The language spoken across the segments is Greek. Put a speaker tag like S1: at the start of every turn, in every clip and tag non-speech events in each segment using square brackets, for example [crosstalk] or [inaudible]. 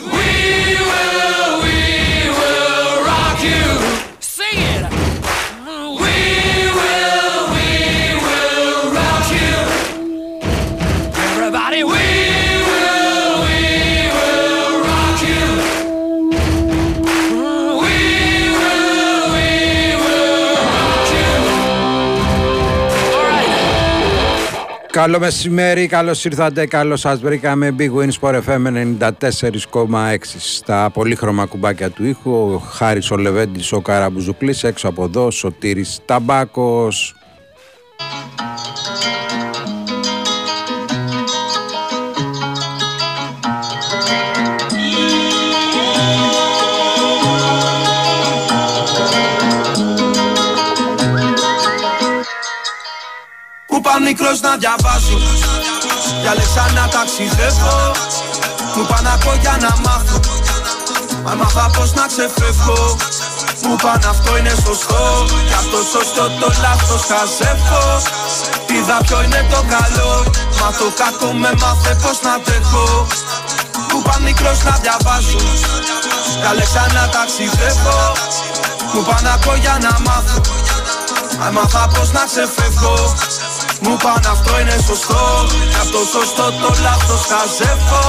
S1: We will, we will rock you.
S2: Καλό μεσημέρι, καλώς ήρθατε, καλώς σας βρήκαμε. Big Win Sport FM 94,6 στα πολύχρωμα κουμπάκια του ήχου. Ο Χάρης ο Λεβέντη, ο Καραμπουζουκλής, έξω από εδώ, Σωτήρης Ταμπάκος.
S3: Που πάω μικρός να διαβάζω Διάλεξα να ταξιδεύω. Μου πά να πω για να μάθω. Μα μάθα πως να ξεφεύγω. Μου πάνε αυτό είναι σωστό. Κι αυτό σωστό το λάθος χαζεύω Είδα ποιο είναι το καλό. Μα το κακό με μάθε πως να τρέχω. Μου πά μικρός να διαβάζω Διάλεξα να ταξιδεύω. Μου πά να πω για να μάθω Έμαθα πως να ξεφεύγω Μου πάνε αυτό είναι σωστό. Κι αυτό σωστό το λάθος χαζεύω.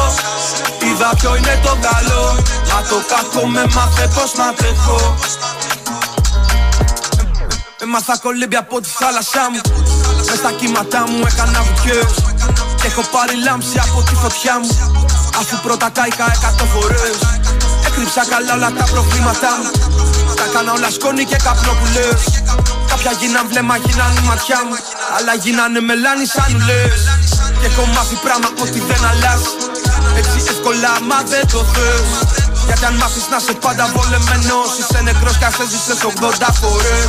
S3: Είδα ποιο είναι το καλό Μα το κακό με μάθε πως να τρέχω. Έμαθα κολύμπια από τη θάλασσά μου. Μες στα κύματά μου έκανα βουτιές Και έχω πάρει λάμψη από τη φωτιά μου. Αφού πρώτα κάηκα εκατό φορές. Έκρυψα καλά όλα τα προβλήματά μου. Τα έκανα όλα σκόνη και καπνό που λες Κάποια γίναν βλέμμα, γίναν η ματιά μου Αλλά γίνανε μελάνι σαν ουλές Και έχω μάθει πράγμα ότι δεν αλλάζει Έτσι εύκολα άμα δεν το θες Γιατί αν μάθεις να σε πάντα βολεμένος Είσαι νεκρός κι ας έζησες 80 φορές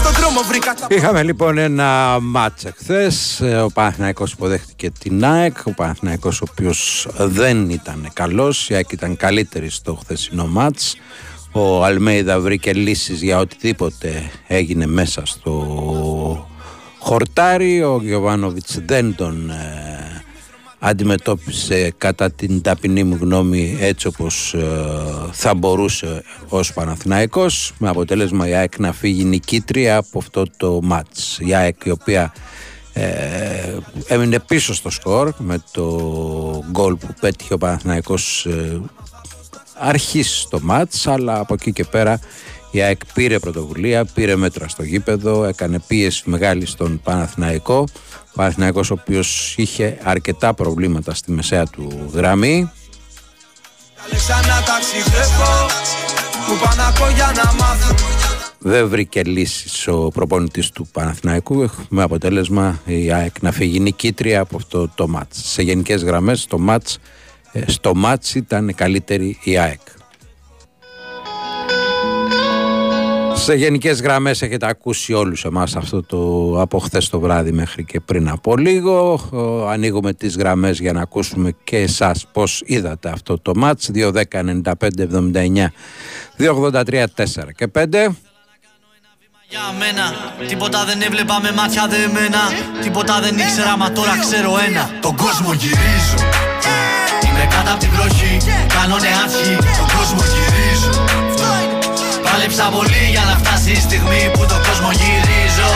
S3: Στον δρόμο βρήκα τα
S2: Είχαμε λοιπόν ένα μάτς εχθές. Ε, Ο Παναθηναϊκός υποδέχτηκε την ΑΕΚ. Ο Παναθηναϊκός ο οποίος δεν ήταν καλός. Η ΑΕΚ ήταν καλύτερη στο χθεσινό μάτς. Ο Αλμέιδα βρήκε λύσεις για οτιδήποτε έγινε μέσα στο χορτάρι. Ο Γιωβάνοβιτς δεν τον ε, αντιμετώπισε κατά την ταπεινή μου γνώμη έτσι όπως ε, θα μπορούσε ως Παναθηναϊκός με αποτέλεσμα η ΑΕΚ να φύγει νικήτρια από αυτό το μάτς. Η ΑΕΚ η οποία ε, έμεινε πίσω στο σκορ με το γκολ που πέτυχε ο Παναθηναϊκός ε, αρχής στο μάτς αλλά από εκεί και πέρα η ΑΕΚ πήρε πρωτοβουλία, πήρε μέτρα στο γήπεδο, έκανε πίεση μεγάλη στον Παναθηναϊκό. Ο Παναθηναϊκός ο οποίος είχε αρκετά προβλήματα στη μεσαία του γραμμή.
S3: Διάλεξα να ταξιδεύω Που πάω να πω για να μάθω
S2: Δεν βρήκε λύσεις ο προπονητής του Παναθηναϊκού με αποτέλεσμα η ΑΕΚ να φύγει νικήτρια από αυτό το μάτς. Σε γενικές γραμμές το μάτς, ε, στο μάτς ήταν καλύτερη η ΑΕΚ. Σε γενικές γραμμές έχετε ακούσει όλους εμάς αυτό το από χθες το βράδυ μέχρι και πριν από λίγο. Ο, ανοίγουμε τις γραμμές για να ακούσουμε και εσάς πώς είδατε αυτό το μάτς 2, 10, 95, 79, 2, 83, 4 και 5.
S4: Για μένα, τίποτα δεν έβλεπα με μάτια δεμένα Τίποτα δεν ήξερα, μα τώρα ξέρω ένα Τον κόσμο γυρίζω Είμαι κάτω απ' την βροχή, κάνω νεάρχη Τον κόσμο γυρίζω Πάλεψα πολύ για να φτάσει η στιγμή που τον κόσμο γυρίζω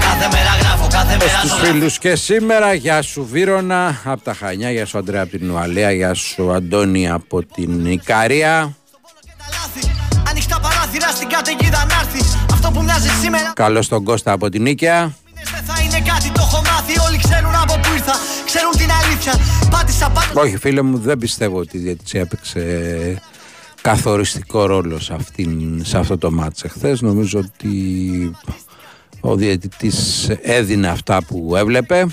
S4: Κάθε μέρα γράφω, κάθε μέρα
S2: Στους
S4: ζωγραφίζω
S2: φίλους και σήμερα, γεια σου Βύρονα από τα Χανιά, γεια σου Αντρέα από την Ουαλία, γεια σου Αντώνη από την Ικαρία.
S4: καταιγίδα να έρθεις. Αυτό που μοιάζει σήμερα.
S2: Καλώς τον Κώστα από την Νίκαια.
S4: Δεν θα είναι κάτι, το έχω μάθει. Όλοι ξέρουν από πού ήρθα. Ξέρουν την αλήθεια. Πάτησα πάντα.
S2: Όχι, φίλε μου, δεν πιστεύω ότι η διαιτησία έπαιξε καθοριστικό ρόλο σε, αυτήν, σε αυτό το μάτς χθε. Νομίζω ότι ο διαιτητής έδινε αυτά που έβλεπε.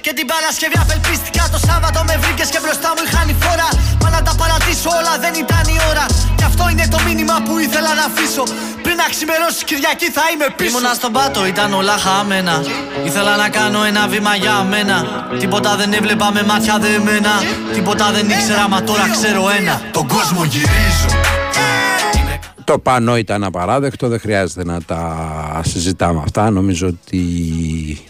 S4: Και την Παρασκευή απελπίστηκα Το Σάββατο με βρήκες και μπροστά μου είχαν η φόρα Μα να τα παρατήσω όλα δεν ήταν η ώρα Και αυτό είναι το μήνυμα που ήθελα να αφήσω Πριν να ξημερώσεις Κυριακή θα είμαι πίσω. Ήμουνα στον πάτο, ήταν όλα χαμένα. Ήθελα να κάνω ένα βήμα για μένα. Τίποτα δεν έβλεπα με μάτια δεμένα. Τίποτα δεν ήξερα μα τώρα ξέρω ένα. Τον κόσμο γυρίζω.
S2: Το πανό ήταν απαράδεκτο, δεν χρειάζεται να τα συζητάμε αυτά. Νομίζω ότι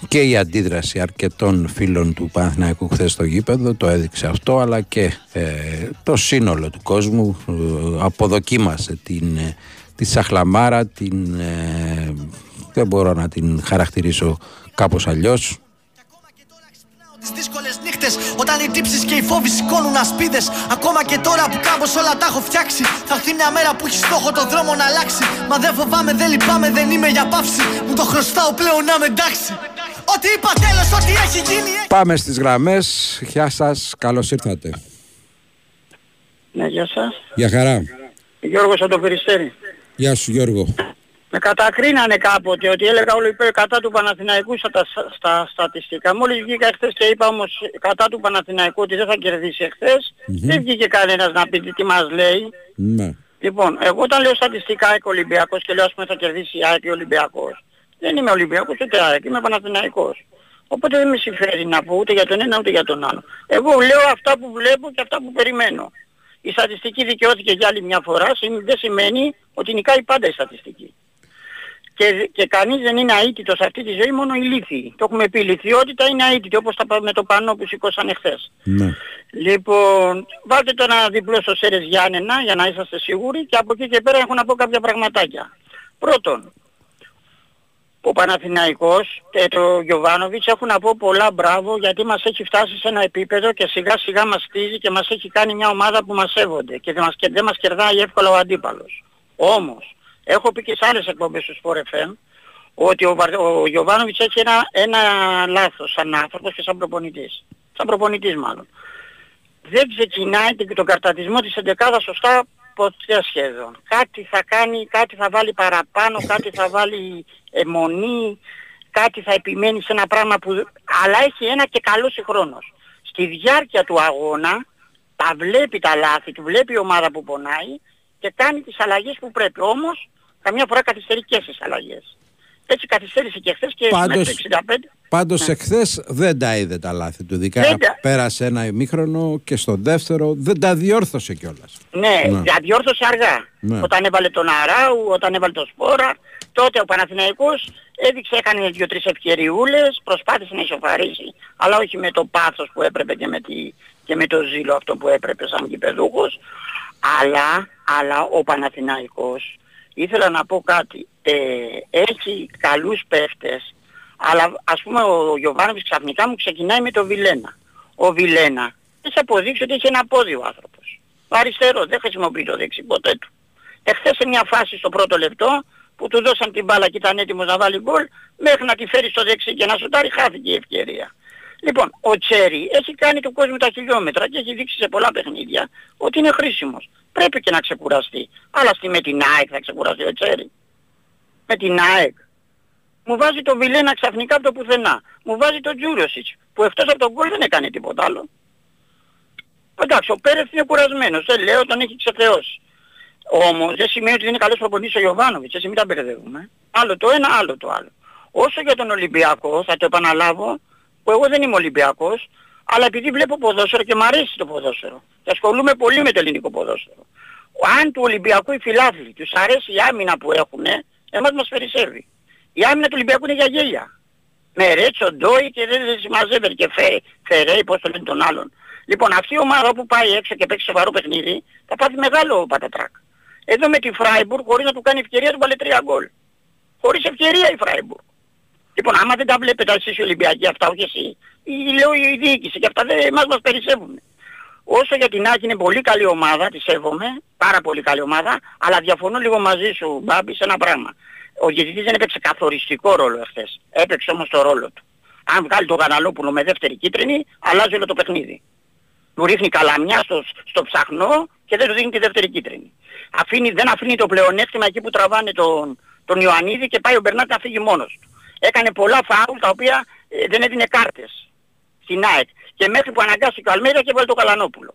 S2: και η αντίδραση αρκετών φίλων του Παναθηναϊκού χθες στο γήπεδο το έδειξε αυτό, αλλά και ε, το σύνολο του κόσμου ε, αποδοκίμασε την, ε, τη σαχλαμάρα, την, ε, δεν μπορώ να την χαρακτηρίσω κάπως αλλιώς,
S4: τις δύσκολες νύχτες όταν οι τύψεις και οι φόβοι σηκώνουν ασπίδες. Ακόμα και τώρα που κάπως όλα τα έχω φτιάξει. Θα έρθει μια μέρα που έχει στόχο το δρόμο να αλλάξει. Μα δεν φοβάμαι, δεν λυπάμαι, δεν είμαι για παύση. Μου το χρωστάω πλέον να με εντάξει. Ό,τι είπα τέλος, ό,τι έχει γίνει.
S2: Πάμε στις γραμμές. Γεια σας, καλώς ήρθατε.
S5: Ναι, γεια σας.
S2: Γεια χαρά.
S5: Γιώργος από το Περιστέρι.
S2: Γεια σου Γιώργο.
S5: Με κατακρίνανε κάποτε ότι έλεγα όλο υπέρ κατά του Παναθηναϊκού στα, στα, στατιστικά. Μόλις βγήκα εχθές και είπα όμως κατά του Παναθηναϊκού ότι δεν θα κερδίσει εχθες δεν βγήκε κανένας να πει τι μας λέει.
S2: Ναι.
S5: Λοιπόν, εγώ όταν λέω στατιστικά ΑΕΚ Ολυμπιακός και λέω ας πούμε θα κερδίσει η ΑΕΚ Ολυμπιακός, δεν είμαι Ολυμπιακός ούτε ΑΕΚ, είμαι Παναθηναϊκός. Οπότε δεν με συμφέρει να πω ούτε για τον ένα ούτε για τον άλλο. Εγώ λέω αυτά που βλέπω και αυτά που περιμένω. Η στατιστική δικαιώθηκε για άλλη μια φορά, δεν σημαίνει ότι νικάει πάντα η στατιστική και, και κανείς δεν είναι αίτητος σε αυτή τη ζωή, μόνο οι λύθοι. Το έχουμε πει, η λυθιότητα είναι αίτητη, όπως τα με το πανό που σηκώσανε χθες.
S2: Ναι.
S5: Λοιπόν, βάλτε το ένα διπλό στο Σέρες Γιάννενα για να είσαστε σίγουροι και από εκεί και πέρα έχω να πω κάποια πραγματάκια. Πρώτον, ο Παναθηναϊκός και το Γιωβάνοβιτς έχουν να πω πολλά μπράβο γιατί μας έχει φτάσει σε ένα επίπεδο και σιγά σιγά μας στίζει και μας έχει κάνει μια ομάδα που μας σέβονται και δεν μας, και δεν μας κερδάει εύκολα ο αντίπαλος. Όμως, Έχω πει και σε άλλες εκπομπές του Sport FM ότι ο, ο Γιωβάνοβιτς έχει ένα, ένα λάθος σαν άνθρωπος και σαν προπονητής. Σαν προπονητής μάλλον. Δεν ξεκινάει τον καρτατισμό της εντεκάδας σωστά ποτέ σχεδόν. Κάτι θα κάνει, κάτι θα βάλει παραπάνω, κάτι θα βάλει αιμονή, κάτι θα επιμένει σε ένα πράγμα που... Αλλά έχει ένα και καλός συγχρόνος. Στη διάρκεια του αγώνα τα βλέπει τα λάθη του, βλέπει η ομάδα που πονάει και κάνει τις αλλαγές που πρέπει. Όμως καμιά φορά καθυστερεί και στις αλλαγές. Έτσι καθυστέρησε και χθες και
S2: πάντως,
S5: 65.
S2: Πάντως
S5: ναι.
S2: εχθές δεν τα είδε τα λάθη του. Δικά πέρασε ένα ημίχρονο και στο δεύτερο δεν τα διόρθωσε κιόλας.
S5: Ναι, ναι. τα διόρθωσε αργά. Ναι. Όταν έβαλε τον Αράου, όταν έβαλε τον Σπόρα, τότε ο Παναθηναϊκός έδειξε, έκανε δύο-τρεις ευκαιριούλες, προσπάθησε να ισοφαρίσει, αλλά όχι με το πάθος που έπρεπε και με, τη, και με το ζήλο αυτό που έπρεπε σαν κυπεδούχος. Αλλά, αλλά ο Παναθηναϊκός ήθελα να πω κάτι. Ε, έχει καλούς παίχτες, αλλά ας πούμε ο Γιωβάνοβης ξαφνικά μου ξεκινάει με το Βιλένα. Ο Βιλένα έχει αποδείξει ότι έχει ένα πόδι ο άνθρωπος. Ο αριστερός δεν χρησιμοποιεί το δεξί ποτέ του. Εχθές σε μια φάση στο πρώτο λεπτό που του δώσαν την μπάλα και ήταν έτοιμος να βάλει γκολ, μέχρι να τη φέρει στο δεξί και να σουτάρει χάθηκε η ευκαιρία. Λοιπόν, ο Τσέρι έχει κάνει του κόσμου τα χιλιόμετρα και έχει δείξει σε πολλά παιχνίδια ότι είναι χρήσιμος πρέπει και να ξεκουραστεί. Αλλά στη με την ΑΕΚ θα ξεκουραστεί ο Τσέρι. Με την ΑΕΚ. Μου βάζει το Βιλένα ξαφνικά από το πουθενά. Μου βάζει το Τζούροσιτς που εκτός από τον γκολ δεν έκανε τίποτα άλλο. Εντάξει, ο Πέρεθ είναι κουρασμένος. Δεν λέω, τον έχει ξεθεώσει. Όμως δεν σημαίνει ότι δεν είναι καλός προπονητής ο Ιωβάνοβιτς, έτσι μην τα μπερδεύουμε. Άλλο το ένα, άλλο το άλλο. Όσο για τον Ολυμπιακό, θα το επαναλάβω, που εγώ δεν είμαι Ολυμπιακός, αλλά επειδή βλέπω ποδόσφαιρο και μου αρέσει το ποδόσφαιρο και ασχολούμαι πολύ με το ελληνικό ποδόσφαιρο. Αν του Ολυμπιακού οι φιλάθλοι τους αρέσει η άμυνα που έχουν, εμάς μας περισσεύει. Η άμυνα του Ολυμπιακού είναι για γέλια. Με Ρέτσο, Ντόι και δεν συμμαζεύεται και Φε, Φερέι, πώς το λένε τον άλλον. Λοιπόν αυτή η ομάδα που πάει έξω και παίξει σοβαρό παιχνίδι θα πάθει μεγάλο πατατράκ. Εδώ με τη Φράιμπουργκ χωρίς να του κάνει ευκαιρία του βάλε τρία γκολ. Χωρίς ευκαιρία η Φράιμπουργκ. Λοιπόν, άμα δεν τα βλέπετε εσείς οι Ολυμπιακοί αυτά, όχι εσύ, ή λέω η διοίκηση και αυτά δεν μας μας περισσεύουν. Όσο για την Άκη είναι πολύ καλή ομάδα, τη σέβομαι, πάρα πολύ καλή ομάδα, αλλά διαφωνώ λίγο μαζί σου, Μπάμπη, σε ένα πράγμα. Ο Γετητής δεν έπαιξε καθοριστικό ρόλο εχθές. Έπαιξε όμως το ρόλο του. Αν βγάλει τον Καναλόπουλο με δεύτερη κίτρινη, αλλάζει όλο το παιχνίδι. Του ρίχνει καλαμιά στο, στο ψαχνό και δεν του δίνει τη δεύτερη κίτρινη. Αφήνει, δεν αφήνει το πλεονέκτημα εκεί που τραβάνε τον, τον Ιωαννίδη και πάει ο Μπερνάτ να φύγει μόνος του. Έκανε πολλά φάουλ τα οποία ε, δεν έδινε κάρτες στην ΑΕΚ. Και μέχρι που αναγκάστηκε ο Αλμέιδα και βάλει το Καλανόπουλο.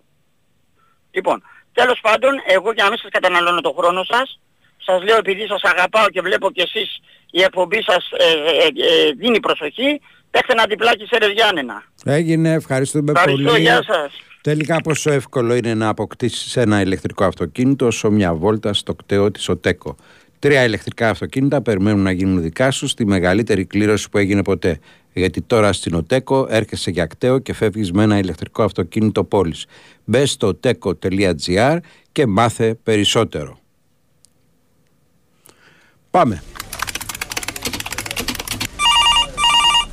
S5: Λοιπόν, τέλος πάντων, εγώ για να μην σας καταναλώνω το χρόνο σας, σας λέω επειδή σας αγαπάω και βλέπω και εσείς η εκπομπή σας ε, ε, ε, δίνει προσοχή, παίξτε ένα διπλάκι σε Ρεζιάννενα.
S2: Έγινε, ευχαριστούμε
S5: Ευχαριστώ,
S2: πολύ.
S5: γεια σας.
S2: Τελικά πόσο εύκολο είναι να αποκτήσεις ένα ηλεκτρικό αυτοκίνητο όσο μια βόλτα στο κτέο της ΟΤΕΚΟ. Τρία ηλεκτρικά αυτοκίνητα περιμένουν να γίνουν δικά σου στη μεγαλύτερη κλήρωση που έγινε ποτέ. Γιατί τώρα στην ΟΤΕΚΟ έρχεσαι για κτέο και φεύγεις με ένα ηλεκτρικό αυτοκίνητο πόλης. Μπε στο oteco.gr και μάθε περισσότερο. Πάμε.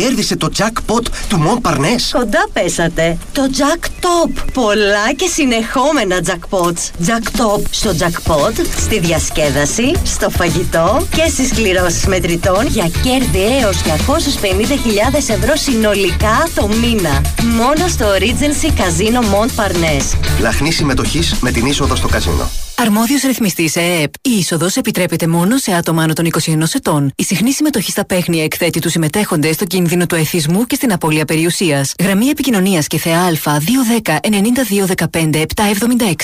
S6: κέρδισε το jackpot του Μον Παρνές.
S7: Κοντά πέσατε. Το Jack Top. Πολλά και συνεχόμενα jackpots. Jack Top στο jackpot, στη διασκέδαση, στο φαγητό και στις κληρώσεις μετρητών για κέρδη έως 250.000 ευρώ συνολικά το μήνα. Μόνο στο Regency Casino Mont Parnes.
S6: Λαχνή συμμετοχής με την είσοδο στο καζίνο.
S8: Αρμόδιος ρυθμιστής ΕΕΠ. Η είσοδος επιτρέπεται μόνο σε άτομα άνω των 21 ετών. Η συχνή συμμετοχή στα παίχνια εκθέτει τους συμμετέχοντες στο κίνδυνο του εθισμού και στην απώλεια περιουσίας. Γραμμή επικοινωνίας και θεά Α 210 9215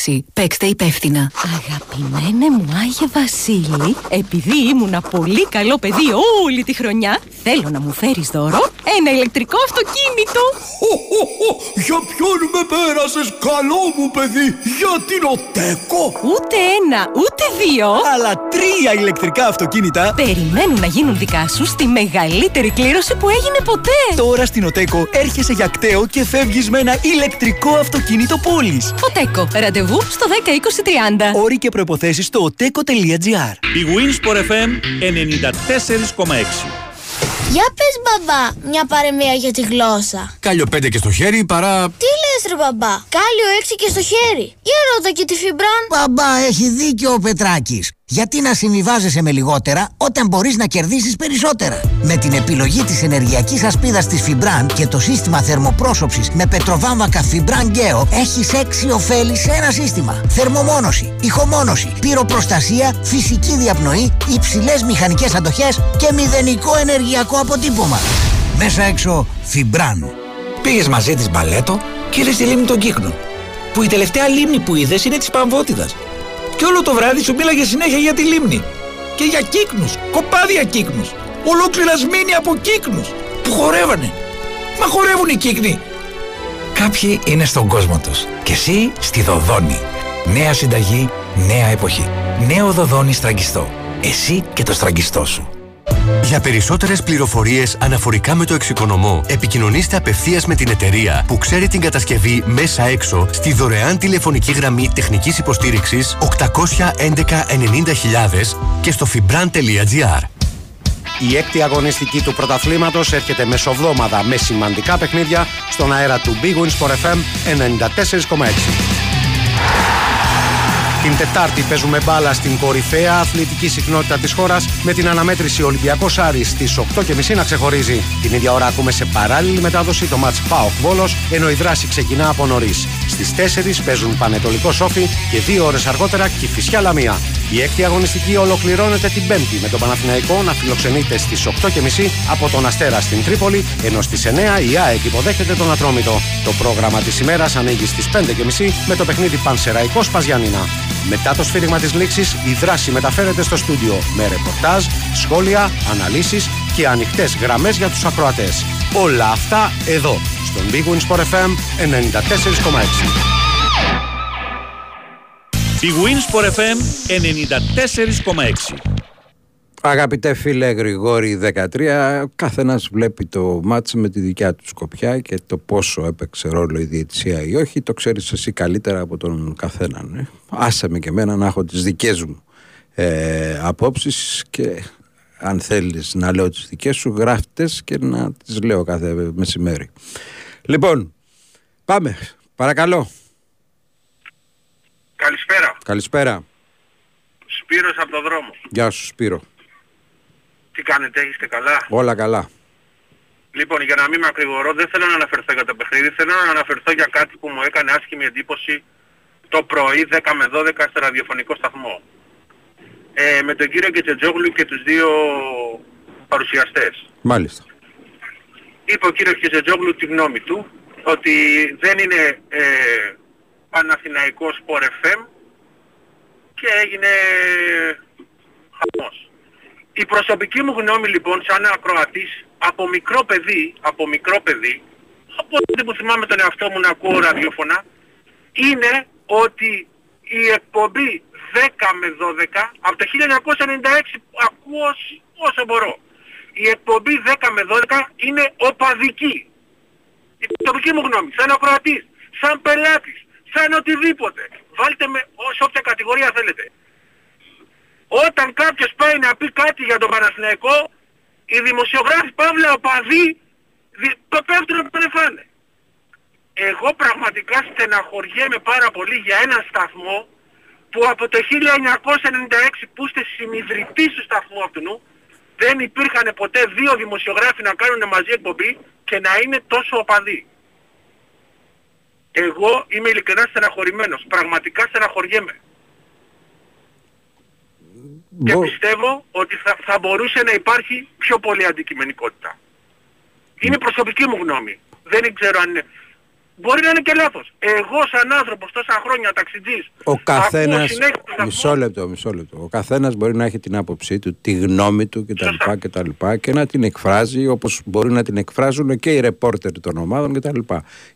S8: 776. Παίξτε υπεύθυνα.
S1: Αγαπημένε μου Άγιε Βασίλη, επειδή ήμουνα πολύ καλό παιδί όλη τη χρονιά, θέλω να μου φέρεις δώρο ένα ηλεκτρικό αυτοκίνητο.
S9: Για ποιον με πέρασες καλό μου παιδί, για την ΟΤΕΚΟ.
S1: Ούτε ένα, ούτε δύο.
S10: Αλλά τρία ηλεκτρικά αυτοκίνητα
S1: Περιμένουν να γίνουν δικά σου στη μεγαλύτερη κλήρωση που έγινε ποτέ.
S10: τώρα στην Οτέκο έρχεσαι για κταίο και φεύγεις με ένα ηλεκτρικό αυτοκίνητο πόλης.
S1: Οτέκο, ραντεβού στο 10 20 30.
S10: Όροι και προϋποθέσεις στο oteco.gr
S11: Η Winsport FM 94,6.
S12: Για πες μπαμπά, μια παρεμία για τη γλώσσα.
S13: Κάλιο πέντε και στο χέρι παρά.
S12: Τι λες ρε μπαμπά, κάλιο έξι και στο χέρι. Για ρώτα και τη Φιμπραν.
S14: Μπαμπά, έχει δίκιο ο Πετράκης. Γιατί να συμβιβάζεσαι με λιγότερα όταν μπορείς να κερδίσεις περισσότερα; Με την επιλογή της ενεργειακής ασπίδας της Fibran και το σύστημα θερμοπρόσωψης με πετροβάμβακα Fibran Geo έχεις έξι ωφέλη σε ένα σύστημα. Θερμομόνωση, ηχομόνωση, πυροπροστασία, φυσική διαπνοή, υψηλές μηχανικές αντοχές και μηδενικό ενεργειακό αποτύπωμα. Μέσα έξω Fibran.
S15: Πήγες μαζί της μπαλέτο και είδες τη λίμνη των κύκνων. Που η τελευταία λίμνη που είδες είναι της Παμβότιδας. Και όλο το βράδυ σου μίλαγε συνέχεια για τη λίμνη. Και για κύκνους, κοπάδια κύκνους. Ολόκληρα σμήνη από κύκνους που χορεύανε. Μα χορεύουν οι κύκνοι. Κάποιοι είναι στον κόσμο τους. Και εσύ στη Δοδόνη. Νέα συνταγή, νέα εποχή. Νέο Δοδόνη στραγγιστό. Εσύ και το στραγγιστό σου.
S16: Για περισσότερες πληροφορίες αναφορικά με το εξοικονομώ, επικοινωνήστε απευθείας με την εταιρεία που ξέρει την κατασκευή μέσα έξω στη δωρεάν τηλεφωνική γραμμή τεχνικής υποστήριξης 811 90.000 και στο fibran.gr.
S17: Η έκτη αγωνιστική του πρωταθλήματος έρχεται μεσοβδόμαδα με σημαντικά παιχνίδια στον αέρα του Big Wins for FM 94,6. Την Τετάρτη παίζουμε μπάλα στην κορυφαία αθλητική συχνότητα της χώρας με την αναμέτρηση Ολυμπιακός Άρης στις 8.30 να ξεχωρίζει. Την ίδια ώρα ακούμε σε παράλληλη μετάδοση το μάτς ΠΑΟΚ Βόλος ενώ η δράση ξεκινά από νωρίς. Στις 4 παίζουν Πανετολικό Σόφι και δύο ώρες αργότερα Κηφισιά Λαμία. Η έκτη αγωνιστική ολοκληρώνεται την Πέμπτη με τον Παναθηναϊκό να φιλοξενείται στις 8.30 από τον Αστέρα στην Τρίπολη ενώ στις 9 η ΑΕΚ υποδέχεται τον Ατρόμητο. Το πρόγραμμα της ημέρας ανοίγει στις 5.30 με το παιχνίδι Πανσεραϊκός Σπαζιάνινα. Μετά το σφύριγμα της λήξης, η δράση μεταφέρεται στο στούντιο με ρεπορτάζ, σχόλια, αναλύσεις και ανοιχτές γραμμές για τους ακροατές. Όλα αυτά εδώ, στον Big Wins Sport FM 94,6.
S11: Η Winsport FM 94,6.
S2: Αγαπητέ φίλε Γρηγόρη 13, καθένας βλέπει το μάτς με τη δικιά του σκοπιά και το πόσο έπαιξε ρόλο η διετησία ή όχι, το ξέρεις εσύ καλύτερα από τον καθέναν. Ε. Άσε με και εμένα να έχω τις δικές μου ε, απόψεις και αν θέλεις να λέω τις δικές σου γράφτες και να τις λέω κάθε μεσημέρι. Λοιπόν, πάμε. Παρακαλώ.
S18: Καλησπέρα.
S2: Καλησπέρα.
S18: Σπύρος από το δρόμο.
S2: Γεια σου Σπύρο.
S18: Τι κάνετε, είστε καλά;
S2: Όλα καλά.
S18: Λοιπόν, για να μην με ακρηγορώ, δεν θέλω να αναφερθώ για το παιχνίδι, θέλω να αναφερθώ για κάτι που μου έκανε άσχημη εντύπωση το πρωί 10 με 12 στο ραδιοφωνικό σταθμό. Ε, με τον κύριο Κετσετζόγλου και τους δύο παρουσιαστές.
S2: Μάλιστα.
S18: Είπε ο κύριος Κετσετζόγλου τη γνώμη του, ότι δεν είναι ε, Παναθηναϊκός Sport FM και έγινε χαμός. Η προσωπική μου γνώμη λοιπόν σαν ακροατής από μικρό παιδί, από μικρό παιδί, από ό,τι που θυμάμαι τον εαυτό μου να ακούω ραδιόφωνα, είναι ότι η εκπομπή 10 με 12, από το 1996 ακούω όσο μπορώ. Η εκπομπή 10 με 12 είναι οπαδική. Η προσωπική μου γνώμη, σαν ακροατής, σαν πελάτης, σαν οτιδήποτε. Βάλτε με όσο όποια κατηγορία θέλετε. Όταν κάποιος πάει να πει κάτι για τον Παναθηναϊκό, οι δημοσιογράφοι Παύλα Οπαδοί το πέφτουν να τον φάνε. Εγώ πραγματικά στεναχωριέμαι πάρα πολύ για ένα σταθμό που από το 1996 που είστε συμμιδρυτής του σταθμού αυτού δεν υπήρχαν ποτέ δύο δημοσιογράφοι να κάνουν μαζί εκπομπή και να είναι τόσο οπαδοί. Εγώ είμαι ειλικρινά στεναχωρημένος. Πραγματικά στεναχωριέμαι. Και πιστεύω ότι θα, θα μπορούσε να υπάρχει πιο πολύ αντικειμενικότητα. Είναι προσωπική μου γνώμη. Δεν ξέρω αν είναι... Μπορεί να είναι και λάθος. Εγώ σαν άνθρωπος τόσα χρόνια ταξιτζής...
S2: Ο καθένας... Μισό λεπτό, μισό λεπτό. Ο καθένας μπορεί να έχει την άποψή του, τη γνώμη του κτλ. Και, και, και να την εκφράζει όπως μπορεί να την εκφράζουν και οι ρεπόρτερ των ομάδων κτλ.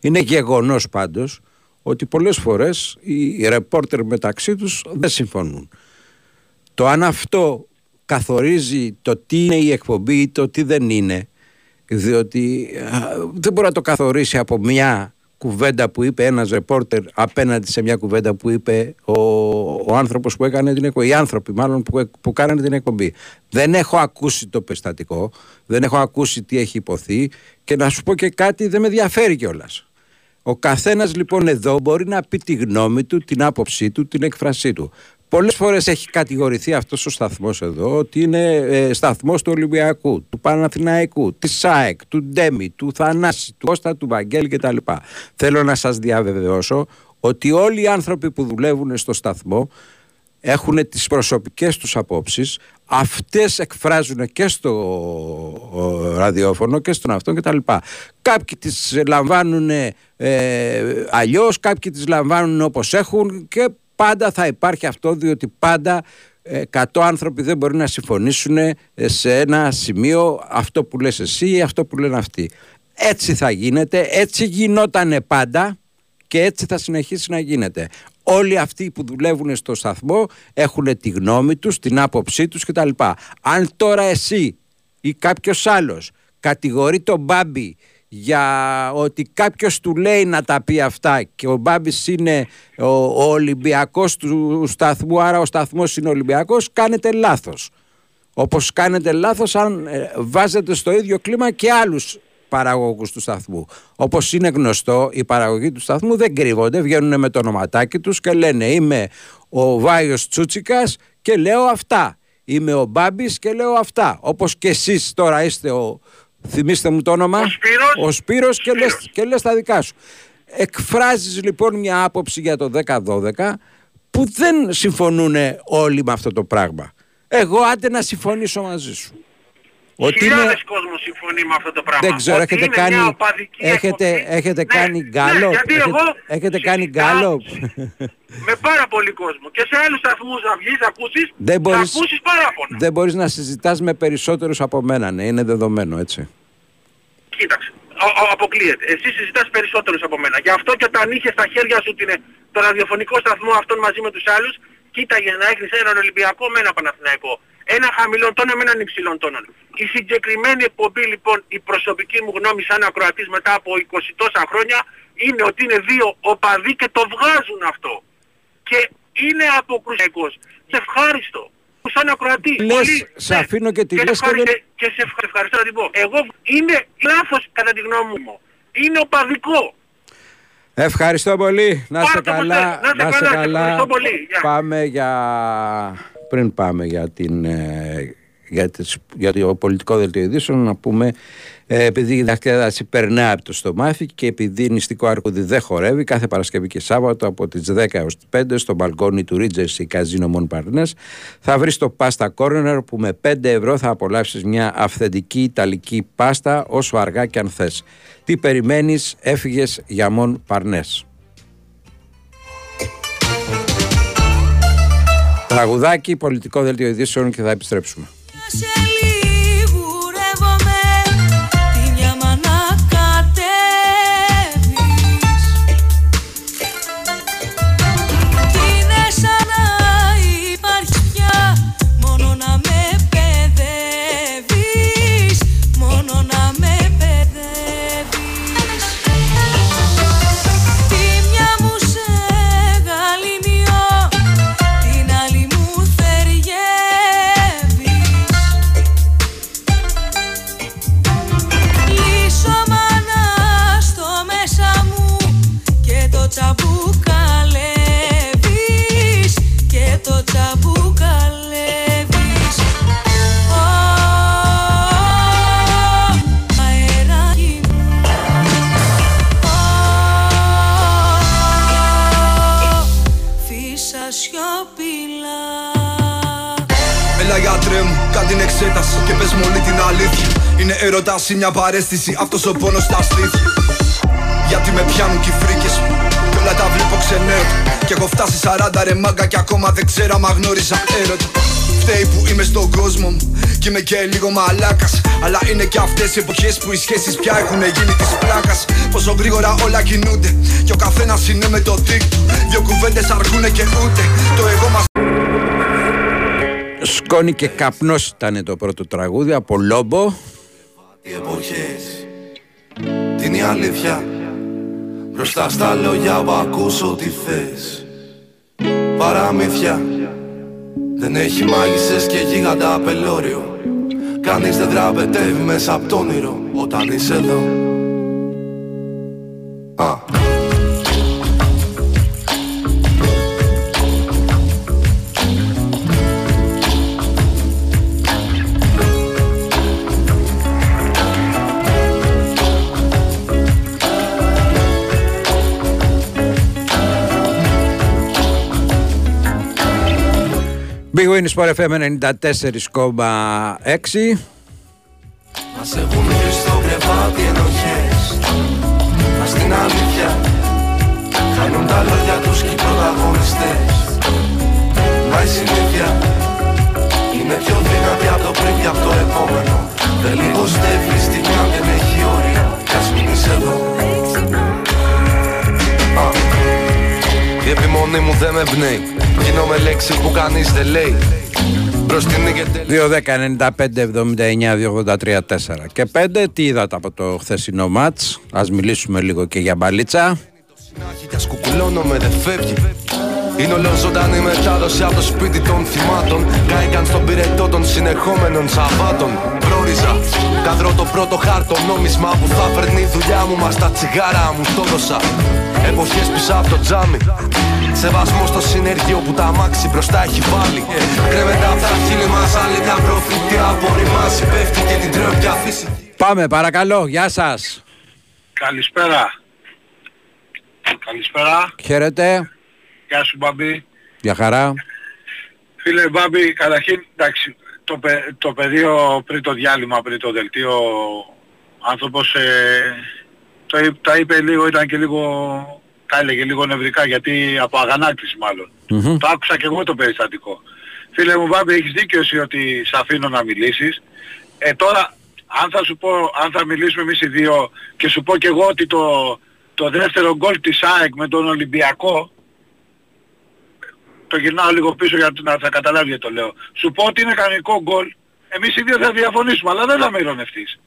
S2: Είναι γεγονός πάντως ότι πολλές φορές οι ρεπόρτερ μεταξύ τους δεν συμφωνούν. Το αν αυτό καθορίζει το τι είναι η εκπομπή ή το τι δεν είναι, διότι δεν μπορεί να το καθορίσει από μια κουβέντα που είπε ένας ρεπόρτερ απέναντι σε μια κουβέντα που είπε ο, ο άνθρωπος που έκανε την εκπομπή, οι άνθρωποι μάλλον που, που κάνανε την εκπομπή. Δεν έχω ακούσει το περιστατικό, δεν έχω ακούσει τι έχει υποθεί και να σου πω και κάτι δεν με ενδιαφέρει κιόλας. Ο καθένας λοιπόν εδώ μπορεί να πει τη γνώμη του, την άποψή του, την έκφρασή του. Πολλές φορές έχει κατηγορηθεί αυτός ο σταθμός εδώ ότι είναι ε, σταθμός του Ολυμπιακού, του Παναθηναϊκού, της ΣΑΕΚ, του Ντέμι, του Θανάση, του Κώστα, του Βαγγέλη κτλ. Θέλω να σας διαβεβαιώσω ότι όλοι οι άνθρωποι που δουλεύουν στο σταθμό έχουν τις προσωπικές τους απόψεις αυτές εκφράζουν και στο ραδιόφωνο και στον αυτόν κτλ. Κάποιοι τις λαμβάνουν ε, αλλιώς, κάποιοι τις λαμβάνουν όπως έχουν και πάντα θα υπάρχει αυτό διότι πάντα 100 άνθρωποι δεν μπορεί να συμφωνήσουν ε, σε ένα σημείο αυτό που λες εσύ ή αυτό που λένε αυτοί. Έτσι θα γίνεται, έτσι γινόταν πάντα και έτσι θα συνεχίσει να γίνεται. Όλοι αυτοί που δουλεύουν στο σταθμό έχουν τη γνώμη τους, την άποψή τους κτλ. Αν τώρα εσύ ή κάποιος άλλος κατηγορεί τον Μπάμπη για ότι κάποιος του λέει να τα πει αυτά και ο Μπάμπης είναι ο, ο Ολυμπιακός του σταθμού άρα ο σταθμός είναι Ολυμπιακός κάνετε λάθος. Όπως κάνετε λάθος αν ε, βάζετε στο ίδιο κλίμα και άλλους παραγωγούς του σταθμού. Όπως είναι γνωστό οι παραγωγοί του σταθμού δεν κρύβονται βγαίνουν με το ονοματάκι τους και λένε είμαι ο Βάιος Τσούτσικας και λέω αυτά. Είμαι ο Μπάμπης και λέω αυτά όπως και εσείς τώρα είστε ο Θυμήστε μου το όνομα;
S18: Ο Σπύρος.
S2: Ο Σπύρος, Και, λες, και λες τα δικά σου. Εκφράζεις λοιπόν μια άποψη για το 10-12 που δεν συμφωνούν όλοι με αυτό το πράγμα. Εγώ άντε να συμφωνήσω μαζί σου.
S18: Ότι Χιλιάδες είναι... κόσμος συμφωνεί με αυτό το πράγμα.
S2: Δεν ξέρω, έχετε κάνει, έχετε, έχετε ναι, κάνει γκάλο.
S18: Ναι, γιατί
S2: έχετε,
S18: εγώ
S2: έχετε κάνει γκάλο.
S18: με πάρα πολύ κόσμο. Και σε άλλους σταθμούς να βγεις, να ακούσεις, δεν μπορείς, θα ακούσεις παράπονα.
S2: Δεν μπορείς να συζητάς με περισσότερους από μένα, ναι, είναι δεδομένο, έτσι.
S18: Κοίταξε, ο, ο, αποκλείεται. Εσύ συζητάς περισσότερους από μένα. Γι' αυτό και όταν είχες στα χέρια σου την, το ραδιοφωνικό σταθμό αυτόν μαζί με τους άλλους, κοίταγε να έχεις έναν Ολυμπιακό με ένα Παναθηναϊκό.
S19: Ένα χαμηλό τόνο με έναν υψηλό τόνο. Η συγκεκριμένη εκπομπή λοιπόν, η προσωπική μου γνώμη σαν ακροατής μετά από 20 τόσα χρόνια είναι ότι είναι δύο οπαδοί και το βγάζουν αυτό. Και είναι αποκρουσιακός. Σε ευχάριστο. Σαν ακροατή.
S2: Λες, σε
S19: ναι.
S2: αφήνω και τη
S19: και,
S2: λες
S19: σε
S2: και
S19: ευχαριστώ,
S2: δεν-
S19: και σε ευχα- ευχαριστώ να την πω. Εγώ είναι λάθος κατά τη γνώμη μου. Είναι οπαδικό.
S2: Ευχαριστώ πολύ. Να είστε
S19: Πάρτε
S2: καλά.
S19: ποτέ. Να είστε καλά. Ευχαριστώ πολύ. Γεια.
S2: Πάμε για... Πριν πάμε για την... ε, Για, τις, για το πολιτικό δελτίο ειδήσεων να πούμε ε, επειδή η διασκέδαση περνά από το στομάχι και επειδή η νηστικό αρκούδι δεν χορεύει κάθε Παρασκευή και Σάββατο από τις 10 έως τις 5 στο μπαλκόνι του Regency Casino Mon Parnes θα βρεις το Pasta Corner που με 5 ευρώ θα απολαύσεις μια αυθεντική ιταλική πάστα όσο αργά και αν θες. Τι περιμένεις έφυγες για Mon Parnes. Τραγουδάκι, πολιτικό δελτίο ειδήσεων και θα επιστρέψουμε.
S20: Πες μου όλη την αλήθεια. Είναι έρωτας ή μια παρέστηση, αυτός ο πόνος στα στήθια Γιατί με πιάνουν και οι φρίκες μου. Κι όλα τα βλέπω ξενέρωτα. Κι έχω φτάσει 40 ρε μάγκα και ακόμα δεν ξέρω άμα γνώριζα έρωτα. Φταίει που είμαι στον κόσμο μου Κι είμαι και λίγο μαλάκας. Αλλά είναι και αυτές οι εποχές που οι σχέσεις πια έχουν γίνει της πλάκας. Πόσο γρήγορα όλα κινούνται. Κι ο καθένας είναι με το δίκτυο. Δυο κουβέντες αρκούνε και ούτε Το εγώ μας
S2: Σκόνη και καπνός ήταν το πρώτο τραγούδι από Λόμπο.
S20: Οι εποχές Την η αλήθεια. Μπροστά στα λόγια που ακούς ό,τι θες. Παραμύθια. Δεν έχει μάγισσες και γίγαντα απελώριο Κανείς δεν δραπετεύει μέσα από το όνειρο Όταν είσαι εδώ
S2: Big Win Sport FM 94,6.
S20: Μας έχουν βρει στο κρεβάτι ενοχές. Μας την αλήθεια Κάνουν τα λόγια τους και οι πρωταγωνιστές. Μα η συνήθεια Είναι πιο δυνατή από το πριν και από το επόμενο. Δεν λιγοστεύει η στιγμή αν δεν έχει όρια. Κι ας μην είσαι εδώ. Α. Η επιμονή μου δεν με εμπνέει Γίνομαι λέξη που κανείς δεν λέει Μπροστινή και τελείω
S2: 2-10-95-79-283-4 και 5. Τι είδατε από το χθεσινό μάτς; Ας μιλήσουμε λίγο και για μπαλίτσα.
S20: Είναι όλο ζωντανή μετάδοση από το σπίτι των θυμάτων Κάηκαν στον πυρετό των συνεχόμενων Σαββάτων Πρόριζα, καδρώ το πρώτο χάρτο νόμισμα Που θα φέρνει η δουλειά μου μα τα τσιγάρα μου το δώσα Εποχές πίσω από το τζάμι Σεβασμό στο συνεργείο που τα αμάξι μπροστά έχει βάλει Κρέμεται απ' τα χείλη μας άλλη μια προφητεία απορριμάζει Πέφτει και την τρώει πια φύση
S2: Πάμε παρακαλώ. Γεια σας.
S19: Καλησπέρα. Καλησπέρα.
S2: Χαίρετε.
S19: Γεια σου Μπαμπή.
S2: Γεια χαρά.
S19: Φίλε Μπάμπη, καταρχήν, εντάξει, το, πε- το πεδίο πριν το διάλειμμα, πριν το δελτίο, ο άνθρωπος ε, το, εί- τα είπε λίγο, ήταν και λίγο, τα έλεγε λίγο νευρικά, γιατί από αγανάκτηση μάλλον.
S2: Μμμ.
S19: Το άκουσα και εγώ το περιστατικό. Φίλε μου Μπάμπη, έχεις δίκιο εσύ ότι σε αφήνω να μιλήσεις. Ε, τώρα, αν θα σου πω, αν θα μιλήσουμε εμείς οι δύο και σου πω και εγώ ότι το, το δεύτερο γκολ της ΑΕΚ με τον Ολυμπιακό το γυρνάω λίγο πίσω για να θα καταλάβει γιατί το λέω. Σου πω ότι είναι κανονικό γκολ. Εμείς οι δύο θα διαφωνήσουμε, αλλά δεν θα με ειρωνευτείς.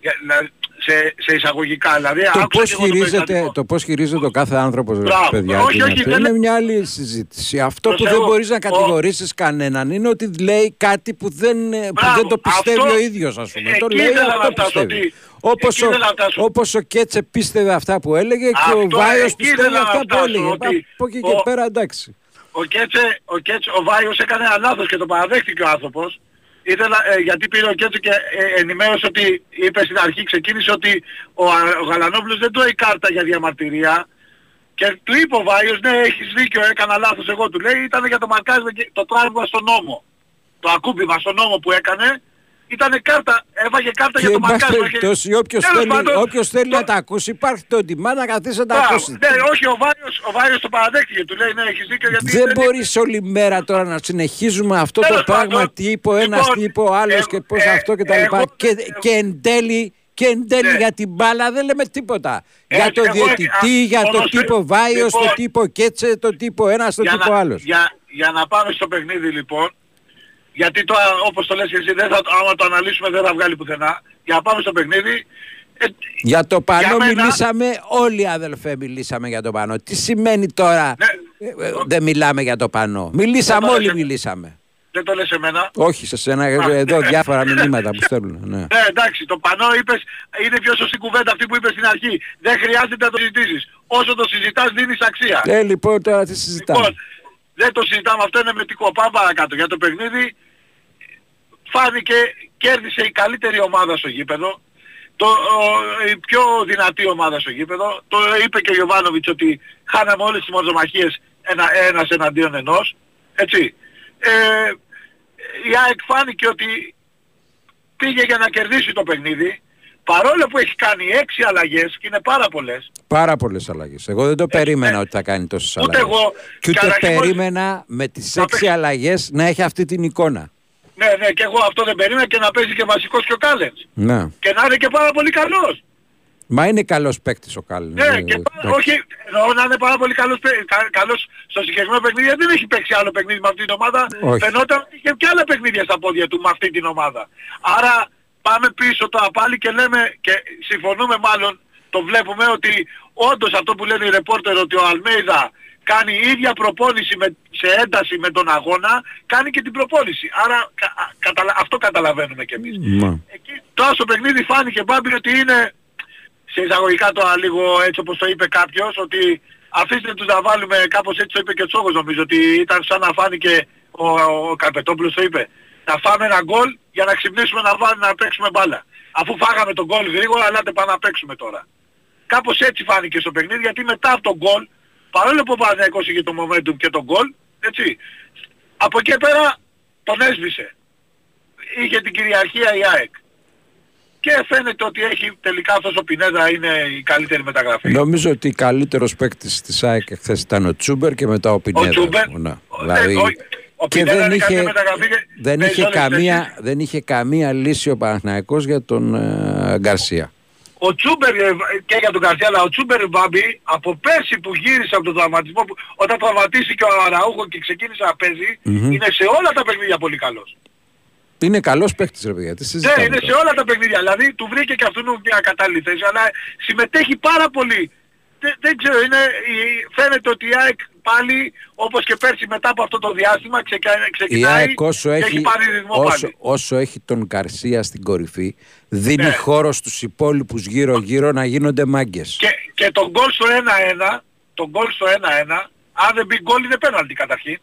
S19: Για- να- σε, σε εισαγωγικά, δηλαδή
S2: Το
S19: άκουσα
S2: πώς
S19: και εγώ το
S2: χειρίζεται,
S19: περιστατικό.
S2: το πώς χειρίζεται ο κάθε άνθρωπος, ρε
S19: Μπράβο.
S2: παιδιά,
S19: Όχι,
S2: τι είναι
S19: όχι,
S2: αυτό.
S19: δεν
S2: είναι
S19: λέ-
S2: μια άλλη συζήτηση. Αυτό που δεν
S19: Προσέχω.
S2: μπορείς να
S19: Ο-
S2: κατηγορήσεις κανέναν είναι ότι λέει κάτι που δεν, ε, που
S19: Μπράβο.
S2: δεν το πιστεύει
S19: Αυτό-
S2: ο ίδιος, ας πούμε. το
S19: εκεί
S2: λέει
S19: ήθελα να
S2: αυτό
S19: φτάσω,
S2: πιστεύει.
S19: ότι-
S2: Όπως
S19: εκεί
S2: ο,
S19: ήθελα να φτάσω.
S2: όπως ο Κέτσε πίστευε αυτά που έλεγε και ο
S19: Αυτό,
S2: Βάιος
S19: εκεί
S2: πιστεύει
S19: ήθελα να
S2: αυτά που
S19: φτάσω,
S2: έλεγε.
S19: ότι
S2: Από εκεί και
S19: ο-
S2: πέρα εντάξει.
S19: Ο Κέτσε, ο Κέτσε, ο Βάιος έκανε ένα λάθος και το παραδέχτηκε ο άνθρωπος. Ήθελα, ε, γιατί πήρε ο Κέτσε και ε, ενημέρωσε ότι, είπε στην αρχή, ξεκίνησε ότι ο, Α- ο Γαλανόπουλος δεν τρώει κάρτα για διαμαρτυρία. Και του είπε ο Βάιος, ναι έχεις δίκιο, έκανα λάθος εγώ του λέει, ήταν για το μαρκάρισμα και το τράβημα στον νόμο. Το ακούμπημα στον νόμο που έκανε, ήταν κάρτα, έβαγε κάρτα
S2: Και
S19: για
S2: εν
S19: το
S2: πάση
S19: μαρκάρισμα. και-
S2: περιπτώσει, όποιος
S19: Τέλος
S2: θέλει,
S19: πάντων,
S2: όποιος θέλει να τα ακούσει, υπάρχει το τιμά να καθίσει να τα
S19: Μπράβο.
S2: ακούσει.
S19: Ναι, όχι, ο Βάιος, ο Βάιος το παραδέχτηκε. Του λέει, ναι, έχεις δίκιο γιατί...
S2: Δεν μπορείς όλη μέρα τώρα να συνεχίζουμε αυτό το
S19: Τέλος
S2: πράγμα
S19: πάντων,
S2: τι είπε ο ένας,
S19: λοιπόν,
S2: τι είπε ο άλλος
S19: εγώ-
S2: και πώς
S19: ε,
S2: αυτό και τα λοιπά.
S19: εγώ-
S2: Και, και εν τέλει, και εν τέλει
S19: Ναι.
S2: για την μπάλα δεν λέμε τίποτα. για
S19: Έτσι,
S2: το
S19: εγώ-
S2: διαιτητή,
S19: α,
S2: για το
S19: ποδοσφαι-
S2: τύπο Βάιος, το
S19: λοιπόν,
S2: τύπο Κέτσε, το τύπο ένας, το
S19: για
S2: τύπο
S19: να,
S2: άλλος.
S19: Για, για να πάμε στο παιχνίδι λοιπόν, γιατί τώρα όπως το λες και εσύ, δεν θα, άμα το αναλύσουμε δεν θα βγάλει πουθενά. Για να πάμε στο παιχνίδι, ε,
S2: Για το πανό
S19: για μένα-
S2: μιλήσαμε, όλοι αδελφέ μιλήσαμε για το πανό. Τι σημαίνει τώρα ε, ε, δεν μιλάμε για το πανό. Μιλήσαμε,
S19: Ναι. το
S2: όλοι
S19: λες-
S2: μιλήσαμε.
S19: δεν το λες εμένα.
S2: Όχι σε σένα, εδώ διάφορα μηνύματα που στέλνουν. Ναι.
S19: Ναι, εντάξει, το πανό είπες, είναι πιο σωστή κουβέντα αυτή που είπες στην αρχή. Δεν χρειάζεται να το συζητήσεις. Όσο το συζητάς δίνεις αξία.
S2: Ε, λοιπόν, τώρα τι συζητάμε.
S19: Λοιπόν, δεν το συζητάμε, αυτό είναι μετικό. Πάμε παρακάτω. Για το παιχνίδι φάνηκε, κέρδισε η καλύτερη ομάδα στο γήπεδο. Το, ο- η πιο δυνατή ομάδα στο γήπεδο. Το είπε και ο Γιωβάνοβιτς ότι χάναμε όλες τις μορδομαχίες ένα, ένας εναντίον ενός. Έτσι. Ε, η ΑΕΚ φάνηκε ότι πήγε για να κερδίσει το παιχνίδι. Παρόλο που έχει κάνει έξι αλλαγές και είναι πάρα πολλές.
S2: Πάρα πολλές αλλαγές. Εγώ δεν το περίμενα ότι θα κάνει τόσες
S19: Ούτε
S2: αλλαγές.
S19: εγώ.
S2: Και ούτε
S19: Καταρχήν, μόλις-
S2: περίμενα με τις έξι αλλαγές να έχει αυτή την εικόνα.
S19: Ναι, ναι, και εγώ αυτό δεν περίμενα και να παίζει και βασικός και ο Κάλενς.
S2: Ναι.
S19: Και να είναι και πάρα πολύ καλός.
S2: Μα είναι καλός παίκτης ο Κάλλιν.
S19: Ναι, και πάρα, όχι, εννοώ να είναι πάρα πολύ καλός, παί- κα- καλός στο συγκεκριμένο παιχνίδι, γιατί δεν έχει παίξει άλλο παιχνίδι με αυτή την ομάδα.
S2: Όχι.
S19: Φαινόταν ότι είχε και άλλα παιχνίδια στα πόδια του με αυτή την ομάδα. Άρα πάμε πίσω τώρα πάλι και λέμε και συμφωνούμε μάλλον, το βλέπουμε ότι όντως αυτό που λένε οι ρεπόρτερ ότι ο Αλμέιδα κάνει η ίδια προπόνηση με, σε ένταση με τον αγώνα, κάνει και την προπόνηση. Άρα κα- α- καταλα- αυτό καταλαβαίνουμε κι εμείς.
S2: Μα.
S19: Τώρα στο παιχνίδι φάνηκε Μπάμπη ότι είναι σε εισαγωγικά τώρα λίγο έτσι όπως το είπε κάποιος ότι αφήστε τους να βάλουμε κάπως έτσι το είπε και ο Τσόκος νομίζω ότι ήταν σαν να φάνηκε ο, ο Καρπετόπουλος το είπε να φάμε ένα γκολ για να ξυπνήσουμε να, βάλουμε, να παίξουμε μπάλα. Αφού φάγαμε τον γκολ γρήγορα, ελάτε πάμε να παίξουμε τώρα. Κάπως έτσι φάνηκε στο παιχνίδι γιατί μετά από τον γκολ, παρόλο που ο Παναθηναϊκός είχε το momentum και τον γκολ, έτσι, από εκεί πέρα τον έσβησε. Είχε την κυριαρχία η ΑΕΚ. Και φαίνεται ότι έχει τελικά αυτός ο Πινέδα είναι η καλύτερη μεταγραφή.
S2: Νομίζω ότι καλύτερος παίκτης της ΑΕΚ χθε ήταν ο Τσούμπερ και μετά ο Πινέδα.
S19: Τσούμπερ.
S2: Ναι. Δηλαδή,
S19: ο- ο
S2: και
S19: Πινέδα
S2: δεν
S19: είναι
S2: είχε,
S19: καλύτερη μεταγραφή και-
S2: δεν,
S19: παίζει
S2: είχε
S19: όλες τις
S2: καμία, δεν είχε καμία λύση ο Παναθηναϊκός για τον ε, Γκαρσία.
S19: Ο Τσούμπερ ε, και για τον Καρσία, αλλά ο Τσούμπερ Μπάμπη από πέρσι που γύρισε από τον τραυματισμό, που, όταν τραυματίστηκε ο Αραούχο και ξεκίνησε να παίζει,
S2: Μμμ.
S19: είναι σε όλα τα παιχνίδια πολύ καλός.
S2: Είναι καλός παίκτης, ρε παιδιά. Τι
S19: Ναι,
S2: συζητάμε
S19: είναι
S2: τώρα.
S19: σε όλα τα παιχνίδια. Δηλαδή του βρήκε και αυτόν μια κατάλληλη θέση, αλλά συμμετέχει πάρα πολύ. Δεν, δεν ξέρω, είναι, η- φαίνεται ότι η ΑΕΚ πάλι, όπως και πέρσι μετά από αυτό το διάστημα, ξεκα-
S2: Η
S19: ξεκινάει
S2: ΑΕΚ όσο
S19: και
S2: έχει,
S19: έχει πάρει ρυθμό
S2: όσο,
S19: πάλι.
S2: όσο έχει τον Καρσία στην κορυφή, δίνει
S19: Ναι.
S2: χώρο στους υπόλοιπους γύρω-γύρω να γίνονται μάγκες.
S19: Και, και τον γκολ στο 1-1, τον γκολ στο 1-1, αν δεν μπει γκολ είναι πέναλτι καταρχήν.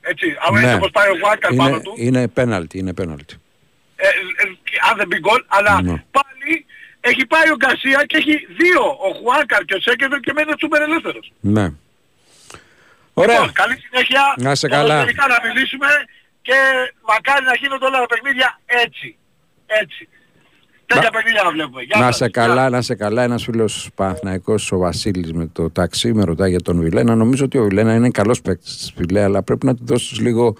S19: Έτσι, αν
S2: Ναι.
S19: έτσι όπως πάει ο Βάκαρ πάνω
S2: Είναι,
S19: του,
S2: είναι πέναλτι, είναι πέναλτι.
S19: ε, ε, αν δεν μπει γκολ, αλλά
S2: Ναι.
S19: πάλι έχει πάει ο Γκαρσία και έχει δύο, ο Χουάνκαρ και ο Σέκεβερ και μένει ο Τσούμπερ ελεύθερος.
S2: Ναι. Ωραία.
S19: Λοιπόν, καλή συνέχεια.
S2: Να είσαι καλά.
S19: Τελικά να μιλήσουμε και μακάρι να γίνονται όλα τα παιχνίδια έτσι. Έτσι. Τέτοια παιχνίδια να βλέπουμε. Γεια
S2: Να
S19: σας.
S2: σε καλά, να σε καλά. Ένας φίλος Παναθναϊκό, ο Βασίλης με το ταξί, με ρωτάει για τον Βιλένα. Νομίζω ότι ο Βιλένα είναι καλός παίκτης της Βιλέα, αλλά πρέπει να του δώσεις λίγο,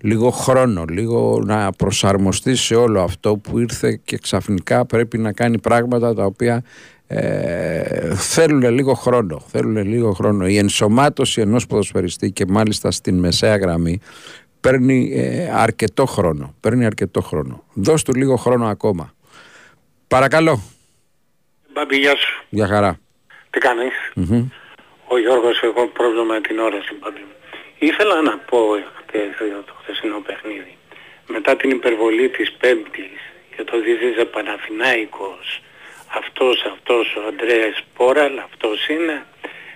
S2: λίγο χρόνο, λίγο να προσαρμοστείς σε όλο αυτό που ήρθε και ξαφνικά πρέπει να κάνει πράγματα τα οποία ε, θέλουν λίγο χρόνο. Θέλουν λίγο χρόνο. Η ενσωμάτωση ενός ποδοσφαιριστή και μάλιστα στην μεσαία γραμμή παίρνει ε, αρκετό χρόνο. Παίρνει αρκετό χρόνο. Δώσ' του λίγο χρόνο ακόμα. Παρακαλώ.
S21: Μπάμπη, γεια σου.
S2: Για χαρά.
S21: Τι κάνεις;
S2: Μμμ.
S21: Ο Γιώργος, έχω πρόβλημα με την όραση, Μπάμπη. Ήθελα να πω χτες για το χθεσινό παιχνίδι. Μετά την υπερβολή της Πέμπτης και το δίζεζε Παναθηνάικος, αυτός, αυτός ο Αντρέας Πόραλ, αυτός είναι,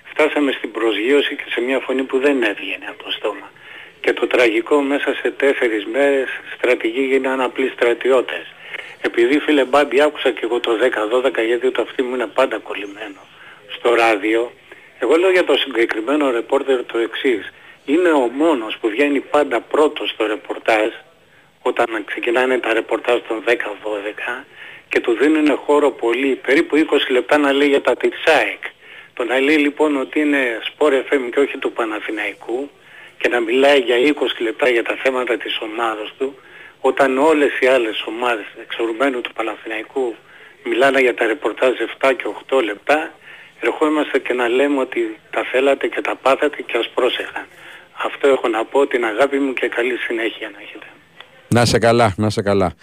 S21: φτάσαμε στην προσγείωση και σε μια φωνή που δεν έβγαινε από το στόμα. Και το τραγικό μέσα σε τέσσερις μέρες στρατηγοί γίνανε απλοί στρατιώτες. Επειδή φίλε Μπάμπη άκουσα και εγώ το 10-12 γιατί το αυτί μου είναι πάντα κολλημένο στο ράδιο. Εγώ λέω για το συγκεκριμένο ρεπόρτερ το εξής. Είναι ο μόνος που βγαίνει πάντα πρώτος στο ρεπορτάζ όταν ξεκινάνε τα ρεπορτάζ των 10-12 και του δίνουν χώρο πολύ, περίπου 20 λεπτά να λέει για τα της ΑΕΚ. Το να λέει λοιπόν ότι είναι Sport FM και όχι του Παναθηναϊκού και να μιλάει για 20 λεπτά για τα θέματα της ομάδας του όταν όλες οι άλλες ομάδες εξορουμένου του Παναθηναϊκού μιλάνε για τα ρεπορτάζ 7 και 8 λεπτά ερχόμαστε και να λέμε ότι τα θέλατε και τα πάθατε και ας πρόσεχαν. Αυτό έχω να πω την αγάπη μου και καλή συνέχεια να έχετε.
S2: Να σε καλά, να σε καλά.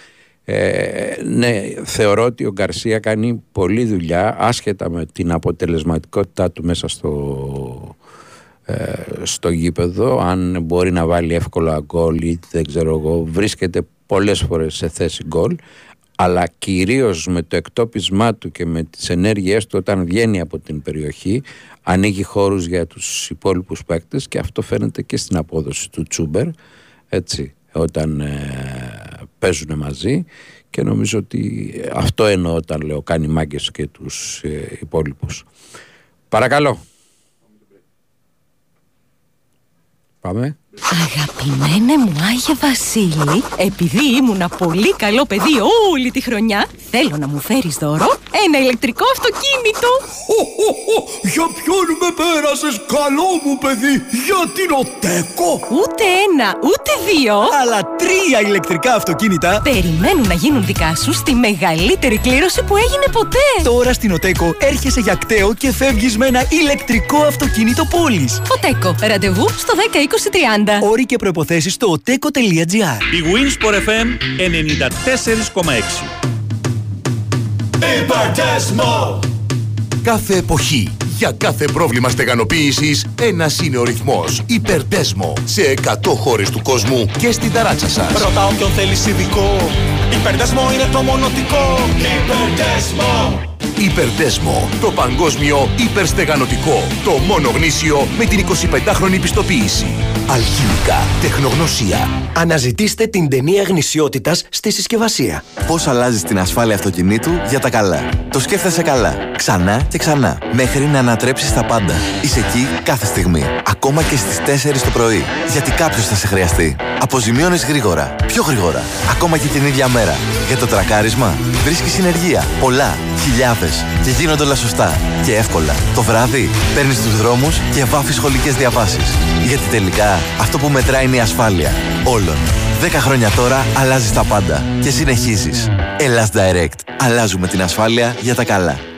S2: Ε, ναι, θεωρώ ότι ο Γκαρσία κάνει πολλή δουλειά άσχετα με την αποτελεσματικότητά του μέσα στο, ε, στο γήπεδο. Αν μπορεί να βάλει εύκολα γκολ ή δεν ξέρω εγώ βρίσκεται πολλές φορές σε θέση γκολ. Αλλά κυρίως με το εκτόπισμά του και με τις ενέργειές του όταν βγαίνει από την περιοχή ανοίγει χώρους για τους υπόλοιπους παίκτες και αυτό φαίνεται και στην απόδοση του Τσούμπερ έτσι όταν ε, παίζουν μαζί και νομίζω ότι αυτό εννοώ όταν λέω κάνει μάγκες και τους ε, υπόλοιπους. Παρακαλώ. Πάμε.
S1: Αγαπημένε μου Άγιε Βασίλη, επειδή ήμουνα πολύ καλό παιδί όλη τη χρονιά, θέλω να μου φέρεις δώρο ένα ηλεκτρικό αυτοκίνητο.
S9: Για ποιον με πέρασες καλό μου παιδί, για την ΟΤΕΚΟ.
S1: Ούτε ένα, ούτε δύο.
S10: Αλλά τρία ηλεκτρικά αυτοκίνητα
S1: Περιμένουν να γίνουν δικά σου στη μεγαλύτερη κλήρωση που έγινε ποτέ.
S10: Τώρα στην Οτέκο έρχεσαι για κταίο και φεύγεις με ένα ηλεκτρικό αυτοκίνητο πόλης.
S1: Οτέκο, ραντεβού στο 10 20 30.
S10: Όροι και προϋποθέσεις στο oteco.gr
S11: Η Winsport FM 94,6
S22: Υπερτέσμο! Κάθε εποχή, για κάθε πρόβλημα στεγανοποίησης, ένας είναι ο ρυθμός. Υπερτέσμο. Σε 100 χώρες του κόσμου και στην ταράτσα σας.
S9: Ρωτά όποιον θέλεις ειδικό. Υπερδέσμο είναι το μονοτικό. Υπερδέσμο.
S22: Υπερδέσμο. Το παγκόσμιο υπερστεγανοτικό. Το μόνο γνήσιο με την 25χρονη πιστοποίηση. Αλχημικά. Τεχνογνωσία.
S16: Αναζητήστε την ταινία γνησιότητας στη συσκευασία.
S23: Πώς αλλάζεις την ασφάλεια αυτοκινήτου για τα καλά. Το σκέφτεσαι καλά. Ξανά και ξανά. Μέχρι να ανατρέψεις τα πάντα. Είσαι εκεί κάθε στιγμή. Ακόμα και στις 4 το πρωί. Γιατί κάποιος θα σε χρειαστεί. Αποζημιώνεις γρήγορα. Πιο γρήγορα. Ακόμα και την ίδια μέρα. Για το τρακάρισμα βρίσκεις συνεργεία. Πολλά. Χιλιάδες. Και γίνονται όλα σωστά. Και εύκολα. Το βράδυ παίρνεις τους δρόμους και βάφεις σχολικές διαβάσεις. Γιατί τελικά αυτό που μετράει είναι η ασφάλεια. Όλων. 10 χρόνια τώρα αλλάζεις τα πάντα. Και συνεχίζεις. Ελλάς Direct. Αλλάζουμε την ασφάλεια για τα καλά.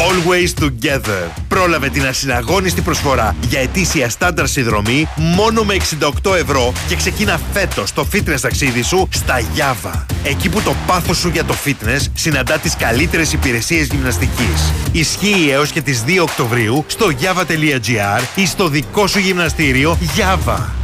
S22: Always Together. Πρόλαβε την ασυναγώνιστη προσφορά για ετήσια στάνταρ συνδρομή μόνο με 68 ευρώ και ξεκίνα φέτος το fitness ταξίδι σου στα Java. Εκεί που το πάθος σου για το fitness συναντά τις καλύτερες υπηρεσίες γυμναστικής. Ισχύει έως και τις 2 Οκτωβρίου στο java.gr ή στο δικό σου γυμναστήριο Java.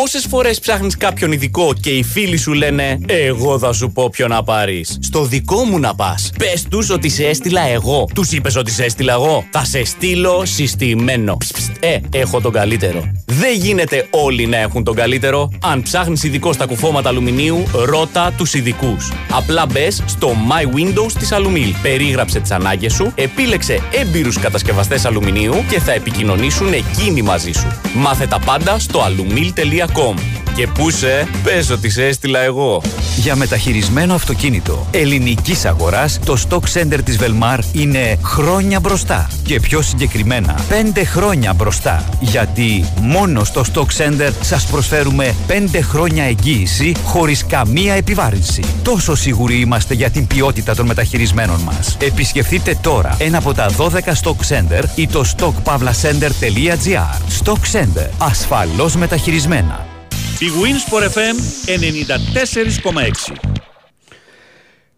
S24: Πόσες φορές ψάχνεις κάποιον ειδικό και οι φίλοι σου λένε Εγώ θα σου πω ποιο να πάρεις. Στο δικό μου να πας. Πες τους ότι σε έστειλα εγώ. Τους είπες ότι σε έστειλα εγώ. Θα σε στείλω συστημένο. Ψ, ψ, ε, έχω τον καλύτερο. Δεν γίνεται όλοι να έχουν τον καλύτερο. Αν ψάχνεις ειδικό στα κουφώματα αλουμινίου, ρώτα τους ειδικούς. Απλά μπες στο My Windows της Αλουμίλ. Περίγραψε τις ανάγκες σου, επίλεξε έμπειρους κατασκευαστές αλουμινίου και θα επικοινωνήσουν εκείνοι μαζί σου. Μάθε τα πάντα στο Mediacom Και πού σε, πες ότι σε έστειλα εγώ.
S25: Για μεταχειρισμένο αυτοκίνητο ελληνικής αγοράς, το Stock Center της Velmar είναι χρόνια μπροστά. Και πιο συγκεκριμένα, 5 χρόνια μπροστά. Γιατί μόνο στο Stock Center σας προσφέρουμε 5 χρόνια εγγύηση χωρίς καμία επιβάρυνση. Τόσο σίγουροι είμαστε για την ποιότητα των μεταχειρισμένων μας. Επισκεφτείτε τώρα ένα από τα 12 Stock Center ή το stockpavlacenter.gr. Stock Center. Ασφαλώς μεταχειρισμένα.
S11: Η Winsport FM 94,6.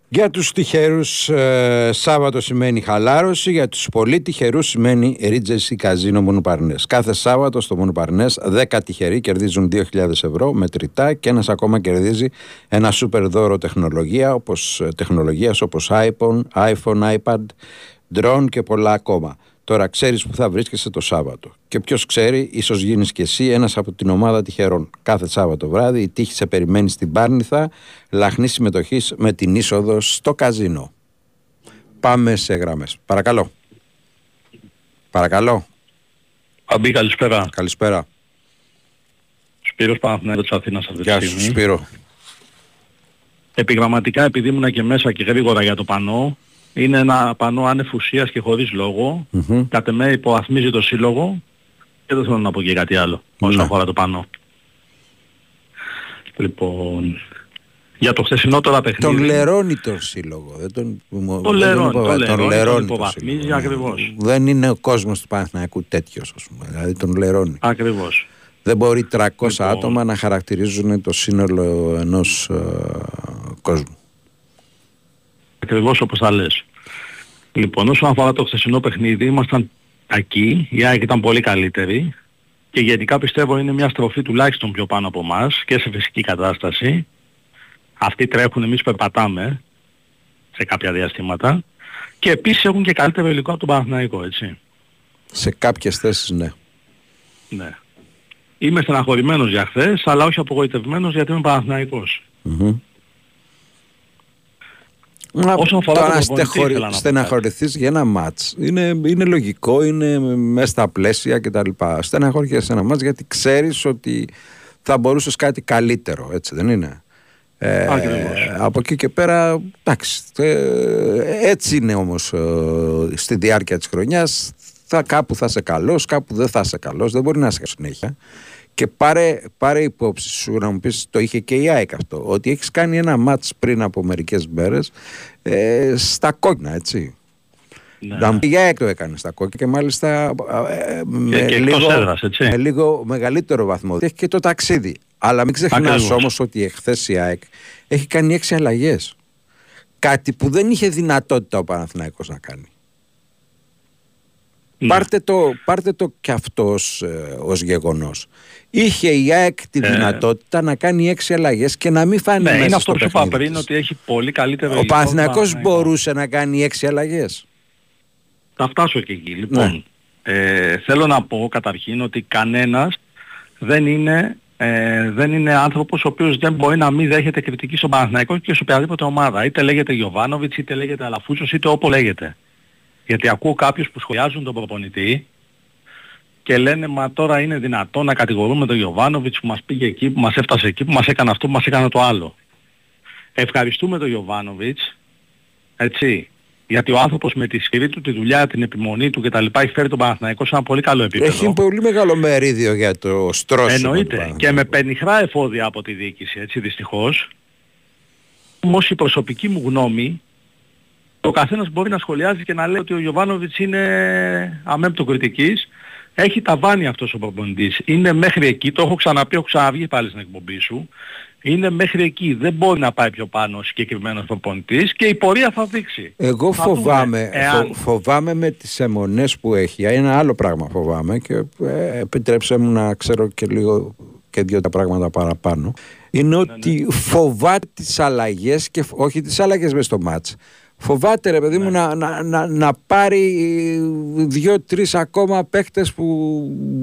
S2: Για τους τυχερούς ε, Σάββατο σημαίνει χαλάρωση, για τους πολύ τυχερούς σημαίνει Regency Casino Μονοπαρνές. Κάθε Σάββατο στο Μονοπαρνές 10 τυχεροί κερδίζουν 2.000 ευρώ μετρητά και ένας ακόμα κερδίζει ένα σούπερ δώρο τεχνολογία, όπως, ε, τεχνολογίας όπως iPhone, iPhone, iPad, drone και πολλά ακόμα. Τώρα ξέρεις που θα βρίσκεσαι το Σάββατο. Και ποιος ξέρει, ίσως γίνεις και εσύ ένας από την ομάδα τυχερών. Κάθε Σάββατο βράδυ η τύχη σε περιμένει στην Πάρνηθα, λαχνής συμμετοχής με την είσοδο στο καζίνο. Πάμε σε γραμμές. Παρακαλώ. Παρακαλώ.
S26: Αμπή, καλησπέρα.
S2: Καλησπέρα.
S26: Σπύρος Παναθηναϊκός της Αθήνας αυτή τη
S2: Γεια σου
S26: στιγμή.
S2: Σπύρο.
S26: Επιγραμματικά επειδή ήμουν και μέσα και γρήγορα για το πανό, είναι ένα πανό άνευ ουσίας και χωρίς λόγο.
S2: Μμμ.
S26: Κατ' εμέ υποβαθμίζει το σύλλογο και δεν θέλω να πω και κάτι άλλο όσον
S2: Ναι.
S26: αφορά το πανό. Λοιπόν, για το χθεσινό τώρα παιχνίδι.
S2: Τον λερώνει τον σύλλογο. Δεν τον,
S26: Το λερώνει, το
S2: τον
S26: λερώνει, τον
S2: λερώνει
S26: υποβαθμίζει
S2: σύλλογο.
S26: ακριβώς.
S2: Δεν είναι ο κόσμος του Παναθηναϊκού τέτοιος, ας πούμε. Δηλαδή τον λερώνει.
S26: Ακριβώς.
S2: Δεν μπορεί 300
S26: Λοιπόν.
S2: άτομα να χαρακτηρίζουν το σύνολο ενός ε, κόσμου.
S26: Ακριβώς όπως τα λες. Λοιπόν, όσον αφορά το χθεσινό παιχνίδι, ήμασταν εκεί, η ΑΕΚ ήταν πολύ καλύτερη και γενικά πιστεύω είναι μια στροφή τουλάχιστον πιο πάνω από εμάς και σε φυσική κατάσταση. Αυτοί τρέχουν, εμείς περπατάμε σε κάποια διαστήματα και επίσης έχουν και καλύτερο υλικό από τον Παναθηναϊκό, έτσι.
S2: Σε κάποιες θέσεις ναι.
S26: Ναι. Είμαι στεναχωρημένος για χθες, αλλά όχι απογοητευμένος γιατί είμαι Παναθηναϊκός.
S2: Μμμ. Μα
S26: Όσον αφορά
S2: το
S26: τον
S2: να
S26: προπονητή,
S2: στεχωρι-
S26: ήθελα να πω
S2: στεναχωρηθείς για ένα μάτς είναι, είναι λογικό, είναι μέσα στα πλαίσια κτλ. Στεναχωρηθείς σε ένα μάτς γιατί ξέρεις ότι θα μπορούσες κάτι καλύτερο, έτσι δεν είναι; Ε,
S26: Ακριβώς.
S2: από εκεί και πέρα, εντάξει, ε, έτσι είναι όμως ε, στη διάρκεια της χρονιάς. Θα, κάπου θα είσαι καλός, κάπου δεν θα είσαι καλός, δεν μπορεί να είσαι συνέχεια. Και πάρε, πάρε υπόψη σου να μου πεις, το είχε και η ΑΕΚ αυτό, ότι έχεις κάνει ένα μάτς πριν από μερικές μέρες ε, στα κόκκινα, έτσι.
S26: Ναι.
S2: Να μου πει η ΑΕΚ το έκανε στα κόκκινα και μάλιστα ε, με,
S26: και εκτός
S2: λίγο,
S26: έδρας, έτσι.
S2: με λίγο μεγαλύτερο βαθμό. Έχει και το ταξίδι. Αλλά μην ξεχνάς
S26: Ακριβώς.
S2: όμως ότι εχθές η ΑΕΚ έχει κάνει έξι αλλαγές. Κάτι που δεν είχε δυνατότητα ο Παναθηναϊκός να κάνει.
S26: Ναι.
S2: Πάρτε, το, πάρτε το κι αυτός ε, ως γεγονός. Είχε η ΑΕΚ τη
S26: Ε.
S2: δυνατότητα να κάνει έξι αλλαγές και να μην φάνει
S26: Ναι,
S2: μέσα
S26: είναι
S2: στο
S26: αυτό που σου είπα
S2: παιχνίδι
S26: πριν
S2: της.
S26: ότι έχει πολύ καλύτερο
S2: Ο
S26: υλικό
S2: Παναθηναϊκός
S26: Παναθηναϊκό.
S2: μπορούσε να κάνει έξι αλλαγές.
S26: Θα φτάσω και εκεί. Λοιπόν,
S2: Ναι.
S26: ε, θέλω να πω καταρχήν ότι κανένας δεν είναι, ε, δεν είναι άνθρωπος ο οποίος δεν μπορεί να μην δέχεται κριτική στον Παναθηναϊκό και σε οποιαδήποτε ομάδα. Είτε λέγεται Γιωβάνοβιτς, είτε λέγεται Αλαφούτσος, είτε όπου λέγεται. Γιατί ακούω κάποιους που σχολιάζουν τον προπονητή και λένε μα τώρα είναι δυνατόν να κατηγορούμε τον Γιωβάνοβιτς που μας πήγε εκεί, που μας έφτασε εκεί, που μας έκανε αυτό, που μας έκανε το άλλο. Ευχαριστούμε τον Γιωβάνοβιτς, έτσι, γιατί ο άνθρωπος με τη σκληρή του τη δουλειά, την επιμονή του κτλ. έχει φέρει τον Παναθηναϊκό σε ένα πολύ καλό επίπεδο.
S2: Έχει πολύ μεγάλο μερίδιο για το στρώσιμο. του
S26: Εννοείται.
S2: Παναθηναϊκού.
S26: Και με πενιχρά εφόδια από τη διοίκηση, έτσι δυστυχώς. Όμως η προσωπική μου γνώμη, ο καθένας μπορεί να σχολιάζει και να λέει ότι ο Γιωβάνοβιτς είναι αμέμπτο κριτικής. Έχει ταβάνει αυτός ο προπονητής. Είναι μέχρι εκεί, το έχω ξαναπεί, έχω ξαναβγεί πάλι στην εκπομπή σου. Είναι μέχρι εκεί. Δεν μπορεί να πάει πιο πάνω ο συγκεκριμένος προπονητής και η πορεία θα δείξει.
S2: Εγώ
S26: Θα δούμε
S2: φοβάμαι,
S26: εάν-
S2: φο- φοβάμαι με τις αιμονές που έχει. Ένα άλλο πράγμα φοβάμαι και ε, επιτρέψε μου να ξέρω και λίγο και δύο τα πράγματα παραπάνω.
S26: Ναι,
S2: Είναι ότι φοβάται τις αλλαγές και φ- όχι τις αλλαγές μες στο μάτς. Φοβάται ρε
S26: Ναι.
S2: παιδί μου να, να, να, να πάρει δύο-τρεις ακόμα παίχτες που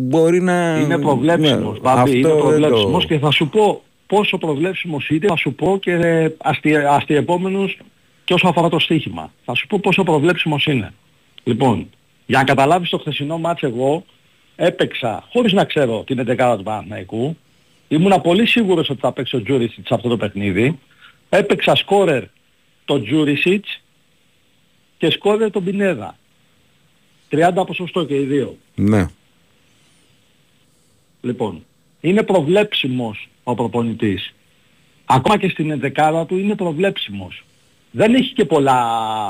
S2: μπορεί να...
S26: Είναι προβλέψιμος,
S2: Ναι,
S26: Μπάμπη, είναι
S2: αυτό δεν
S26: προβλέψιμος
S2: το-
S26: και θα σου πω πόσο προβλέψιμος είναι, θα σου πω και αστι, αστιεπόμενος και όσο αφορά το στοίχημα. Θα σου πω πόσο προβλέψιμος είναι. Λοιπόν, για να καταλάβεις το χθεσινό μάτς εγώ έπαιξα χωρίς να ξέρω την 11 του Παναθηναϊκού. Ήμουνα πολύ σίγουρος ότι θα παίξει ο Τζούρισιτς σε αυτό το παιχνίδι. Έπαιξα σκόρερ το Τζούρισιτς και σκόρερ τον Πινέδα. 30 ποσοστό και οι δύο.
S2: Ναι.
S26: Λοιπόν, είναι προβλέψιμος ο προπονητής. Ακόμα και στην ενδεκάδα του είναι προβλέψιμος. Δεν έχει και πολλά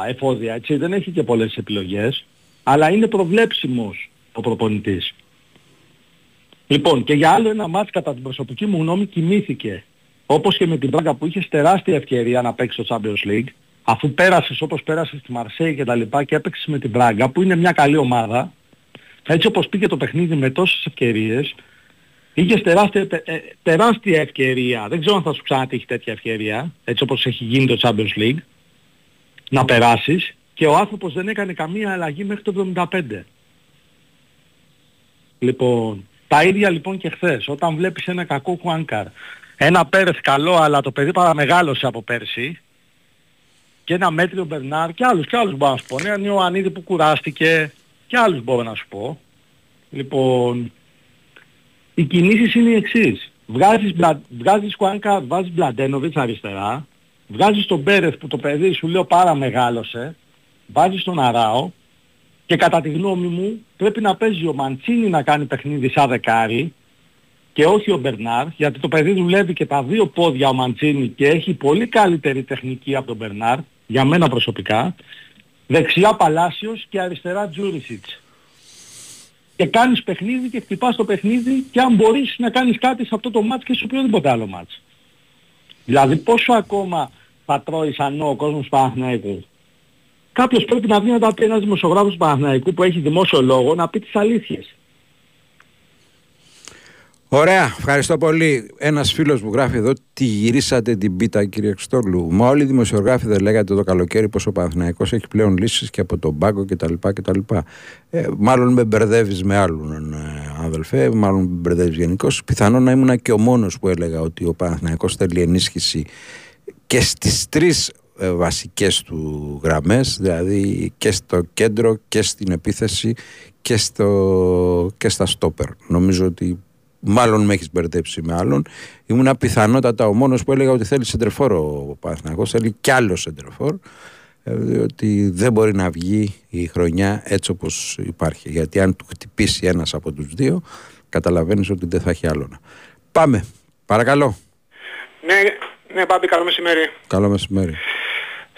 S26: εφόδια, έτσι, δεν έχει και πολλές επιλογές, αλλά είναι προβλέψιμος ο προπονητής. Λοιπόν, και για άλλο ένα μάτς κατά την προσωπική μου γνώμη κοιμήθηκε. Όπως και με την Πράγκα που είχες τεράστια ευκαιρία να παίξει το Champions League, αφού πέρασες όπως πέρασες στη Μαρσέη και τα λοιπά και έπαιξες με την Πράγκα που είναι μια καλή ομάδα, έτσι όπως πήγε το παιχνίδι με τόσες ευκαιρίες, Είχες τεράστια, τε- ε, τεράστια ευκαιρία, δεν ξέρω αν θα σου ξανατύχει τέτοια ευκαιρία, έτσι όπως έχει γίνει το Champions League, να περάσεις και ο άνθρωπος δεν έκανε καμία αλλαγή μέχρι το 75. Λοιπόν, τα ίδια λοιπόν και χθες, όταν βλέπεις ένα κακό Χουάνκαρ, ένα Πέρεθ καλό αλλά το παιδί παραμεγάλωσε από πέρσι, και ένα μέτριο Μπερνάρ και άλλους και άλλους μπορώ να σου πω. Ένα Ιωαννίδη που κουράστηκε και άλλους μπορώ να σου πω. Λοιπόν, οι κινήσεις είναι οι εξής. Βγάζεις, Μπλα- βγάζεις Κουάνκα, βάζεις Μπλαντένοβιτς αριστερά, βγάζεις τον Πέρεθ που το παιδί σου λέω πάρα μεγάλωσε, βάζεις τον Αράο και κατά τη γνώμη μου πρέπει να παίζει ο Μαντσίνη να κάνει παιχνίδι σαν δεκάρι και όχι ο Μπερνάρ, γιατί το παιδί δουλεύει και τα δύο πόδια ο Μαντσίνη και έχει πολύ καλύτερη τεχνική από τον Μπερνάρ, για μένα προσωπικά, δεξιά Παλάσιος και αριστερά Τζούρισιτς. Και κάνεις παιχνίδι και χτυπάς το παιχνίδι και αν μπορείς να κάνεις κάτι σε αυτό το μάτς και σε οποιοδήποτε άλλο μάτς. Δηλαδή πόσο ακόμα θα τρώεις σανό ο κόσμος του Παναθηναϊκού. Κάποιος πρέπει να βγει να τα πει ένας δημοσιογράφος του Παναθηναϊκού που έχει δημόσιο λόγο να πει τις αλήθειες.
S2: Ωραία, ευχαριστώ πολύ. Ένας φίλος μου γράφει εδώ τι γυρίσατε την πίτα, κύριε Ξτόλου. Μα όλοι οι δημοσιογράφοι δεν λέγατε το καλοκαίρι πω ο Παναθηναϊκός έχει πλέον λύσεις και από τον πάγκο κτλ. κτλ. Ε, μάλλον με μπερδεύεις με άλλον ε, αδελφέ, μάλλον με μπερδεύεις γενικώς. Πιθανόν να ήμουν και ο μόνος που έλεγα ότι ο Παναθηναϊκός θέλει ενίσχυση και στις τρεις ε, βασικές του γραμμές δηλαδή και στο κέντρο και στην επίθεση και, στο, και στα στόπερ νομίζω ότι μάλλον με έχεις μπερδέψει με άλλον. Ήμουν πιθανότατα ο μόνος που έλεγα ότι θέλει σεντρεφόρ ο Παναθηναϊκός θέλει κι άλλο σεντρεφόρ ε, διότι δεν μπορεί να βγει η χρονιά έτσι όπως υπάρχει. Γιατί αν του χτυπήσει ένας από τους δύο καταλαβαίνεις ότι δεν θα έχει άλλον πάμε παρακαλώ.
S18: Ναι, ναι, Μπάμπη, καλό μεσημέρι.
S2: καλό μεσημέρι.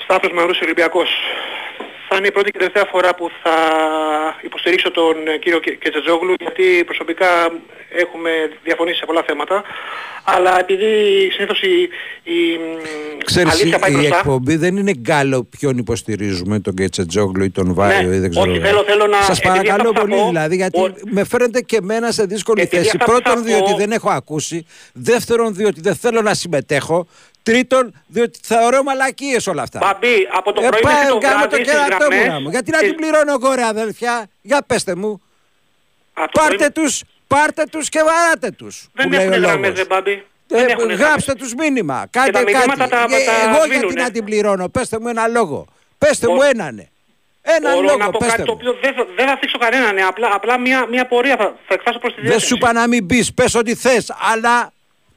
S18: Σταύρος Μαρούς Ολυμπιακός. Θα είναι η πρώτη και τελευταία φορά που θα υποστηρίξω τον ε, κύριο Κε- Κετζετζόγλου γιατί προσωπικά έχουμε διαφωνήσει σε πολλά θέματα. Αλλά επειδή συνήθως η, η μ,
S2: Ξέρεις,
S18: αλήθεια πάει
S2: η
S18: μπροστά.
S2: εκπομπή δεν είναι γκάλο ποιον υποστηρίζουμε, τον Κετσετζόγλου ή τον Βάιο
S18: Ναι,
S2: ή δεν ξέρω.
S18: όχι,
S2: εγώ.
S18: θέλω- θέλω να-
S2: Σας
S18: επειδή
S2: παρακαλώ
S18: αυτά που θα
S2: πολύ
S18: πω,
S2: δηλαδή, γιατί
S18: ο-
S2: με φέρνετε και εμένα σε δύσκολη
S18: Επειδή
S2: θέση.
S18: αυτά που
S2: Πρώτον,
S18: θα
S2: διότι
S18: πω-
S2: δεν έχω ακούσει. Δεύτερον, διότι δεν θέλω να συμμετέχω. Τρίτον, διότι θεωρώ μαλακίες όλα αυτά.
S18: Μπαμπή, από το
S2: Ε,
S18: πρωί
S2: πάει,
S18: μέχρι το
S2: κάμε
S18: βράδυ
S2: το
S18: στις
S2: κερατό μου
S18: γραμμές,
S2: να μου. Γιατί να
S18: στις-
S2: την πληρώνω εγώ ρε αδελφιά. Για πέστε μου.
S18: από το
S2: Πάρτε
S18: πρωί-
S2: τους, πάρτε τους και βαράτε τους.
S18: Δεν
S2: που λέει ο
S18: έχουν γραμμές,
S2: λόγος.
S18: ρε Μπάμπη.
S2: Ε,
S18: Δεν έχουν
S2: γράψτε τους μήνυμα. Κάντε
S18: τα μηνύματα
S2: κάτι.
S18: τα-
S2: Ε,
S18: τα
S2: Εγώ
S18: σβήνουνε.
S2: γιατί να την πληρώνω; Πέστε μου ένα λόγο. Πέστε μου έναν. Ένα
S18: Μπορώ
S2: λόγο,
S18: να πω
S2: πέστε
S18: κάτι το
S2: μου.
S18: οποίο δεν θα, δεν θα θίξω κανέναν, ναι. απλά, απλά μια, μια πορεία θα, θα εκφράσω προς τη
S2: Δεν
S18: διεύθυνση.
S2: σου είπα να μην πεις, πες ό,τι θες, αλλά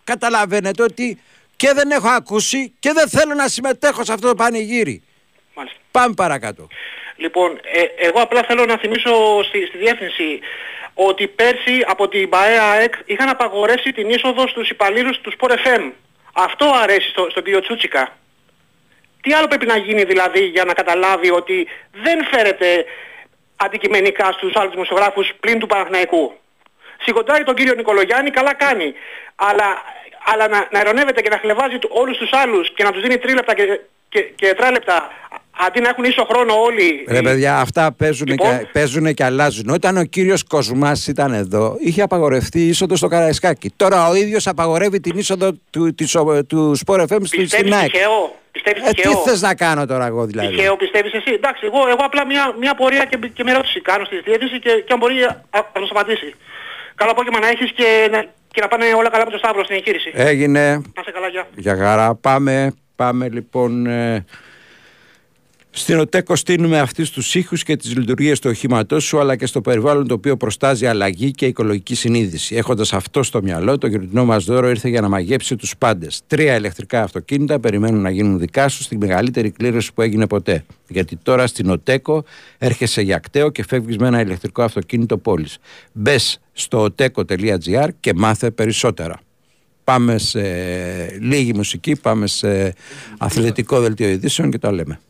S2: καταλαβαίνετε ότι και δεν έχω ακούσει και δεν θέλω να συμμετέχω σε αυτό το πανηγύρι.
S18: Μάλιστα.
S2: Πάμε παρακάτω.
S18: Λοιπόν, ε, εγώ απλά θέλω να θυμίσω στη, στη διεύθυνση ότι πέρσι από την ΠαΕΑ ΑΕΚ είχαν απαγορεύσει την είσοδο στους υπαλλήλους του Sport FM. Αυτό αρέσει στο, στον κύριο Τσούτσικα. Τι άλλο πρέπει να γίνει δηλαδή για να καταλάβει ότι δεν φέρεται αντικειμενικά στους άλλους δημοσιογράφους πλην του Παναθηναϊκού; Σηκωτάει τον κύριο Νικολογιάννη, καλά κάνει. Αλλά, αλλά να, να ερωνεύεται και να χλεβάζει του- όλους τους άλλους και να τους δίνει τρίλεπτα και, και, και τετράλεπτα αντί να έχουν ίσο χρόνο όλοι.
S2: Ρε παιδιά, αυτά παίζουν,
S18: Λοιπόν.
S2: και, παίζουν και αλλάζουν. Όταν ο κύριος Κοσμάς ήταν εδώ, είχε απαγορευτεί η είσοδος στο Καραϊσκάκι. Τώρα ο ίδιος απαγορεύει την είσοδο του, της, ο- του Sport FM στη- στην
S18: Πιστεύεις
S2: ΑΕΚ.
S18: τυχαίο, πιστεύεις
S2: Ε, τι
S18: τυχαίο;
S2: θες να κάνω τώρα εγώ δηλαδή;
S18: Τυχαίο πιστεύεις εσύ; Εντάξει, εγώ, εγώ απλά μια, μια πορεία και, και μια ερώτηση κάνω στη διεύθυνση και, και αν μπορεί α, να μας απαντήσει. Καλό απόγευμα να έχεις και να, και να πάνε όλα καλά με το Σταύρο στην εγχείρηση.
S2: Έγινε.
S18: Να είσαι καλά, γεια.
S2: Για χαρά. Πάμε, πάμε λοιπόν. ε, Στην ΟΤΕΚΟ στείλουμε αυτούς τους ήχους και τις λειτουργίες του οχήματός σου, αλλά και στο περιβάλλον το οποίο προστάζει αλλαγή και οικολογική συνείδηση. Έχοντας αυτό στο μυαλό, το γιορτινό μας δώρο ήρθε για να μαγέψει τους πάντες. Τρία ηλεκτρικά αυτοκίνητα περιμένουν να γίνουν δικά σου στη μεγαλύτερη κλήρωση που έγινε ποτέ. Γιατί τώρα στην ΟΤΕΚΟ έρχεσαι για κταίο και φεύγεις με ένα ηλεκτρικό αυτοκίνητο πόλης. Μπες στο oteco.gr και μάθε περισσότερα. Πάμε σε λίγη μουσική, πάμε σε αθλητικό δελτίο ειδήσεων και τα λέμε.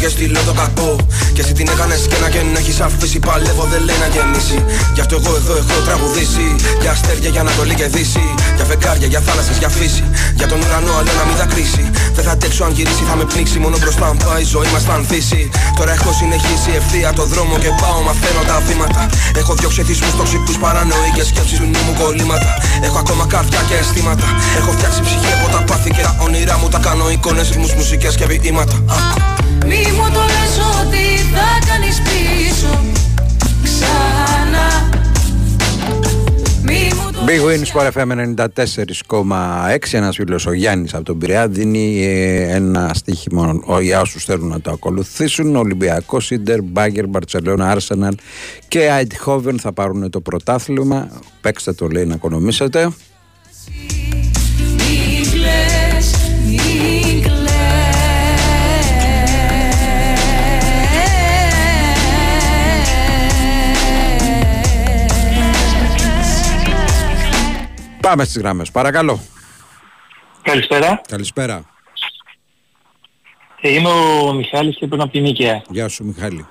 S3: Και στείλω το κακό. Και εσύ την έκανες και να και να έχεις αφήσει Παλεύω δεν λέει να γεμίσει. Γι' αυτό εγώ εδώ έχω τραγουδήσει. Για αστέρια, για Ανατολή και Δύση. Για φεγγάρια, για θάλασσες, για φύση. Για τον ουρανό άλλο να μην δακρύσει Δεν θα αντέξω αν γυρίσει θα με πνίξει Μόνο μπροστά αν πάει η ζωή μας θα ανθίσει. Τώρα έχω συνεχίσει ευθεία το δρόμο και πάω μαθαίνω τα βήματα. Έχω διώξει εθισμούς τοξικούς παρανοϊκές σκέψεις του νου μου κολλήματα. Έχω ακόμα καρδιά και αισθήματα. Έχω φτιάξει ψυχή από τα πάθη και τα όνειρά μου. Τα κάνω εικόνες, ρυθμούς, μουσικές και ποίηματα. Άκου.
S24: Μη μου το λες ότι θα κάνεις πίσω. Ξανά. Μη μου το
S2: Big Win Sport FM 94,6 ένας φίλος ο Γιάννης από τον Πειραιά δίνει ε, ένα στοίχημα ο- για όσους θέλουν να το ακολουθήσουν. Ολυμπιακός, Σίντερ, Μπάγκερ, Μπαρτσελώνα, Άρσεναλ και Αιτχόβεν θα πάρουν το πρωτάθλημα. Παίξτε το λέει να οικονομήσετε Πάμε στις γραμμές παρακαλώ
S27: Καλησπέρα.
S2: Καλησπέρα
S27: Ε, Είμαι ο Μιχάλης και παίρνω από την Νίκαια.
S2: Γεια σου Μιχάλη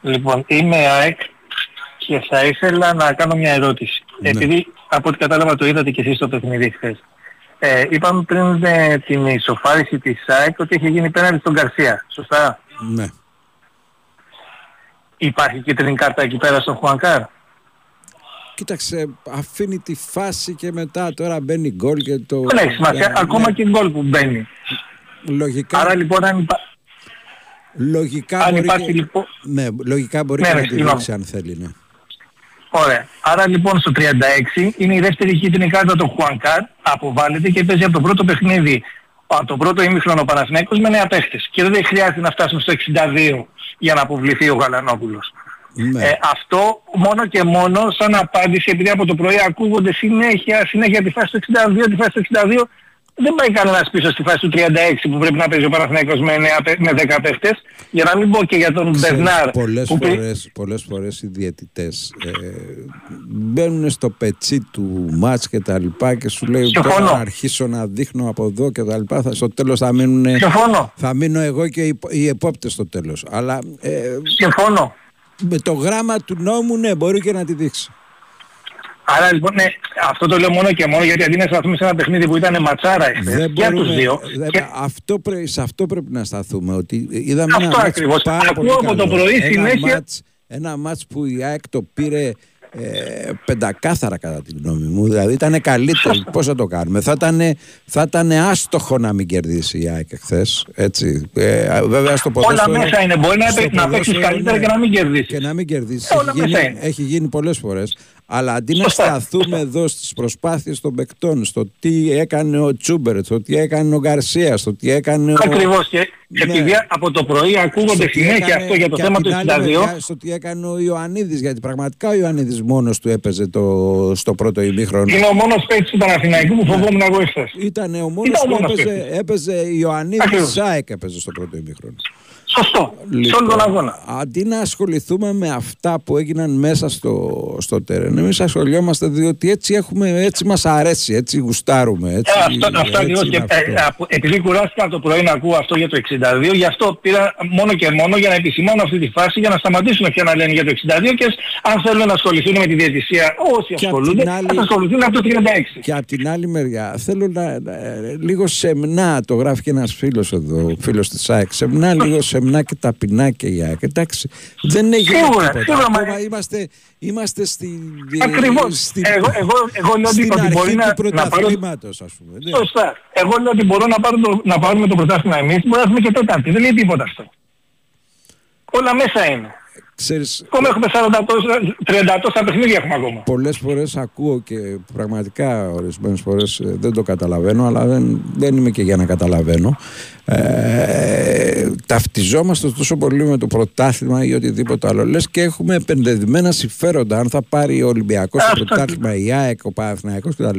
S27: Λοιπόν, είμαι ΑΕΚ και θα ήθελα να κάνω μια ερώτηση.
S2: Ναι.
S27: Επειδή από ό,τι κατάλαβα το είδατε και εσείς στο παιχνίδι χθες. Ε, είπαμε πριν ε, την ισοφάριση της ΑΕΚ ότι έχει γίνει πέναντι στον Καρσία. Σωστά;
S2: Ναι
S27: Υπάρχει κίτρινη κάρτα εκεί πέρα στον Χουανκάρ.
S2: Κοίταξε αφήνει τη φάση και μετά τώρα μπαίνει γκολ και το
S27: Δεν έχει σημασία.
S2: Ναι,
S27: Ακόμα και γκολ που μπαίνει.
S2: Λογικά
S27: Άρα λοιπόν αν, υπά...
S2: Λογικά
S27: αν
S2: μπορεί
S27: υπάρχει
S2: και...
S27: λοιπόν...
S2: Ναι, λογικά μπορεί
S27: Ναι,
S2: και
S27: ναι,
S2: να τη
S27: συγγνώμη.
S2: δείξει αν θέλει, ναι.
S27: Ωραία. Άρα λοιπόν στο 36 είναι η δεύτερη κίτρινη κάρτα του Χουανκάρ, αποβάλλεται και παίζει από το πρώτο παιχνίδι, από το πρώτο ημίχρονο ο Παναθηναίκος με νέα παίχτες. Και δεν χρειάζεται να φτάσουν στο 62 για να αποβληθεί ο Γαλανόπουλος.
S2: Ναι.
S27: Ε, αυτό μόνο και μόνο σαν απάντηση, επειδή από το πρωί ακούγονται συνέχεια, συνέχεια τη φάση του 62, τη φάση του 62, δεν πάει κανένας πίσω στη φάση του 36 που πρέπει να παίζει ο Παναθηναίκος με, νέα, παί- με 10 παίχτες. Για να μην πω και για τον
S2: Ξέρεις,
S27: Μπερνάρ.
S2: πολλές,
S27: που πει-
S2: φορές, πολλές φορές οι διαιτητές ε, μπαίνουν στο πετσί του μάτς και τα λοιπά και σου λέει
S27: Συμφωνώ.
S2: τώρα να αρχίσω να δείχνω από εδώ και τα λοιπά θα, στο τέλος θα μείνουν
S27: Συμφωνώ.
S2: θα μείνω εγώ και οι, οι επόπτες στο τέλος αλλά ε,
S27: Συμφωνώ.
S2: Με το γράμμα του νόμου ναι μπορεί και να τη δείξει
S27: Άρα λοιπόν, ναι, αυτό το λέω μόνο και μόνο γιατί αντί να σταθούμε σε ένα παιχνίδι που ήταν ματσάρα εχθές,
S2: Δεν
S27: για τους
S2: μπορούμε-
S27: δύο.
S2: δεν-
S27: και
S2: αυτό πρέ- σε αυτό πρέπει να σταθούμε. Ότι είδαμε
S27: Αυτό
S2: ένα μάτς
S27: ακριβώς.
S2: πάρα
S27: Ακούω
S2: πολύ
S27: από το
S2: καλό.
S27: πρωί
S2: ένα
S27: συνέχεια-
S2: Μάτς, ένα μάτς που η ΑΕΚ το πήρε ε, πεντακάθαρα κατά τη γνώμη μου. Δηλαδή ήταν καλύτερο. [laughs] Πώς θα το κάνουμε; Θα ήταν, θα ήταν άστοχο να μην κερδίσει η ΑΕΚ χθε. Έτσι. Ε, βέβαια στο
S27: Όλα
S2: ποδόσφαιρο.
S27: μέσα είναι. Μπορεί να,
S2: στο
S27: παί- να παίξεις
S2: ποδόσφαιρο,
S27: καλύτερα
S2: ναι.
S27: και να μην κερδίσεις.
S2: Και να μην κερδίσεις.
S27: Όλα
S2: Έχει,
S27: μέσα
S2: γίνει-
S27: είναι.
S2: έχει γίνει πολλές φορές. Αλλά αντί να
S27: Σωστά,
S2: σταθούμε εδώ στις προσπάθειες των παικτών, στο τι έκανε ο Τσούμπερτ, στο τι έκανε ο Γκαρσίας, στο τι έκανε ο.
S27: Ακριβώς και
S2: Ναι.
S27: επειδή από το πρωί ακούγονται
S2: Στο τι
S27: συνέχεια
S2: έκανε
S27: αυτό για το
S2: και
S27: θέμα
S2: απ'
S27: του
S2: την άλλη
S27: 62.
S2: μεριά Στο τι έκανε ο Ιωαννίδης γιατί πραγματικά ο Ιωαννίδης μόνος του έπαιζε το, στο πρώτο ημίχρονο.
S27: Είναι ο μόνος παίκτης του Παναθηναϊκού που φοβόμουν εγώ εχθές.
S2: Ήταν ο μόνος
S27: Ήταν ο
S2: που
S27: μόνος
S2: έπαιζε,
S27: παίκτης.
S2: έπαιζε Ιωαννίδης
S27: Ακριβώς.
S2: Ζάεκ έπαιζε στο πρώτο ημίχρονο.
S27: Σωστό. Σε όλο τον αγώνα.
S2: Αντί να ασχοληθούμε με αυτά που έγιναν μέσα στο, στο τερέν, εμείς ασχολιόμαστε διότι έτσι, έχουμε, έτσι μας αρέσει, έτσι γουστάρουμε. Έτσι,
S27: Ε, αυτό, αυτό
S2: έτσι
S27: ακριβώς και
S2: είναι
S27: ε,
S2: αυτό.
S27: από- επειδή κουράστηκα το πρωί να ακούω αυτό για το 62, γι' αυτό πήρα μόνο και μόνο για να επισημάνω αυτή τη φάση για να σταματήσουν πια να λένε για το 62 και αν θέλουν να ασχοληθούν με τη διαιτησία όσοι
S2: Και απ'
S27: ασχολούνται,
S2: την άλλη-
S27: θα ασχοληθούν από το 36.
S2: Και από την άλλη μεριά, θέλω να, να- λίγο σεμνά, το γράφει και ένας φίλος εδώ, φίλος της ΑΕΚ, σεμνά, λίγο [laughs] σεμνά και ταπεινά και η ΑΕΚ. Εντάξει, δεν έγινε
S27: Σίγουρα,
S2: τίποτα.
S27: σίγουρα, μα-
S2: Ακόμα είμαστε, είμαστε στη,
S27: Ακριβώς.
S2: στην,
S27: Εγώ, εγώ, εγώ λέω ότι,
S2: στην
S27: ότι μπορεί
S2: αρχή
S27: να,
S2: του
S27: να πάρω...
S2: πρωταθλήματος, ας πούμε. ναι.
S27: Σωστά. Εγώ λέω ότι μπορώ να, πάρω το, να πάρουμε το πρωτάθλημα εμείς, μπορεί να έχουμε και τέταρτη. Δεν λέει τίποτα αυτό. Όλα μέσα είναι.
S2: Ξέρεις,
S27: Ακόμα έχουμε 40 τόσα, 30 τόσα παιχνίδια έχουμε ακόμα.
S2: πολλές φορές ακούω και πραγματικά ορισμένες φορές ε, δεν το καταλαβαίνω αλλά δεν, δεν είμαι και για να καταλαβαίνω. Ε, ταυτιζόμαστε τόσο πολύ με το πρωτάθλημα ή οτιδήποτε άλλο. Λες και έχουμε επενδεδημένα συμφέροντα. Αν θα πάρει ο Ολυμπιακός το
S27: Αυτό
S2: πρωτάθλημα η ΑΕΚ, ο Παναθηναϊκός κτλ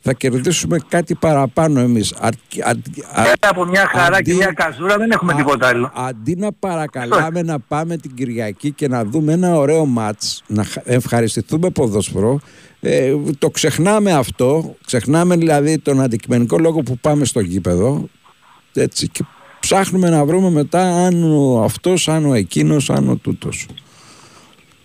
S2: θα κερδίσουμε κάτι παραπάνω εμείς. Αρκ- αρ- αρ-
S27: Πέρα από μια χαρά
S2: αντί-
S27: και μια καζούρα δεν έχουμε
S2: Α-
S27: τίποτα άλλο.
S2: Αντί να παρακαλάμε να πάμε την Κυριακή και να δούμε ένα ωραίο μάτς, να χα- ευχαριστηθούμε ποδόσφαιρο, ε, το ξεχνάμε αυτό, ξεχνάμε δηλαδή τον αντικειμενικό λόγο που πάμε στο γήπεδο έτσι, και ψάχνουμε να βρούμε μετά αν ο αυτός, αν ο εκείνος, αν ο τούτος.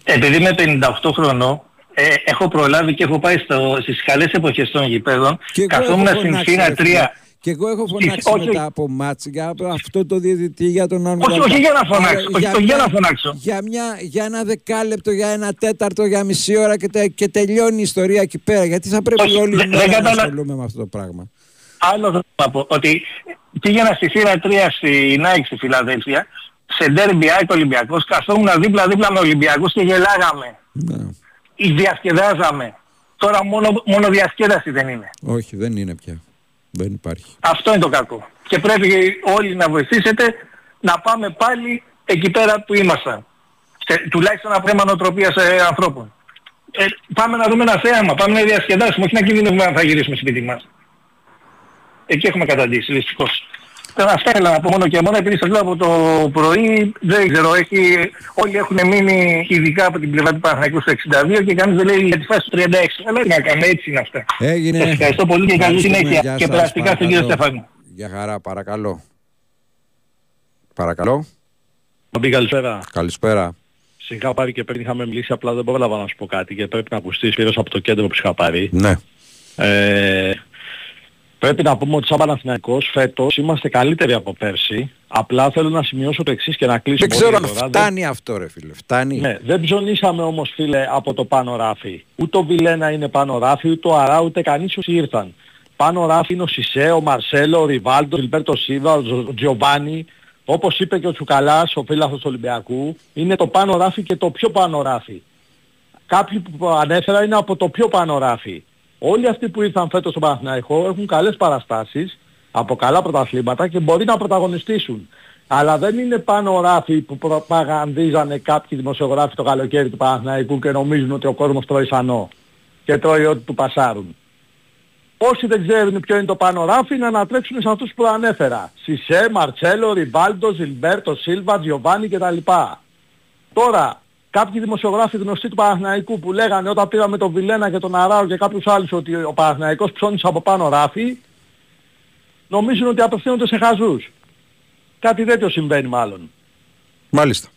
S27: Επειδή είμαι 58 χρονών, ε, έχω προλάβει και έχω πάει στο, στις καλές εποχές των γηπέδων.
S2: Και εγώ
S27: Καθόμουν
S2: έχω
S27: στην
S2: φωνάξει,
S27: Φύρα
S2: ρε φίλε.
S27: 3.
S2: Και εγώ έχω φωνάξει
S27: όχι,
S2: μετά από μάτς για αυτό το διαιτητή, για τον άλλο.
S27: Όχι, όχι για να φωνάξω, όχι, όχι για να φωνάξω.
S2: Για, μια, για ένα δεκάλεπτο, για ένα τέταρτο, για μισή ώρα και, τε- και τελειώνει η ιστορία εκεί πέρα. Γιατί θα πρέπει
S27: Όχι,
S2: όλοι
S27: δεν-
S2: να
S27: δεν καταλα-
S2: ασχολούμαι με αυτό το πράγμα.
S27: Άλλο θέλω να πω, ότι πήγαινα στη Φύρα 3 στη Νάικ στη Φιλαδέλφια, σε ντέρμπι ΑΕΚ Ολυμπιακός, καθόμουν δίπλα-δίπλα με Ολυμπιακούς και γελάγαμε.
S2: Ναι.
S27: Ή διασκεδάζαμε. Τώρα μόνο, μόνο διασκέδαση δεν είναι.
S2: Όχι, δεν είναι πια. Δεν υπάρχει.
S27: Αυτό είναι το κακό. Και πρέπει όλοι να βοηθήσετε να πάμε πάλι εκεί πέρα που ήμασταν. Σε, τουλάχιστον από θέμα νοοτροπίας ε, ανθρώπων. Ε, πάμε να δούμε ένα θέαμα, πάμε να διασκεδάσουμε, όχι να κινδυνεύουμε αν θα γυρίσουμε σπίτι μας. Εκεί έχουμε καταντήσει, δυστυχώς. Τώρα αυτά ήθελα να πω μόνο και μόνο επειδή σας λέω από το πρωί, δεν ξέρω, έχει, όλοι έχουν μείνει ειδικά από την πλευρά του Παναθηναϊκού στο 62 και κανείς δεν λέει για τη φάση του 36. Αλλά τι να κάνουμε, έτσι είναι αυτά.
S2: Έγινε.
S27: Σας ευχαριστώ πολύ και καλή
S2: Ευχαριστούμε.
S27: συνέχεια.
S2: Γεια
S27: Και
S2: σας,
S27: περαστικά στον κύριο
S2: παρακαλώ.
S27: Στεφάνου.
S2: Για χαρά, παρακαλώ. Παρακαλώ.
S26: Μπαμπή, καλησπέρα.
S2: Καλησπέρα.
S26: Σιγά πάρει και πριν είχαμε μιλήσει, απλά δεν πρόλαβα να σου πω κάτι και πρέπει να ακουστείς σπήρος από το κέντρο που σου είχα πάρει.
S2: Ναι.
S26: Ε, πρέπει να πούμε ότι σαν Παναθηναϊκός φέτος είμαστε καλύτεροι από πέρσι. Απλά θέλω να σημειώσω το εξής και να κλείσω
S2: Δεν
S26: πολύ
S2: ξέρω αν
S26: γρήγορα.
S2: φτάνει αυτό ρε φίλε. Φτάνει.
S26: Ναι, δεν ψωνίσαμε όμως φίλε από το πάνω ράφι. Ούτε ο Βιλένα είναι πάνω ράφι, ούτε ο Αρά, ούτε κανείς όσοι ήρθαν. Πάνω ράφι είναι ο Σισε, ο Μαρσέλο, ο Ριβάλτο, ο Ιλμπέρτο Σίβα, ο Τζο- Τζιομπάνι. Όπως είπε και ο Τσουκαλάς, ο φίλαθος του Ολυμπιακού, είναι το πάνω ράφι και το πιο πάνω ράφι. Κάποιοι που ανέφερα είναι από το πιο πάνω ράφι. Όλοι αυτοί που ήρθαν φέτος στο Παναθηναϊκό έχουν καλές παραστάσεις από καλά πρωταθλήματα και μπορεί να πρωταγωνιστήσουν. Αλλά δεν είναι πάνω ράφι που προπαγανδίζανε κάποιοι δημοσιογράφοι το καλοκαίρι του Παναθηναϊκού και νομίζουν ότι ο κόσμος τρώει σανό και τρώει ό,τι του πασάρουν. Όσοι δεν ξέρουν ποιο είναι το πάνω ράφι να ανατρέξουν σε αυτούς που ανέφερα. Σισε, Μαρτσέλο, Ριβάλτο, Ζιλμπέρτο, Σίλβα, Τζιοβάνι κτλ. Τώρα, κάποιοι δημοσιογράφοι γνωστοί του Παναθηναϊκού που λέγανε όταν πήραμε τον Βιλένα και τον Αράο και κάποιους άλλους ότι ο Παναθηναϊκός ψώνισε από πάνω ράφι, νομίζουν ότι απευθύνονται σε χαζούς. Κάτι τέτοιο συμβαίνει μάλλον.
S2: Μάλιστα.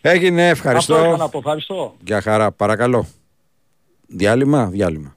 S2: Έγινε,
S26: Αυτό είχα
S2: ευχαριστώ.
S26: να πω. Ευχαριστώ.
S2: Για χαρά, παρακαλώ. Διάλειμμα, διάλειμμα.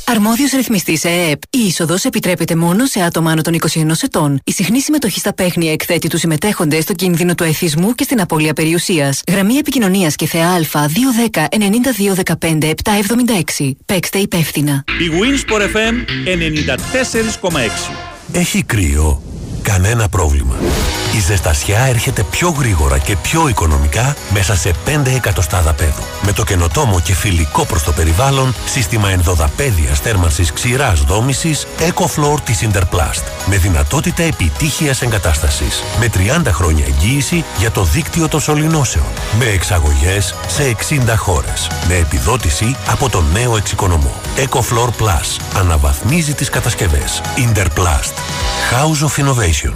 S28: Αρμόδιος ρυθμιστής ΕΕΠ. Η είσοδος επιτρέπεται μόνο σε άτομα άνω των 21 ετών. Η συχνή συμμετοχή στα παίχνια εκθέτει τους συμμετέχοντες στο κίνδυνο του εθισμού και στην απώλεια περιουσίας. Γραμμή επικοινωνίας και ΘΕΑ 210 9215 776. Παίξτε υπεύθυνα.
S11: Η Winsport FM 94,6.
S29: Έχει κρύο. Κανένα πρόβλημα. Η ζεστασιά έρχεται πιο γρήγορα και πιο οικονομικά μέσα σε 5 εκατοστάδα πέδου. Με το καινοτόμο και φιλικό προς το περιβάλλον σύστημα ενδοδαπέδιας θέρμανσης ξηράς δόμησης EcoFloor της Interplast. Με δυνατότητα επιτύχειας εγκατάστασης. Με 30 χρόνια εγγύηση για το δίκτυο των σωληνώσεων. Με εξαγωγές σε 60 χώρες. Με επιδότηση από τον νέο εξοικονομό. EcoFloor Plus. Αναβαθμίζει τις κατασκευές. Interplast. House of Innovation.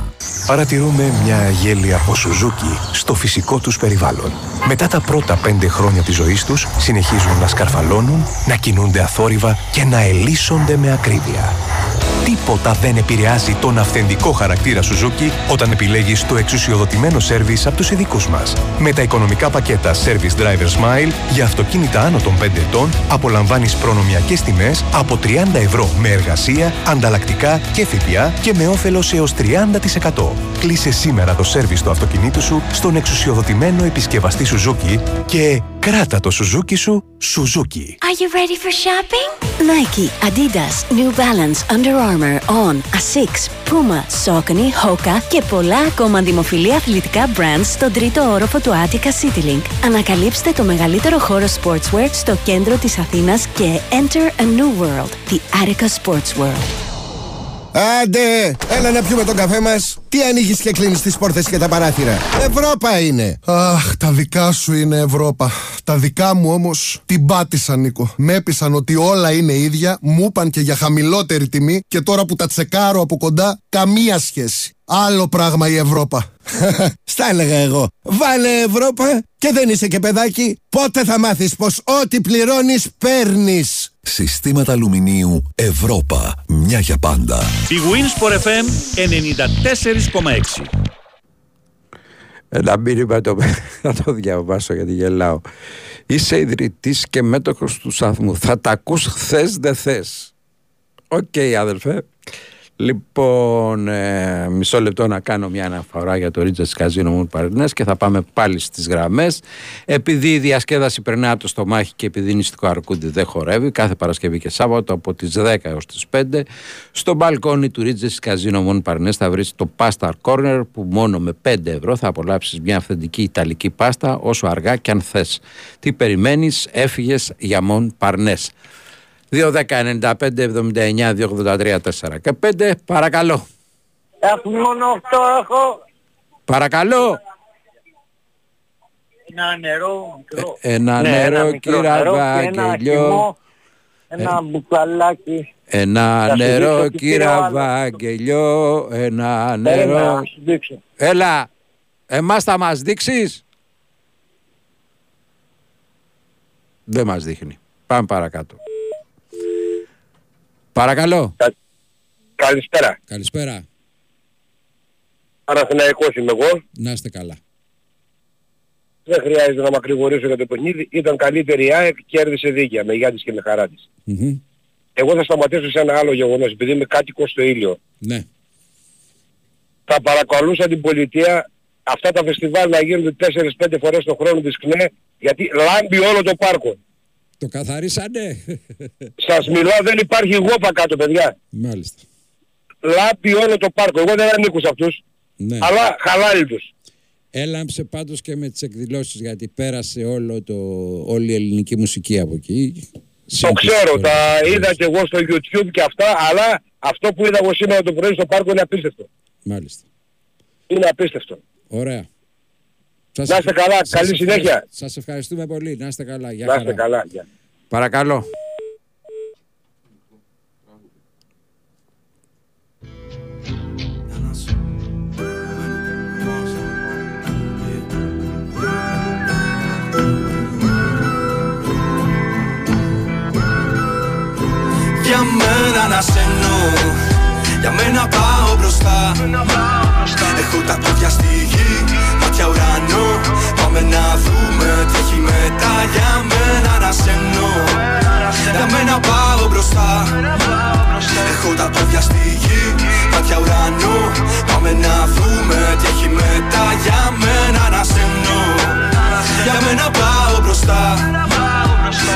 S16: Παρατηρούμε μια γέλια από Σουζούκι στο φυσικό τους περιβάλλον. Μετά τα πρώτα πέντε χρόνια της ζωής τους, συνεχίζουν να σκαρφαλώνουν, να κινούνται αθόρυβα και να ελίσσονται με ακρίβεια. Τίποτα δεν επηρεάζει τον αυθεντικό χαρακτήρα Suzuki όταν επιλέγεις το εξουσιοδοτημένο σέρβις από τους ειδικούς μας. Με τα οικονομικά πακέτα Service Driver Smile για αυτοκίνητα άνω των 5 ετών απολαμβάνεις προνομιακές τιμές από 30 ευρώ με εργασία, ανταλλακτικά και ΦΠΑ και με όφελος έως 30%. Κλείσε σήμερα το σέρβις του αυτοκινήτου σου στον εξουσιοδοτημένο επισκευαστή Suzuki και κράτα το Suzuki σου Suzuki.
S28: Are you ready for shopping? Nike, Adidas, New Balance, Under Armour, On, Asics, Puma, Saucony, Hoka και πολλά ακόμα δημοφιλή αθλητικά brands στον τρίτο όροφο του Attica CityLink. Ανακαλύψτε το μεγαλύτερο χώρο sportswear στο κέντρο της Αθήνας και enter a new world, the Attica Sports World.
S30: Άντε, έλα να πιούμε τον καφέ μας. Τι ανοίγεις και κλείνεις τις πόρτες και τα παράθυρα. Ευρώπα είναι.
S31: Αχ, τα δικά σου είναι Ευρώπα. Τα δικά μου όμως την πάτησα, Νίκο. Με έπεισαν ότι όλα είναι ίδια, μου είπαν και για χαμηλότερη τιμή και τώρα που τα τσεκάρω από κοντά, καμία σχέση. Άλλο πράγμα η Ευρώπα. [laughs]
S30: Στα έλεγα εγώ. Βάλε Ευρώπα και δεν είσαι και παιδάκι. Πότε θα μάθεις πως ό,τι πληρώνεις παίρνεις.
S29: Συστήματα αλουμινίου Ευρώπα. Μια για πάντα.
S11: bwin Sport FM 94,6.
S2: Ένα μήνυμα το, [laughs] θα το διαβάσω γιατί γελάω. Είσαι ιδρυτής και μέτοχος του σταθμού. Θα τα ακούς χθες δε θες. Οκ αδελφέ. Λοιπόν, ε, μισό λεπτό να κάνω μια αναφορά για το Regency Casino Mont Parnes και θα πάμε πάλι στις γραμμές. Επειδή η διασκέδαση περνάει από το στομάχι και επειδή νηστικό αρκούδι δεν χορεύει, κάθε Παρασκευή και Σάββατο από τις 10 έως τις 5, στο μπαλκόνι του Ρίτζα Καζίνο μου Παρνές θα βρεις το Pasta Corner που μόνο με 5 ευρώ θα απολαύσεις μια αυθεντική ιταλική πάστα όσο αργά και αν θες. Τι περιμένεις, έφυγες για Μον Παρνές. 2-10-95-79-283-4 και 5 παρακαλώ.
S32: Έχουμε μόνο 8 έχω.
S2: Παρακαλώ.
S32: Ένα νερό μικρό.
S2: Ε, ένα
S32: Ναι,
S2: νερό
S32: μικρό
S2: κύρα
S32: νερό και ένα
S2: Βαγγελιό.
S32: χυμό, Ένα μπουκαλάκι.
S2: Ένα
S32: Θα σου
S2: νερό
S32: δείξω τι πήρε ο
S2: κύρα
S32: άλλος.
S2: Βαγγελιό. Ένα
S32: Περίμενα
S2: νερό.
S32: να σου δείξω.
S2: Έλα. Εμάς θα μας δείξεις; Δεν μας δείχνει. Πάμε παρακάτω. Παρακαλώ.
S33: Καλησπέρα.
S2: Καλησπέρα.
S33: Παναθηναϊκός είμαι εγώ.
S2: Να είστε καλά.
S33: Δεν χρειάζεται να μακρηγορήσω για το παιχνίδι. Ήταν καλύτερη η ΑΕΚ, κέρδισε δίκαια με Γιάννης και με χαρά της.
S2: Μμμ.
S33: Εγώ θα σταματήσω σε ένα άλλο γεγονός, επειδή είμαι κάτοικος στο ήλιο.
S2: Ναι.
S33: Θα παρακαλούσα την πολιτεία αυτά τα φεστιβάλ να γίνονται 4-5 φορές το χρόνο της ΚΝΕ, γιατί λάμπει όλο το πάρκο.
S2: Το καθαρίσανε.
S33: Σας μιλάω, δεν υπάρχει γόπα κάτω παιδιά.
S2: Μάλιστα.
S33: Λάμπει όλο το πάρκο. Εγώ δεν ανήκω σε αυτούς,
S2: Ναι.
S33: αλλά χαλάει τους.
S2: Έλαμψε πάντως και με τις εκδηλώσεις γιατί πέρασε όλο το, όλη η ελληνική μουσική από εκεί.
S33: Το ξέρω, τα είδα και εγώ στο YouTube και αυτά, αλλά αυτό που είδα εγώ σήμερα το πρωί στο πάρκο είναι απίστευτο.
S2: Μάλιστα.
S33: Είναι απίστευτο.
S2: Ωραία. Σας
S33: Να είστε
S2: ευχα-
S33: καλά,
S2: σας
S33: καλή
S2: ευχαριστώ-
S33: συνέχεια.
S2: Σας ευχαριστούμε πολύ. Να είστε καλά. Γεια
S33: Να είστε
S2: χαρά.
S33: καλά. Γεια.
S34: Παρακαλώ.
S3: Για μένα να σε εννοώ Για μένα πάω μπροστά Έχω τα πόδια στη γη Μάτια ουρανό Πάμε να δούμε. Τι έχει μετά Για μένα να σε εννοώ Για μένα πάω μπροστά. Έχω τα πόδια στη γη Μάτια ουρανό Πάμε να δούμε τι έχει μετά Για μένα να σε εννοώ Για μένα πάω μπροστά.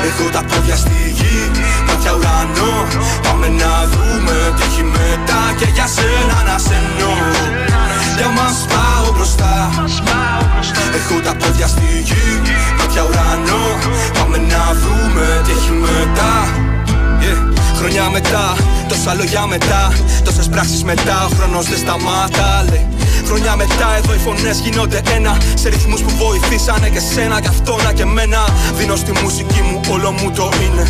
S3: Έχω τα πόδια στη γη, μάτια ουρανό Πάμε να δούμε τι έχει μετά Και για σένα να σε εννοώ Για μας πάω μπροστά. Έχω τα πόδια στη γη, μάτια ουρανό. Πάμε να δούμε τι έχει μετά. Yeah. Χρόνια μετά, τόσα λόγια μετά. Τόσες πράξεις μετά, ο χρόνος δεν σταμάτα λέει. Χρόνια μετά, εδώ οι φωνές γίνονται ένα. Σε ρυθμούς που βοηθήσανε και σένα Κι αυτό να και μένα Δίνω στη μουσική μου όλο μου το είναι.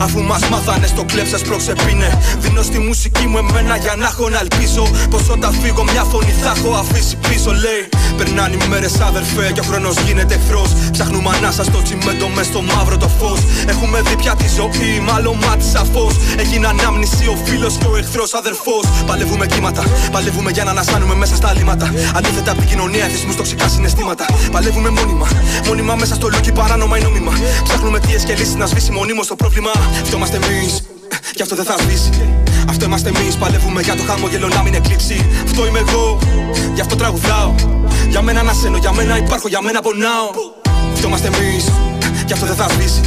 S3: Αφού μας μάθανε στο κλέψες προξεπίνε. Δίνω στη μουσική μου εμένα για να έχω να ελπίζω. Πως όταν φύγω μια φωνή θα έχω αφήσει πίσω λέει. Περνάνε οι μέρες αδερφέ και ο χρόνος γίνεται εχθρός. Ψάχνουμε ανάσα στο τσιμέντο μες στο μαύρο το φως. Έχουμε δει πια τη ζωή μ' άλλο μάτι σαφώς. Έγινε ανάμνηση ο φίλος και ο εχθρός αδερφός. Παλεύουμε κύματα, παλεύουμε για να ανασάνουμε μέσα στα λίμματα Αντίθετα από την κοινωνία θεσμούς τοξικά συναισθήματα Παλεύουμε μόνιμα, μόνιμα μέσα στο λούκι παράνομα ή νόμιμα Ψάχνουμε αιτίες και λύσεις να σβήσει μονίμως το πρόβλημα Αυτό είμαστε εμείς Γι' αυτό δεν θα σβήσει. Αυτό είμαστε εμείς. Παλεύουμε για το χαμόγελο να μην εκλείψει. Αυτό είμαι εγώ. Γι' αυτό τραγουδάω. Για μένα να σένω, για μένα υπάρχω, για μένα πονάω. Αυτό είμαστε εμεί. Γι' αυτό δεν θα σβήσει.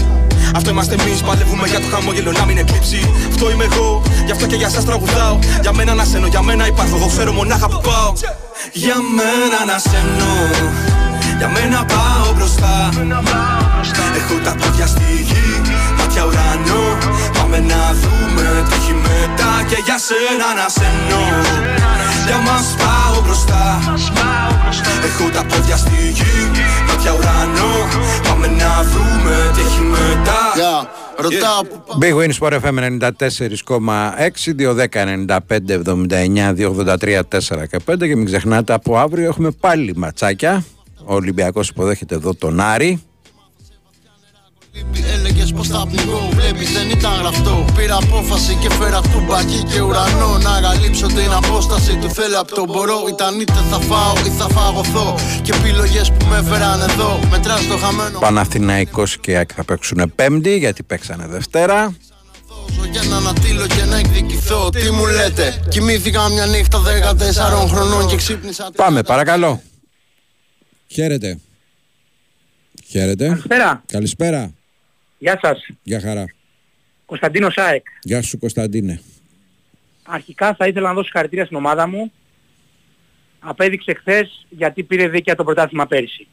S3: Αυτό είμαστε εμείς. Παλεύουμε για το χαμόγελο να μην εκλείψει. Αυτό είμαι εγώ. Γι' αυτό και για εσά τραγουδάω. Για μένα να σένω, για μένα υπάρχω. Εγώ ξέρω μονάχα που πάω. Για μένα να σένω. Για μένα πάω μπροστά. Έχω τα πόδια στη γη, μάτια ουρανό Πάμε να δούμε τι έχει μετά Και για σένα να σε εννοώ Για μας πάω μπροστά. Έχω τα πόδια στη γη, μάτια ουρανό. Πάμε να δούμε τι έχει μετά.
S35: Ρωτάω
S34: Big Win Sport FM 94,6 210 95 79 283 4 και 5 και μην ξεχνάτε από αύριο έχουμε πάλι ματσάκια. Ο Ολυμπιακός υποδέχεται εδώ τον Άρη
S35: Έλεγες πως θα πνιγώ. Βλέπεις δεν ήταν γραφτό Πήρα απόφαση και φέρα κουμπάκι και ουρανό. Να γαλύψω την απόσταση του θέλω απ' το μπορώ. Ήταν είτε θα φάω ή θα φαγωθώ. Και επιλογές που με έφεραν εδώ. Μετράς το χαμένο.
S34: Παναθηναϊκός και ΑΕΚ θα παίξουν πέμπτη γιατί παίξανε Δευτέρα.
S35: Για να ανατείλω και να εκδικηθώ. Τι μου λέτε; Κοιμήθηκα μια νύχτα 14 χρονών και ξύπνησα
S34: Πάμε παρακαλώ.
S2: Χαίρετε. Χαίρετε.
S36: Καλησπέρα.
S2: Καλησπέρα.
S36: Γεια σας.
S2: Γεια χαρά.
S36: Κωνσταντίνος ΑΕΚ.
S2: Γεια σου Κωνσταντίνε.
S36: Αρχικά θα ήθελα να δώσω συγχαρητήρια στην ομάδα μου. Απέδειξε χθες γιατί πήρε δίκαια το πρωτάθλημα πέρυσι.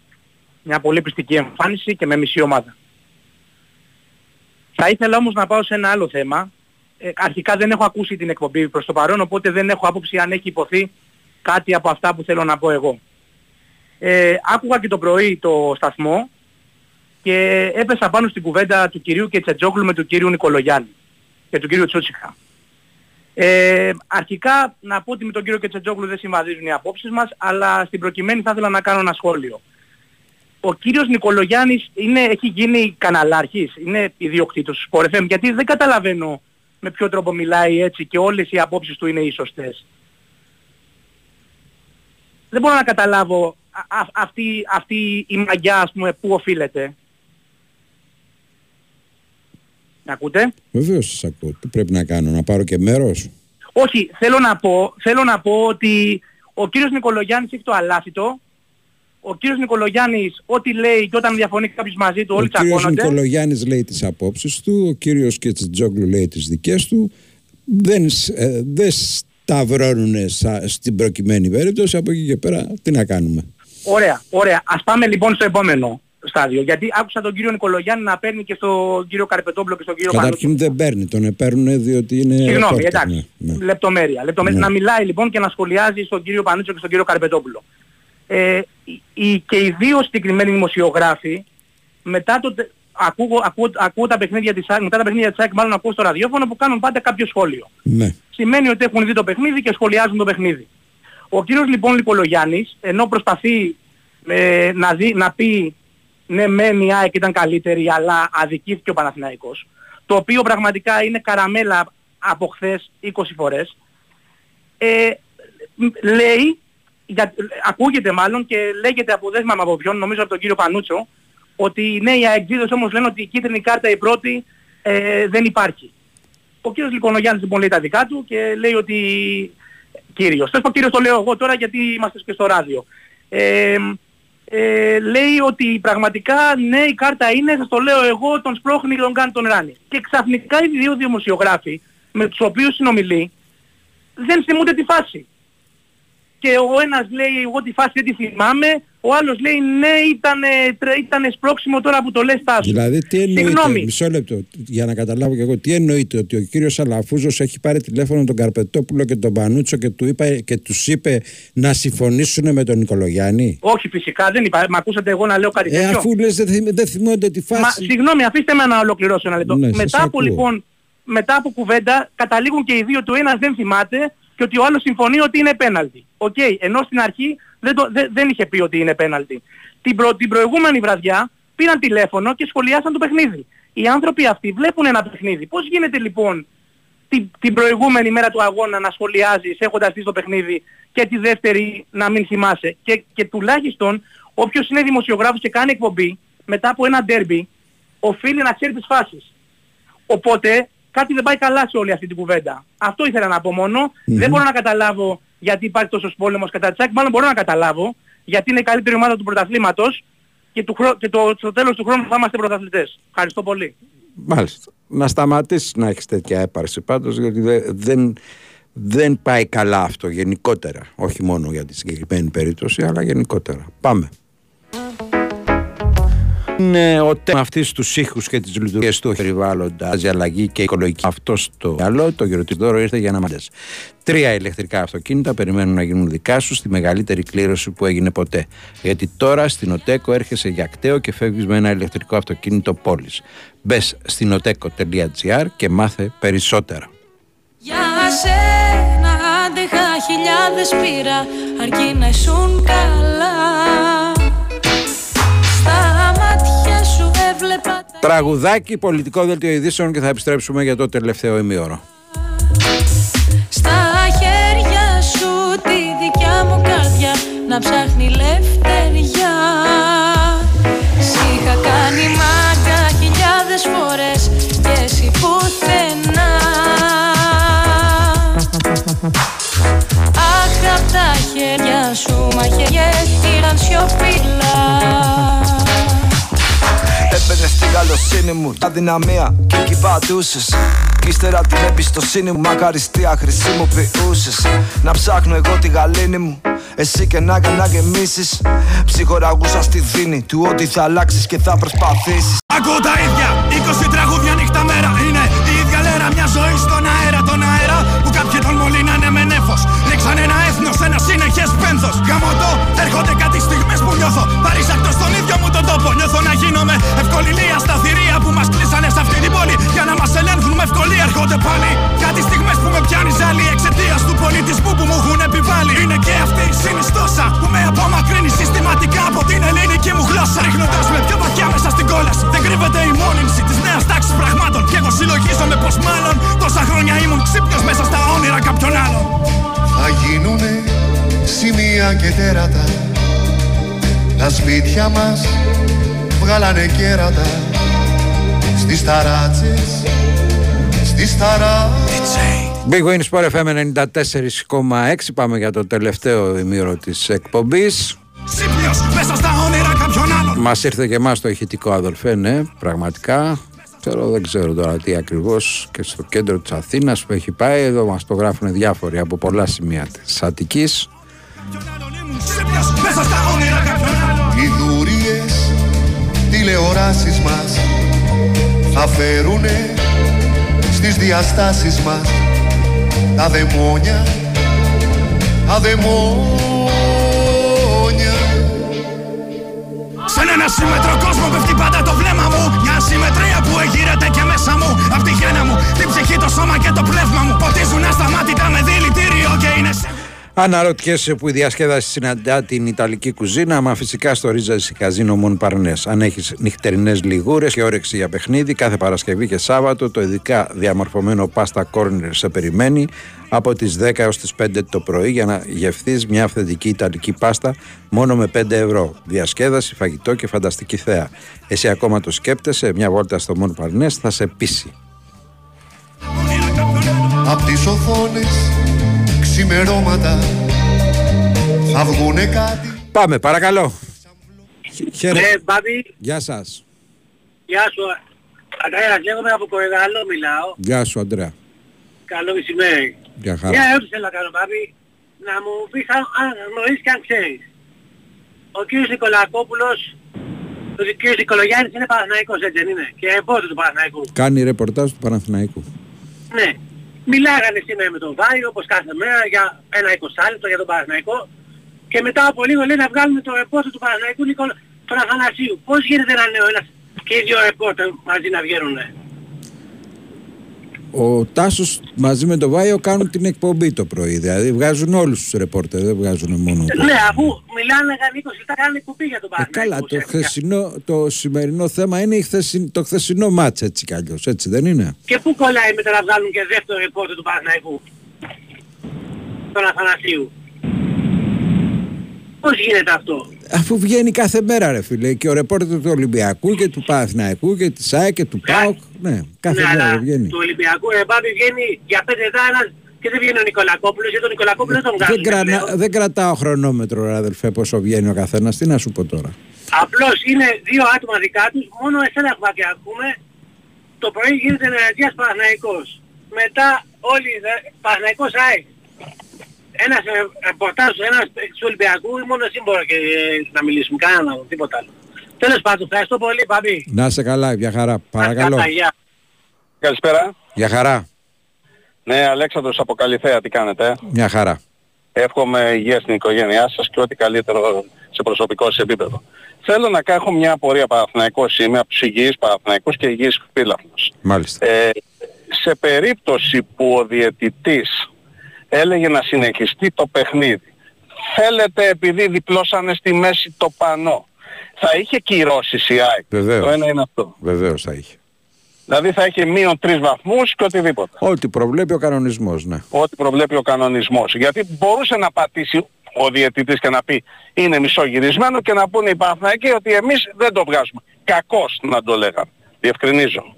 S36: Μια πολύ πιστική εμφάνιση και με μισή ομάδα. Θα ήθελα όμως να πάω σε ένα άλλο θέμα. Ε, αρχικά δεν έχω ακούσει την εκπομπή προς το παρόν, οπότε δεν έχω άποψη αν έχει υποθεί κάτι από αυτά που θέλω να πω εγώ. Ε, άκουγα και το πρωί το σταθμό και έπεσα πάνω στην κουβέντα του κυρίου Κετσετζόγλου με του κυρίου Νικολογιάννη και του κύριου Τσούτσικα. Ε, αρχικά να πω ότι με τον κύριο Κετσετζόγλου δεν συμβαδίζουν οι απόψεις μας, αλλά στην προκειμένη θα ήθελα να κάνω ένα σχόλιο. Ο κύριος Νικολογιάννης είναι, έχει γίνει καναλάρχης, είναι ιδιοκτήτος του Sport FM, γιατί δεν καταλαβαίνω με ποιο τρόπο μιλάει έτσι και όλες οι απόψεις του είναι οι σωστές. Δεν μπορώ να καταλάβω α- α- αυτή, αυτή η μαγιά ας πούμε πού οφείλεται. Με ακούτε;
S2: Βεβαίως σας ακούω. Τι πρέπει να κάνω, να πάρω και μέρος;
S36: Όχι, θέλω να πω, θέλω να πω ότι ο κύριος Νικολογιάννης έχει το αλάθητο. Ο κύριος Νικολογιάννης ό,τι λέει και όταν διαφωνεί κάποιος μαζί του
S2: Ο
S36: όλοι
S2: κύριος
S36: τσακώνονται.
S2: Νικολογιάννης λέει τις απόψεις του, ο κύριος Κετσιτζόγλου λέει τις δικές του. Δεν, σ- ε, δεν σταυρώνουν σα- στην προκειμένη περίπτωση, από εκεί και πέρα τι να κάνουμε;
S36: Ωραία, ωραία. Ας πάμε λοιπόν στο επόμενο στάδιο. Γιατί άκουσα τον κύριο Νικολογιάννη να παίρνει και στον κύριο Καρπετόπουλο και στον κύριο Πανούτσο.
S2: Καταρχήν δεν παίρνει, τον παίρνουν διότι είναι
S36: Συγγνώμη,
S2: ρεπόρτερ,
S36: εντάξει.
S2: ναι, ναι.
S36: Λεπτομέρεια. Λεπτομέρεια.
S2: Ναι.
S36: Να μιλάει λοιπόν και να σχολιάζει στον κύριο Πανούτσο και στον κύριο Καρπετόπουλο. Ε, οι- οι- και οι δύο συγκεκριμένοι δημοσιογράφοι μετά το, τε- ακούω, ακούω, ακούω τα παιχνίδια της ΑΕΚ, μετά τα παιχνίδια της ΑΕΚ μάλλον ακούω στο ραδιόφωνο που κάνουν πάντα κάποιο σχόλιο.
S2: Ναι.
S36: Σημαίνει ότι έχουν δει το παιχνίδι και σχολιάζουν το παιχνίδι. Ο κύριος λοιπόν Λικολογιάννης, ενώ προσπαθεί ε, να, δει, να πει ναι μεν η ΑΕΚ ήταν καλύτερη αλλά αδικήθηκε ο Παναθηναϊκός, το οποίο πραγματικά είναι καραμέλα από χθες 20 φορές, ε, μ, λέει, για, ακούγεται μάλλον και λέγεται από δέσμα από ποιον, νομίζω από τον κύριο Πανούτσο, ότι οι νέοι αεξίδες όμως λένε ότι η κίτρινη κάρτα η πρώτη ε, δεν υπάρχει. Ο κύριος Λικονογιάννης λοιπόν λέει τα δικά του και λέει ότι κύριος. Τέλος πάντων κύριος το λέω εγώ τώρα γιατί είμαστε και στο ράδιο. Ε, ε, λέει ότι πραγματικά ναι η κάρτα είναι, σας το λέω εγώ, τον σπρώχνει και τον κάνει τον ράνει. Και ξαφνικά οι δύο δημοσιογράφοι με τους οποίους συνομιλεί δεν θυμούνται τη φάση. Και ο ένας λέει εγώ τη φάση δεν τη θυμάμαι, ο άλλος λέει ναι ήταν, ήταν σπρώξιμο τώρα που το λες Τάσο.
S2: Δηλαδή, τι εννοείται,
S36: Συγγνώμη.
S2: μισό λεπτό, για να καταλάβω και εγώ, τι εννοείται ότι ο κύριος Αλαφούζος έχει πάρει τηλέφωνο τον Καρπετόπουλο και τον Πανούτσο και, του είπα, και τους είπε να συμφωνήσουν με τον Νικολογιάννη;
S36: Όχι φυσικά δεν είπα, με ακούσατε εγώ να λέω κάτι
S2: Ε,
S36: τέτοιο;
S2: αφού λες δεν, θυμ- δεν θυμώνται τη φάση.
S36: Μα συγγνώμη, αφήστε με να ολοκληρώσω ένα λεπτό.
S2: Ναι, σας
S36: μετά από
S2: ακούω.
S36: λοιπόν, μετά από κουβέντα, καταλήγουν και οι δύο, το ένας δεν θυμάται και ότι ο άλλος συμφωνεί ότι είναι πέναλτι. Οκ, ενώ στην αρχή δεν, το, δεν, δεν είχε πει ότι είναι πέναλτι. Την, προ, την προηγούμενη βραδιά πήραν τηλέφωνο και σχολιάσαν το παιχνίδι. Οι άνθρωποι αυτοί βλέπουν ένα παιχνίδι. Πώς γίνεται λοιπόν την, την προηγούμενη μέρα του αγώνα να σχολιάζεις έχοντας δει το παιχνίδι και τη δεύτερη να μην θυμάσαι; Και, και τουλάχιστον όποιος είναι δημοσιογράφος και κάνει εκπομπή μετά από ένα ντέρμπι οφείλει να ξέρει τις φάσεις. Οπότε κάτι δεν πάει καλά σε όλη αυτή την κουβέντα. Αυτό ήθελα να πω μόνο. Δεν μπορώ να καταλάβω γιατί υπάρχει τόσος πόλεμος κατά της ΑΕΚ. Μάλλον μπορώ να καταλάβω γιατί είναι η καλύτερη ομάδα του πρωταθλήματος και, του, χρό- και το, στο τέλος του χρόνου θα είμαστε πρωταθλητές. Ευχαριστώ πολύ.
S2: Μάλιστα. Να σταματήσεις να έχεις τέτοια έπαρση πάντως, γιατί δε- δεν, δεν πάει καλά αυτό γενικότερα. Όχι μόνο για τη συγκεκριμένη περίπτωση, αλλά γενικότερα. Πάμε. Είναι ο θέμα αυτής τους ήχους και τις λειτουργίες του περιβάλλοντα, η αλλαγή και η οικολογική. Αυτό στο μυαλό, το γεροτιδόρο ήρθε για να μαντέ. Τρία ηλεκτρικά αυτοκίνητα περιμένουν να γίνουν δικά σου στη μεγαλύτερη κλήρωση που έγινε ποτέ. Γιατί τώρα στην Οτέκο έρχεσαι για κταίο και φεύγεις με ένα ηλεκτρικό αυτοκίνητο πόλης. Μπες στην oteco.gr και μάθε περισσότερα.
S24: Για σένα άντεχα χιλιάδες πήρα αρκεί να ήσουν καλά έβλεπα τα
S2: Τραγουδάκι, πολιτικό δελτίο ειδήσεων και θα επιστρέψουμε για το τελευταίο ημίωρο.
S24: Στα χέρια σου τη δικιά μου καρδιά να ψάχνει λευτεριά. Σ' είχα κάνει μάγκα χιλιάδες φορές και εσύ πουθενά. Αχ απ' τα χέρια σου μαχαιριές ήραν σιωπηλά
S35: Έπαιρνε στην καλοσύνη μου τα δυναμία και εκεί πατούσες Κι ύστερα την εμπιστοσύνη μου μακαριστία χρησιμοποιούσες Να ψάχνω εγώ τη γαλήνη μου εσύ και να να γεμίσεις. Ψυχοραγούσα στη δίνη του ότι θα αλλάξεις και θα προσπαθήσεις.
S37: Ακούω τα ίδια, 20 τραγούδια νύχτα μέρα. Είναι η ίδια λέρα, μια ζωή στον αέρα. Τον αέρα που κάποιοι τον μολύνανε με νέφος Ρίξαν ένα έθνος, ένα συνεχές πένθος. Γαμωτό, Νιώθω να γίνομαι ευκοληλία στα θηρία Που μας κλείσανε σε αυτή την πόλη. Για να μας ελέγχουν με ευκολία έρχονται πάλι. Κάτι στιγμές που με πιάνει ζάλι Εξαιτίας του πολιτισμού που μου έχουν επιβάλει. Είναι και αυτή η συνιστόσα Που με απομακρύνει συστηματικά από την ελληνική μου γλώσσα. Ρίχνοντας με πιο βαθιά μέσα στην κόλαση. Δεν κρύβεται η μόλυνση της νέας τάξης πραγμάτων. Κι εγώ συλλογίζομαι πως μάλλον Τόσα χρόνια ήμουν ξύπνιος μέσα στα όνειρα κάποιον άλλον
S38: Θα γίνουνε σημεία και τέρατα. Τα σπίτια μας βγάλανε κέρατα Στις ταράτσες, στις ταράτσες.
S2: Big Win Sport FM 94,6 Πάμε για το τελευταίο ημίρο της εκπομπής.
S37: Ξύπνιος μέσα στα όνειρα κάποιον άλλον.
S2: Μας ήρθε και εμάς το ηχητικό αδελφέ, ναι, πραγματικά. Ξέρω, δεν ξέρω τώρα τι ακριβώς και στο κέντρο της Αθήνας που έχει πάει. Εδώ μας το γράφουν διάφοροι από πολλά σημεία της Αττικής.
S37: Ξύπνιος μέσα στα όνειρα κάποιον άλλον.
S38: Οι δούριες τηλεοράσεις μας. Θα φέρουνε στις διαστάσεις μας. Τα δαιμόνια, τα δαιμόνια.
S39: Ασύμετρο κόσμο πέφτει πάντα το βλέμμα μου. Μια ασυμμετρία που εγείρεται και μέσα μου. Απ' τη γέννα μου, την ψυχή, το σώμα και το πνεύμα μου. Ποτίζουν ασταμάτητα με δηλητήριο και είναι σε...
S2: Αναρωτιέσαι που η διασκέδαση συναντά την Ιταλική κουζίνα, μα φυσικά στο Ρίζα Καζίνο Μον Παρνές. Αν έχεις νυχτερινές λιγούρες και όρεξη για παιχνίδι, κάθε Παρασκευή και Σάββατο το ειδικά διαμορφωμένο πάστα κόρνερ σε περιμένει από τις 10 έως τις 5 το πρωί για να γευθείς μια αυθεντική Ιταλική πάστα μόνο με 5 ευρώ. Διασκέδαση, φαγητό και φανταστική θέα. Εσύ ακόμα το σκέπτεσαι, μια βόλτα στο Μον Παρνές θα σε πείσει.
S38: Απ' τις οθόνες ξημερώματα θα βγουνε κάτι
S2: Πάμε, παρακαλώ. Χαίρετε.
S37: Ναι, Μπάμπη,
S2: Γεια σας.
S37: γεια σου. Αντρέας, λέγομαι από Κορεγαλό μιλάω.
S2: Γεια σου, Αντρέα.
S37: Καλό μεσημέρι.
S2: Γεια χαρά.
S37: Μια ερώτηση θέλω να κάνω, Μπάμπη. Να μου πεις αν, αν γνωρίζεις και αν ξέρεις. Ο κύριος Νικολακόπουλος, ο κύριος Νικολογιάννης είναι Παναθηναϊκός, έτσι δεν είναι; Και εμπόδιο του Παναθηναϊκού.
S2: Κάνει ρεπορτάζ του Παναθηναϊκού.
S37: Ναι. Μιλάγανε σήμερα με τον Βάιο, όπως κάθε μέρα, για ένα 20 λεπτό για τον Παναθηναϊκό. Και μετά από λίγο λέει να βγάλουμε το ρεπόρτερ του Παναθηναϊκού Νικολα... τον Αθανασίου. Πώς γίνεται να είναι ο ένας και οι δύο ρεπόρτερ μαζί να βγαίνουνε;
S2: Ο Τάσος μαζί με τον Βάιο κάνουν την εκπομπή το πρωί. Δηλαδή βγάζουν όλους τους ρεπόρτερ, δεν βγάζουν μόνο το.
S37: Ναι, αφού μιλάνε για 20 λεπτά κάνουν κουπί για τον
S2: Ε,
S37: Παναθηναϊκό.
S2: καλά, το, χθεσινό, το σημερινό θέμα είναι η χθεσι- το χθεσινό μάτς έτσι κι αλλιώς, έτσι δεν είναι;
S37: Και πού κολλάει μετά να βγάλουν και δεύτερο ρεπόρτερ του Παναθηναϊκού. Τον Αθανασίου; Πώς γίνεται αυτό;
S2: Αφού βγαίνει κάθε μέρα ρε φίλε και ο ρεπόρτερ του Ολυμπιακού και του Παναθηναϊκού και της ΑΕΚ και του ΠΑΟΚ, ναι, κάθε
S37: ναι,
S2: μέρα
S37: αλλά
S2: βγαίνει.
S37: του Ολυμπιακού Εμπάπη βγαίνει για πέντε λεπτά ένας και δεν βγαίνει ο Νικολακόπουλος γιατί τον Νικολακόπουλος δεν τον
S2: Δεν,
S37: βγάζουν.
S2: κρανα- δεν κρατάω χρονόμετρο ρε αδελφέ πόσο βγαίνει ο καθένας, τι να σου πω τώρα.
S37: Απλώς είναι δύο άτομα δικά τους, μόνο εσένα έχουμε και ακούμε. Το πρωί γίνεται ενεργείας Παναθηναϊκός. Μετά όλοι ε, Παναθηναϊκός ΑΕΚ. Ένας ε, ρεπορτάζ, ένας του Ολυμπιακούς, μόνο εσύ μπορώ και ε, να μιλήσουμε, κανένα άλλο, τίποτα άλλο. Τέλος πάντων, ευχαριστώ πολύ, Παμπή.
S2: Να σε καλά, για χαρά, παρακαλώ.
S37: Καλά, γεια.
S40: Καλησπέρα.
S2: Για χαρά,
S40: Ναι, Αλέξανδρος από Καλυθέα, τι κάνετε;
S2: μια χαρά.
S40: Εύχομαι υγεία στην οικογένειά σας και ό,τι καλύτερο σε προσωπικό σας επίπεδο. Θέλω να κάνω μια απορία Παναθηναϊκός είμαι από τους υγιείς Παναθηναϊκούς και υγιείς φύλαθλους.
S2: Μάλιστα.
S40: Ε, σε περίπτωση που ο διαιτητής έλεγε να συνεχιστεί το παιχνίδι, θέλετε επειδή διπλώσανε στη μέση το πανό, θα είχε κυρώσεις η ΑΕΚ.
S2: Βεβαίως.
S40: Το ένα είναι αυτό.
S2: Βεβαίως θα είχε.
S40: Δηλαδή θα είχε μείον τρεις βαθμούς και οτιδήποτε.
S2: Ό,τι προβλέπει ο κανονισμός, ναι.
S40: ό,τι προβλέπει ο κανονισμός. Γιατί μπορούσε να πατήσει ο διαιτητής και να πει είναι μισογυρισμένο και να πούνε οι Παναθηναϊκοί ότι εμείς δεν το βγάζουμε. Κακός να το λέγαμε. Διευκρινίζω.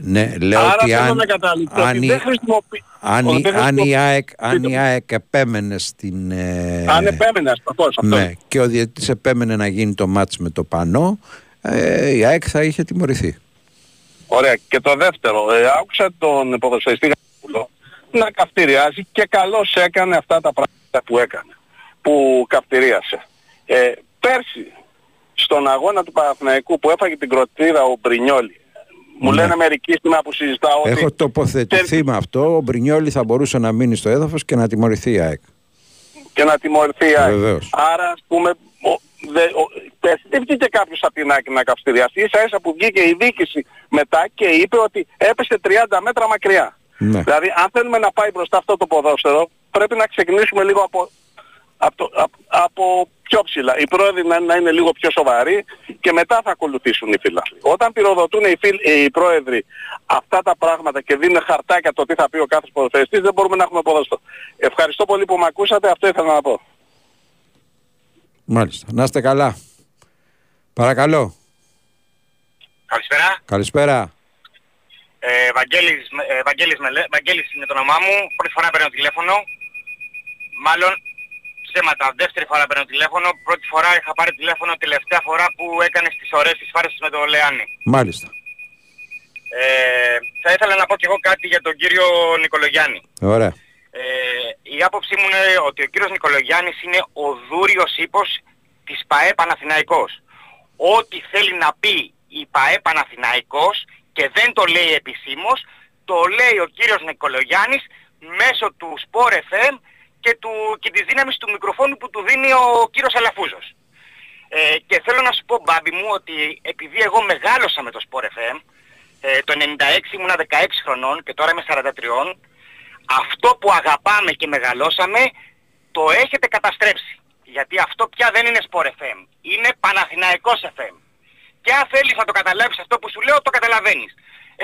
S2: Ναι, λέω
S40: Άρα
S2: ότι
S40: θέλω
S2: αν,
S40: να καταλήξω
S2: αν,
S40: ότι
S2: η-
S40: δεν χρησιμοποιεί...
S2: αν, η-
S40: ότι δεν
S2: αν, η
S40: χρησιμοποιεί-
S2: ΑΕΚ, αν η ΑΕΚ επέμενε στην... ε,
S40: Αν επέμενε αυτός, αυτό.
S2: ναι, και ο διαιτητής επέμενε να γίνει το μάτς με το πανό, ε, η ΑΕΚ θα είχε τιμωρηθεί.
S40: Ωραία. Και το δεύτερο, ε, άκουσα τον ποδοσφαιριστή Γαβρόπουλο να καυτηριάζει και καλώς έκανε αυτά τα πράγματα που έκανε, που καυτηρίασε. Ε, πέρσι, στον αγώνα του Παναθηναϊκού που έφαγε την κροτίδα ο Μπρινιόλη, μου
S2: Ναι.
S40: λένε μερικοί σήμερα που συζητάω ότι
S2: Έχω τοποθετηθεί με αυτό, ο Μπρινιόλη θα μπορούσε να μείνει στο έδαφος και να τιμωρηθεί η ΑΕΚ.
S40: και να τιμωρηθεί η ΑΕΚ.
S2: Βεβαίως.
S40: Άρα, ας πούμε, ο, δε, ο, πες, δεν βγήκε κάποιος από την ΑΕΚ να καυστηριαστεί, ίσα ίσα που βγήκε η διοίκηση μετά και είπε ότι έπεσε 30 μέτρα μακριά.
S2: Ναι.
S40: Δηλαδή, αν θέλουμε να πάει μπροστά αυτό το ποδόσφαιρο, πρέπει να ξεκινήσουμε λίγο από, από, το- από, από πιο ψηλά. Οι πρόεδροι να, να είναι λίγο πιο σοβαροί και μετά θα ακολουθήσουν οι φίλαθλοι. Όταν πυροδοτούν οι, φίλ, οι πρόεδροι αυτά τα πράγματα και δίνουν χαρτάκια το τι θα πει ο κάθε ποδοσφαιριστής, δεν μπορούμε να έχουμε ποδόσφαιρο. Ευχαριστώ πολύ που με ακούσατε. Αυτό ήθελα να πω.
S2: Μάλιστα. Να είστε καλά. Παρακαλώ.
S41: Καλησπέρα.
S2: Καλησπέρα.
S41: Ε, Βαγγέλης, ε, Βαγγέλης, με, λέ- Βαγγέλης είναι το όνομά μου. Πρώτη φορά παίρνω τηλέφωνο. Μάλλον ψέματα. Δεύτερη φορά παίρνω τηλέφωνο. Πρώτη φορά είχα πάρει τηλέφωνο τελευταία φορά που έκανες τις ωραίες τις φάρες με τον Λεάνη.
S2: Μάλιστα.
S41: Ε, θα ήθελα να πω και εγώ κάτι για τον κύριο Νικολογιάννη.
S2: Ωραία.
S41: Ε, η άποψή μου είναι ότι ο κύριος Νικολογιάννης είναι ο δούριος ύπος της ΠαΕ Παναθηναϊκός. Ό,τι θέλει να πει η ΠαΕ Παναθηναϊκός και δεν το λέει επισήμως, το λέει ο κύριος Νικολογιάννης μέσω του Sport FM και, του, και της δύναμης του μικροφόνου που του δίνει ο κύριος Αλαφούζος. Ε, Ε, και θέλω να σου πω Μπάμπη μου ότι επειδή εγώ μεγάλωσα με το Sport FM, ε, το 96 ήμουνα 16 χρονών και τώρα είμαι 43, αυτό που αγαπάμε και μεγαλώσαμε το έχετε καταστρέψει. Γιατί αυτό πια δεν είναι Sport FM, είναι Παναθηναϊκός FM. Και αν θέλεις να το καταλάβεις αυτό που σου λέω, το καταλαβαίνεις.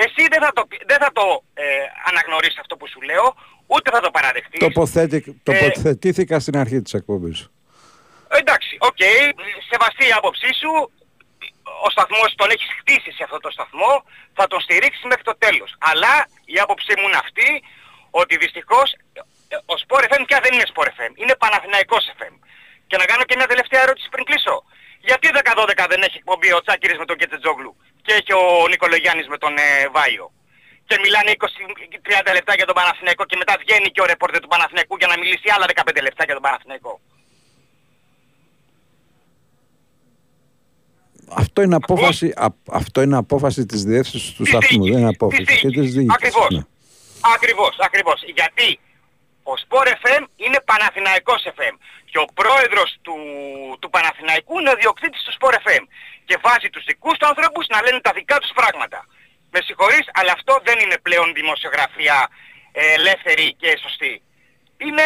S41: Εσύ δεν θα το, δεν θα το ε, αναγνωρίσεις αυτό που σου λέω, ούτε θα το παραδεχτείς.
S2: Τοποθέτη, τοποθετήθηκα στην αρχή της εκπομπής.
S41: Εντάξει, οκ, σεβαστή η άποψή σου, ο σταθμός τον έχεις χτίσει σε αυτό το σταθμό, θα τον στηρίξεις μέχρι το τέλος. Αλλά η άποψή μου είναι αυτή, ότι δυστυχώς ο Sport FM πια δεν είναι Sport FM, είναι Παναθηναϊκός FM. Και να κάνω και μια τελευταία ερώτηση πριν κλείσω. Γιατί 10-12 δεν έχει εκπομπή ο Τσάκηρης με τον Κετζετζόγλου και έχει ο Νικολογιάννης με τον ε, Βάιο. Και μιλάνε 20-30 λεπτά για τον Παναθηναϊκό και μετά βγαίνει και ο ρεπόρτερ του Παναθηναϊκού για να μιλήσει άλλα 15 λεπτά για τον Παναθηναϊκό.
S2: Αυτό είναι απόφαση, α, αυτό είναι απόφαση της διεύθυνσης του σταθμού, δεν είναι απόφαση και της διοίκησης.
S41: Ακριβώς.
S2: Ναι.
S41: Ακριβώς, ακριβώς. Γιατί ο Sport FM είναι Παναθηναϊκός FM και ο πρόεδρος του, του Παναθηναϊκού είναι ο διοκτήτης του Sport FM και βάζει τους δικούς του ανθρώπους να λένε τα δικά τους πράγματα. Με συγχωρείς, αλλά αυτό δεν είναι πλέον δημοσιογραφία ε, ελεύθερη και σωστή. Είναι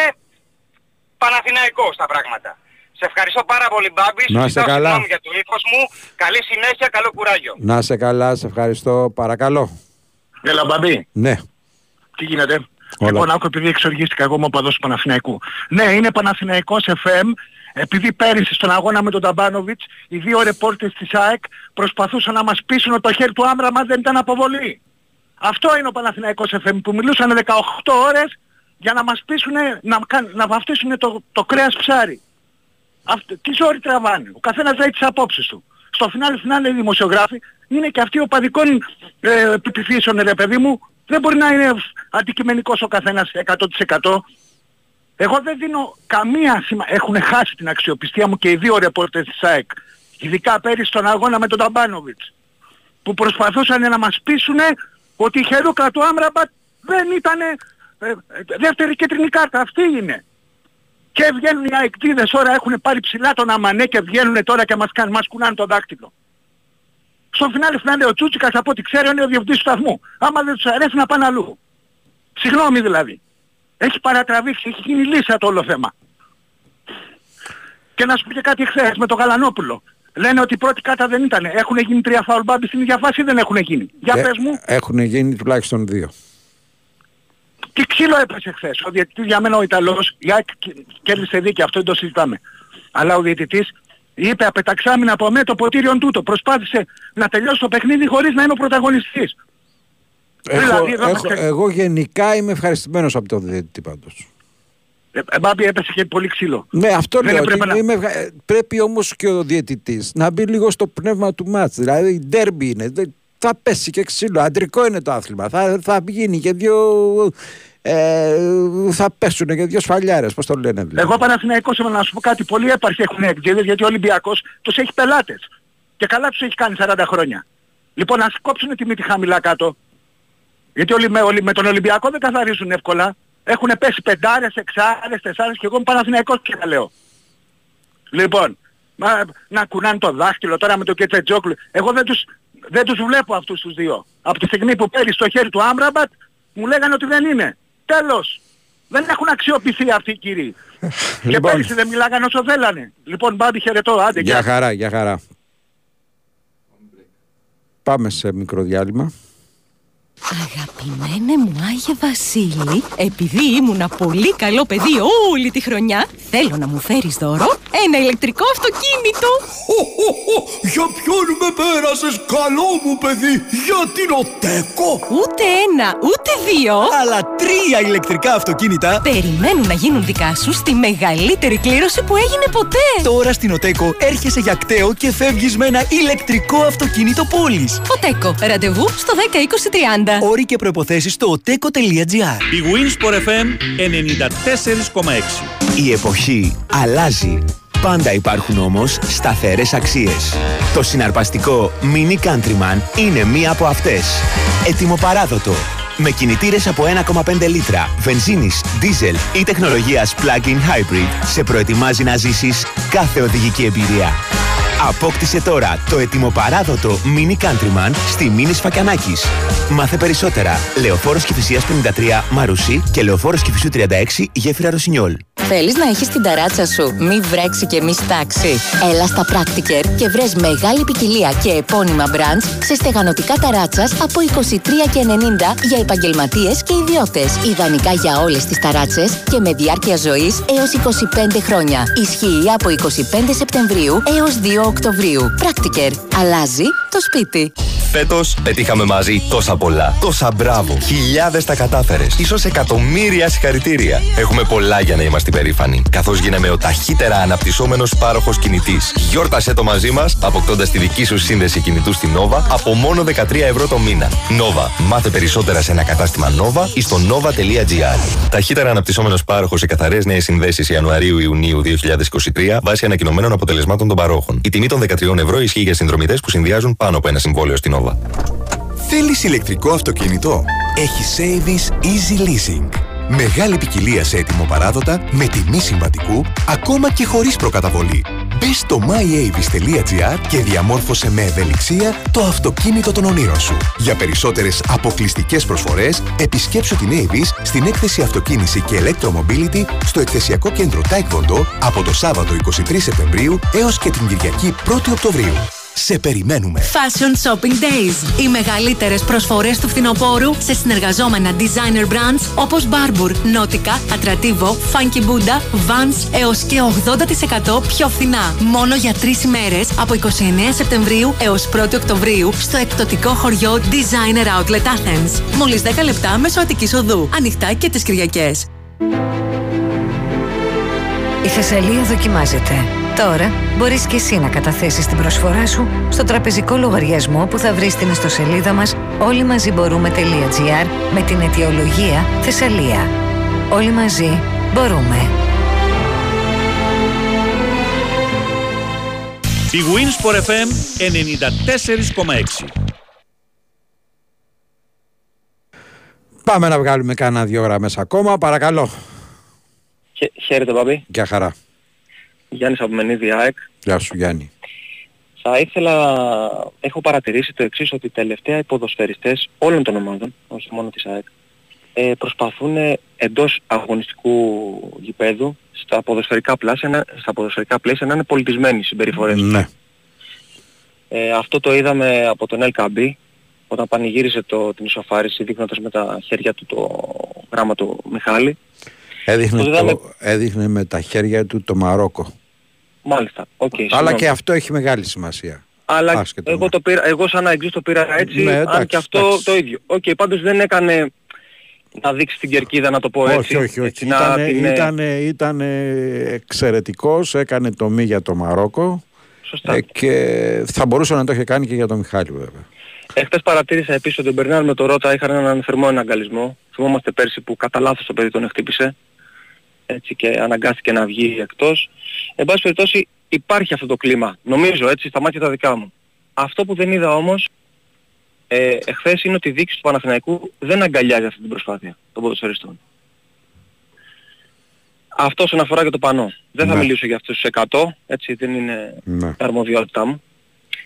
S41: Παναθηναϊκός τα πράγματα. Σε ευχαριστώ πάρα πολύ Μπάμπη.
S2: Να σε καλά.
S41: Συγγνώμη για το ύφος μου. Καλή συνέχεια, καλό κουράγιο.
S2: Να σε καλά, σε ευχαριστώ. Παρακαλώ.
S42: Έλα Μπαμπή,
S2: Ναι.
S42: τι γίνεται;
S2: Όλα.
S42: Λοιπόν, άκου επειδή εξοργίστηκα εγώ είμαι οπαδός του Παναθηναϊκού. Ναι, είναι Παναθηναϊκός FM, επειδή πέρυσι στον αγώνα με τον Ταμπάνοβιτς, οι δύο ρεπόρτες της ΑΕΚ προσπαθούσαν να μας πείσουν ότι το χέρι του Άμραμα δεν ήταν αποβολή. Αυτό είναι ο Παναθηναϊκός FM που μιλούσαν 18 ώρες για να μας πείσουν να, κάν- να βαφτίσουν το, το κρέας ψάρι. Αυτό, τι ζόρι τραβάνε. Ο καθένας λέει τις απόψεις του. Στο φινάλε φινάλε οι δημοσιογράφοι είναι και αυτοί οπαδικών ε, επιπιθήσεων ρε παιδί μου. Δεν μπορεί να είναι αντικειμενικός ο καθένας 100%. Εγώ δεν δίνω καμία σημασία. Έχουν χάσει την αξιοπιστία μου και οι δύο ρεπόρτες της ΑΕΚ. Ειδικά πέρυσι στον αγώνα με τον Ταμπάνοβιτς. Που προσπαθούσαν να μας πείσουν ότι η χερούκα του Άμραμπατ δεν ήταν ε, ε, δεύτερη κίτρινη κάρτα. Αυτή είναι. Και βγαίνουν οι αεκτήδες τώρα έχουν πάρει ψηλά τον αμανέ και βγαίνουν τώρα και μας, κάνουν, μας κουνάνε το δάκτυλο. Στο φινάλε φινάλε ο Τσούτσικας από ό,τι ξέρω είναι ο διευθυντής του σταθμού. Άμα δεν τους αρέσει να πάνε αλλού. Συγγνώμη δηλαδή. Έχει παρατραβήξει, έχει γίνει λύσα το όλο θέμα. Και να σου πω και κάτι χθες με τον Γαλανόπουλο. Λένε ότι η πρώτη κάτα δεν ήταν. Έχουν γίνει τρία φάουλ μπάμπη στην ίδια φάση ή δεν έχουν γίνει. Για
S2: Ε,
S42: πες μου.
S2: Έχουν γίνει τουλάχιστον δύο.
S42: Τι ξύλο έπεσε χθες. Ο διαιτητής για μένα ο Ιταλός, η ΑΕΚ κ- κέρδισε δίκαια, αυτό δεν το συζητάμε. Αλλά ο διαιτητής είπε απεταξάμινα από μέ το ποτήριον τούτο. Προσπάθησε να τελειώσει το παιχνίδι χωρίς να είναι ο πρωταγωνιστής.
S2: Έχω,
S42: Δηλαδή, εδώ
S2: έχω-
S42: είμαστε-
S2: εγώ γενικά είμαι ευχαριστημένος από τον διαιτητή πάντως.
S42: Ε, ε, Μπάμπη έπεσε και πολύ ξύλο.
S2: Ναι, αυτό
S42: Δεν
S2: λέω.
S42: έπρεπε
S2: ότι
S42: να-
S2: είμαι ευχα- ε, Πρέπει όμως και ο διαιτητής να μπει λίγο στο πνεύμα του μάτς. Δηλαδή, ντέρμπι είναι. Δεν- Θα πέσει και ξύλο. Αντρικό είναι το άθλημα. Θα, θα γίνει και δύο... Ε, θα πέσουν και δύο σφαλιάρες, πώς το λένε. δηλαδή.
S42: Εγώ Παναθηναϊκός είμαι να σου πω κάτι. Πολλοί έπαρχοι έχουν εκτζίδες γιατί ο Ολυμπιακός τους έχει πελάτες. Και καλά τους έχει κάνει 40 χρόνια. Λοιπόν ας κόψουν τη μύτη χαμηλά κάτω. Γιατί όλοι με, όλοι με τον Ολυμπιακό δεν καθαρίζουν εύκολα. Έχουν πέσει πεντάρες, εξάρες, τεσσάρες και εγώ είμαι Παναθηναϊκός και τα λέω. Λοιπόν, μα, να κουνάνε το δάχτυλο τώρα με το Κετσετζόκλου. Εγώ δεν τους, δεν τους βλέπω αυτούς τους δύο. Από τη στιγμή που πέρυσι στο χέρι του Άμραμπατ μου λέγανε ότι δεν είναι. Τέλος. Δεν έχουν αξιοποιηθεί αυτοί οι κύριοι. [laughs] Και
S2: Λοιπόν.
S42: πέρυσι δεν μιλάγανε όσο θέλανε. Λοιπόν, Μπάμπη χαιρετώ. Άντε,
S2: Για
S42: γεια.
S2: χαρά, για χαρά. Πάμε σε μικρό διάλειμμα.
S1: Αγαπημένε μου Άγιε Βασίλη, επειδή ήμουνα πολύ καλό παιδί όλη τη χρονιά, θέλω να μου φέρεις δώρο ένα ηλεκτρικό αυτοκίνητο.
S9: Για ποιον με πέρασες καλό μου παιδί, για την ΟΤΕΚΟ.
S1: Ούτε ένα, ούτε δύο.
S9: Αλλά τρία ηλεκτρικά αυτοκίνητα.
S1: Περιμένουν να γίνουν δικά σου στη μεγαλύτερη κλήρωση που έγινε ποτέ.
S9: Τώρα στην ΟΤΕΚΟ έρχεσαι για κταίο και φεύγεις με ένα ηλεκτρικό αυτοκίνητο πόλης.
S1: Οτέκο, ραντεβού στο 10 20 30.
S9: Όροι και προϋποθέσεις στο oteco.gr
S11: Η Winsport FM 94,6.
S10: Η εποχή αλλάζει. Πάντα υπάρχουν όμως σταθερές αξίες. Το συναρπαστικό Mini Countryman είναι μία από αυτές. Έτοιμο παράδοτο. Με κινητήρες από 1,5 λίτρα, βενζίνης, δίζελ ή τεχνολογίας plug-in hybrid σε προετοιμάζει να ζήσεις κάθε οδηγική εμπειρία. Απόκτησε τώρα το ετοιμοπαράδοτο Mini Countryman στη Mini Σφακιανάκης. Μάθε περισσότερα. Λεωφόρος Κηφισίας 53 Μαρουσί και Λεωφόρος Κηφισού 36 Γέφυρα Ρωσινιόλ.
S43: Θέλεις να έχεις την ταράτσα σου, μη βρέξει και μη στάξει. Έλα στα Practiker και βρες μεγάλη ποικιλία και επώνυμα brands σε στεγανοτικά ταράτσας από 23,90 για επαγγελματίες και ιδιώτες. Ιδανικά για όλες τις ταράτσες και με διάρκεια ζωής έως 25 χρόνια. Ισχύει από 25 Σεπτεμβρίου έως 2 Οκτωβρίου. Practiker. Αλλάζει το σπίτι.
S16: Φέτος πετύχαμε μαζί τόσα πολλά. Τόσα μπράβο. Χιλιάδες τα κατάφερες. σω εκατομμύρια συγχαρητήρια. Έχουμε πολλά για να είμαστε περήφανοι. Καθώς γίναμε ο ταχύτερα αναπτυσσόμενος πάροχος κινητής. Γιόρτασε το μαζί μας, αποκτώντας τη δική σου σύνδεση κινητού στην Nova από μόνο 13 ευρώ το μήνα. Nova. Μάθε περισσότερα σε ένα κατάστημα Nova ή στο nova.gr. Ταχύτερα αναπτυσσόμενος πάροχος σε καθαρές νέες συνδέσεις Ιανουαρίου-Ιουνίου 2023 βάσει ανακοινωμένων αποτελεσμάτων των παρόχων. Η τιμή των 13 ευρώ ισχύει για συνδρομητές που συνδυάζουν πάνω από ένα συμβόλαιο στην Nova.
S44: Θέλεις ηλεκτρικό αυτοκίνητο; Έχει Savings Easy Leasing. Μεγάλη ποικιλία σε έτοιμο παράδοτα, με τιμή συμβατικού, ακόμα και χωρίς προκαταβολή. Μπες στο myavis.gr και διαμόρφωσε με ευελιξία το αυτοκίνητο των ονείρων σου. Για περισσότερες αποκλειστικές προσφορές, επισκέψου την Avis στην έκθεση Αυτοκίνηση και Electromobility στο εκθεσιακό κέντρο Taekwondo από το Σάββατο 23 Σεπτεμβρίου έως και την Κυριακή 1η Οκτωβρίου. Σε περιμένουμε.
S45: Fashion Shopping Days. Οι μεγαλύτερες προσφορές του φθινοπόρου σε συνεργαζόμενα designer brands όπως Barbour, Nautica, Atrativo, Funky Buddha, Vans έως και 80% πιο φθηνά. Μόνο για τρεις ημέρες από 29 Σεπτεμβρίου έως 1η Οκτωβρίου στο εκπτωτικό χωριό Designer Outlet Athens. Μόλις 10 λεπτά μέσω Αττική Οδού. Ανοιχτά και τις Κυριακές.
S46: Η Θεσσαλία δοκιμάζεται. Τώρα μπορείς και εσύ να καταθέσεις την προσφορά σου στο τραπεζικό λογαριασμό που θα βρεις στην ιστοσελίδα μας όλοι μαζί μπορούμε.gr με την αιτιολογία Θεσσαλία. Όλοι μαζί μπορούμε.
S11: Η Winsport FM 94,6
S2: Πάμε να βγάλουμε κάνα δύο γραμμές ακόμα. Παρακαλώ.
S47: Χε- Χαίρετε, Παπή.
S2: Γεια χαρά.
S47: Γιάννης από Μενίδη ΑΕΚ.
S2: Γεια σου Γιάννη.
S47: Θα ήθελα, έχω παρατηρήσει το εξής, ότι τελευταία οι ποδοσφαιριστές όλων των ομάδων, όχι μόνο της ΑΕΚ, ε, προσπαθούν εντός αγωνιστικού γηπέδου, στα ποδοσφαιρικά πλαίσια, να- στα ποδοσφαιρικά πλαίσια να είναι πολιτισμένοι οι συμπεριφορές τους.
S2: Ναι.
S47: Ε, αυτό το είδαμε από τον LKB, όταν πανηγύρισε το, την ισοφάριση δείχνοντας με τα χέρια του το γράμμα του Μιχάλη.
S2: Έδειχνε,
S47: Το είδαμε-
S2: το, έδειχνε με τα χέρια του το Μαρόκο.
S47: Μάλιστα. οκ,
S2: Αλλά
S47: συγγνώμη.
S2: και αυτό έχει μεγάλη σημασία.
S47: Αλλά
S2: Άσχετο
S47: εγώ, το πήρα, εγώ σαν να το πήρα έτσι,
S2: Ναι,
S47: αν
S2: εντάξει,
S47: και αυτό
S2: εντάξει.
S47: το ίδιο. Οκ, πάντως δεν έκανε να δείξει την κερκίδα να το πω έτσι.
S2: όχι, όχι, όχι.
S47: έτσι, να
S2: Ήτανε,
S47: την, ε,
S2: ήτανε, ήτανε εξαιρετικός, έκανε το μη για το Μαρόκο.
S47: Σωστά.
S2: Ε, και θα μπορούσε να το είχε κάνει και για τον Μιχάλη βέβαια.
S47: Εχθές παρατήρησα επίσης ότι ο Μπερνάρ με το Ρότα είχαν έναν θερμό εναγκαλισμό. Θυμόμαστε πέρσι που κατά λάθος το παιδί τον χτύπησε. Έτσι και αναγκάστηκε να βγει εκτός. Εν πάση περιπτώσει υπάρχει αυτό το κλίμα. Νομίζω έτσι στα μάτια τα δικά μου. Αυτό που δεν είδα όμως ε, εχθές είναι ότι η δίκηση του Παναθηναϊκού δεν αγκαλιάζει αυτή την προσπάθεια των ποδοσφαιριστών. Αυτό όσον αφορά και το πανό. Δεν θα
S2: Ναι.
S47: μιλήσω για αυτούς τους 100, έτσι δεν είναι
S2: Ναι.
S47: αρμοδιότητά μου.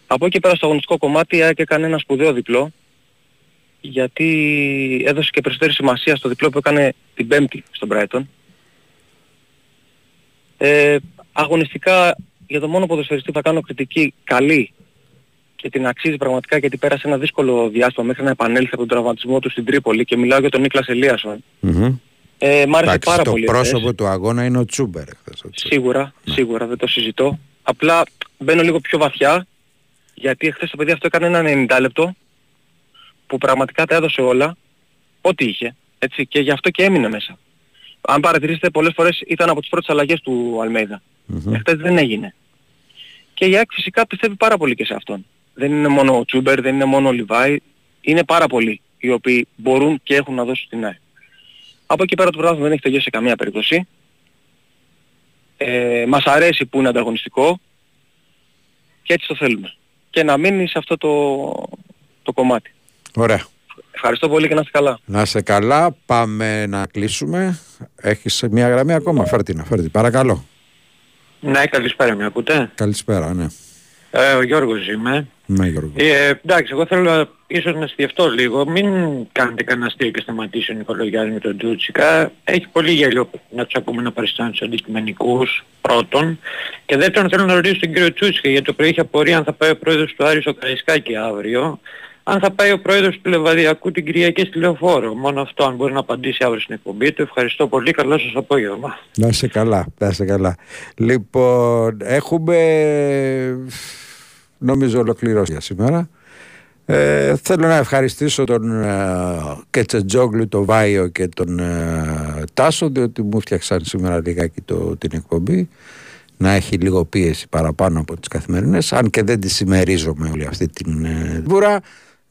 S47: Από εκεί πέρα στο αγωνιστικό κομμάτι η ΑΕΚ έκανε ένα σπουδαίο διπλό γιατί έδωσε και περισσότερη σημασία στο διπλό που έκανε την Πέμπτη στον Brighton. Ε, αγωνιστικά για το μόνο ποδοσφαιριστή που θα κάνω κριτική καλή και την αξίζει πραγματικά γιατί πέρασε ένα δύσκολο διάστημα μέχρι να επανέλθει από τον τραυματισμό του στην Τρίπολη και μιλάω για τον Νίκλας Ελίασον.
S2: Μμμ.
S47: Ε, μ' άρεσε
S2: Εντάξει,
S47: πάρα
S2: το
S47: πολύ.
S2: πρόσωπο
S47: χθες.
S2: του αγώνα είναι ο Τσούμπερ χθες, ο Τσούμπερ.
S47: Σίγουρα, σίγουρα δεν το συζητώ. Απλά μπαίνω λίγο πιο βαθιά γιατί εχθές το παιδί αυτό έκανε ένα 90 λεπτό που πραγματικά τα έδωσε όλα, ό,τι είχε, έτσι, και γι' αυτό και έμεινε μέσα. Αν παρατηρήσετε πολλές φορές ήταν από τις πρώτες αλλαγές του Αλμέιδα.
S2: Μμμ.
S47: Εχθές δεν έγινε. Και η ΑΕΚ φυσικά πιστεύει πάρα πολύ και σε αυτόν. Δεν είναι μόνο ο Τσούμπερ, δεν είναι μόνο ο Λιβάη, είναι πάρα πολλοί οι οποίοι μπορούν και έχουν να δώσουν στην ΑΕΚ. Από εκεί πέρα το πράγμα δεν έχει τελειώσει σε καμία περίπτωση. Ε, μας αρέσει που είναι ανταγωνιστικό και έτσι το θέλουμε. Και να μείνει σε αυτό το, το κομμάτι.
S2: Ωραία.
S47: Ευχαριστώ πολύ και να είστε καλά.
S2: Να είσαι καλά, πάμε να κλείσουμε. Έχεις μια γραμμή ακόμα, φέρ την, φέρ την. Παρακαλώ.
S48: Ναι, καλησπέρα, με ακούτε;
S2: Καλησπέρα, ναι.
S49: Ε, ο Γιώργος είμαι.
S2: Ναι, Γιώργο.
S49: Ε, εντάξει, εγώ θέλω ίσως να σκεφτώ λίγο. Μην κάνετε κανένα αστείο και σταματήσει ο Νικολογιάννη με τον Τούτσικα. Έχει πολύ γέλιο να τους ακούμε να παριστάνουν τους αντικειμενικούς πρώτον. Και δεύτερον θέλω να ρωτήσω τον κύριο Τσούτσικα γιατί το πρωί είχε απορία αν θα πάει ο πρόεδρος του Άρη στο Καραϊσκάκη αύριο. Αν θα πάει ο πρόεδρος του Λεβαδιακού την Κυριακή στη Λεωφόρο. Μόνο αυτό αν μπορεί να απαντήσει αύριο στην εκπομπή του. Ευχαριστώ πολύ. Καλό σας απόγευμα.
S2: Να είσαι καλά, να είσαι καλά. Λοιπόν, έχουμε νομίζω ολοκληρώσει για σήμερα. Ε, θέλω να ευχαριστήσω τον ε, Κετσετζόγλου, τον Βάιο και τον ε, Τάσο διότι μου φτιάξαν σήμερα λιγάκι το, την εκπομπή να έχει λίγο πίεση παραπάνω από τις καθημερινές αν και δεν τη συμμερίζομαι όλη αυτή την ε, βουρά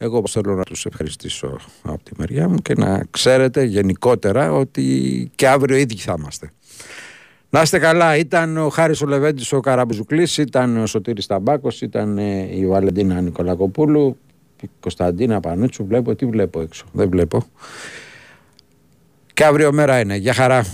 S2: εγώ θέλω να τους ευχαριστήσω από τη μεριά μου και να ξέρετε γενικότερα ότι και αύριο ίδιοι θα είμαστε. Να είστε καλά, ήταν ο Χάρης ο Λεβέντης ο Καραμπουζουκλής, ήταν ο Σωτήρης Ταμπάκος, ήταν ε, η Βαλεντίνα Νικολακοπούλου, η Κωνσταντίνα Πανούτσου, βλέπω, τι βλέπω έξω, δεν βλέπω. Και αύριο μέρα είναι, για χαρά.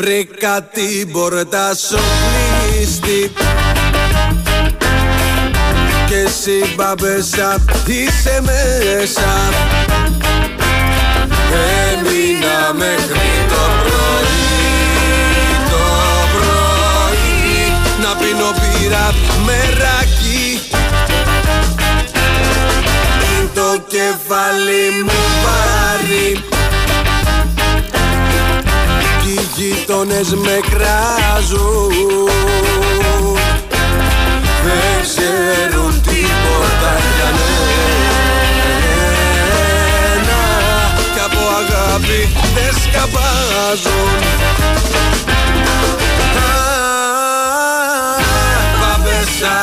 S50: Βρήκα την πόρτα σου κλείστη. Και εσύ μπαμπέσα είσαι μέσα. Έμεινα μέχρι το πρωί Το πρωί. Να πίνω πήρα μεράκι Το κεφάλι μου πάρει γείτονες με κράζουν. Δεν ξέρουν τίποτα για μένα. Κι από αγάπη δεν σκαπάζουν Παπέσα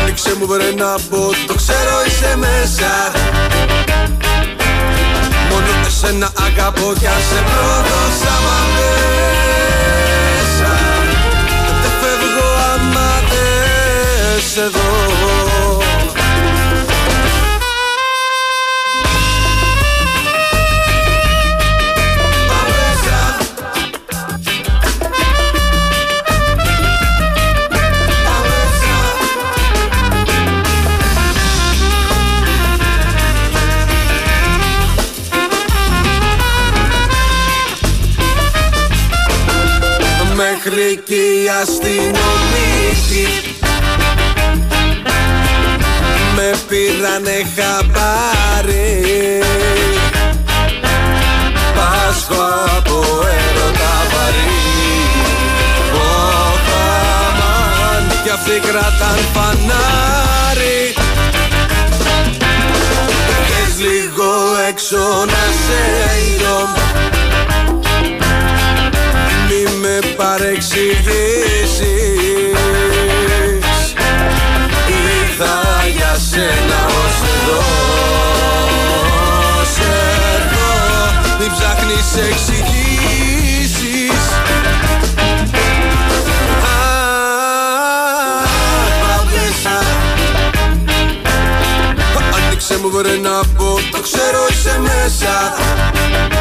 S50: Άνοιξε μου βρε να μπω, το ξέρω είσαι μέσα Μόνο εσένα αγαπώ κι αν σε πρόδωσα μα μέσα. Δεν φεύγω άμα δεν σε δω μέχρι και η αστυνομία σπίτι Με πήρανε χαμπάρι. Πάσχω από έρωτα βαρύ. Ωχαμάν κι αυτοί κρατάν φανάρι. Βγες λίγο έξω να σε δω Μη με παρεξηγήσεις. Ήρθα για σένα ως εδώ Σε εδώ. Μην ψάχνεις εξηγήσεις. Αχ, παπέσα Άνοιξε μου βρε να πω, το ξέρω είσαι μέσα. Μόνο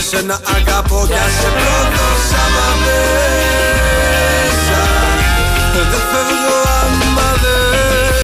S50: εσένα αγαπώ κι ας σε πρόδωσα μαμέ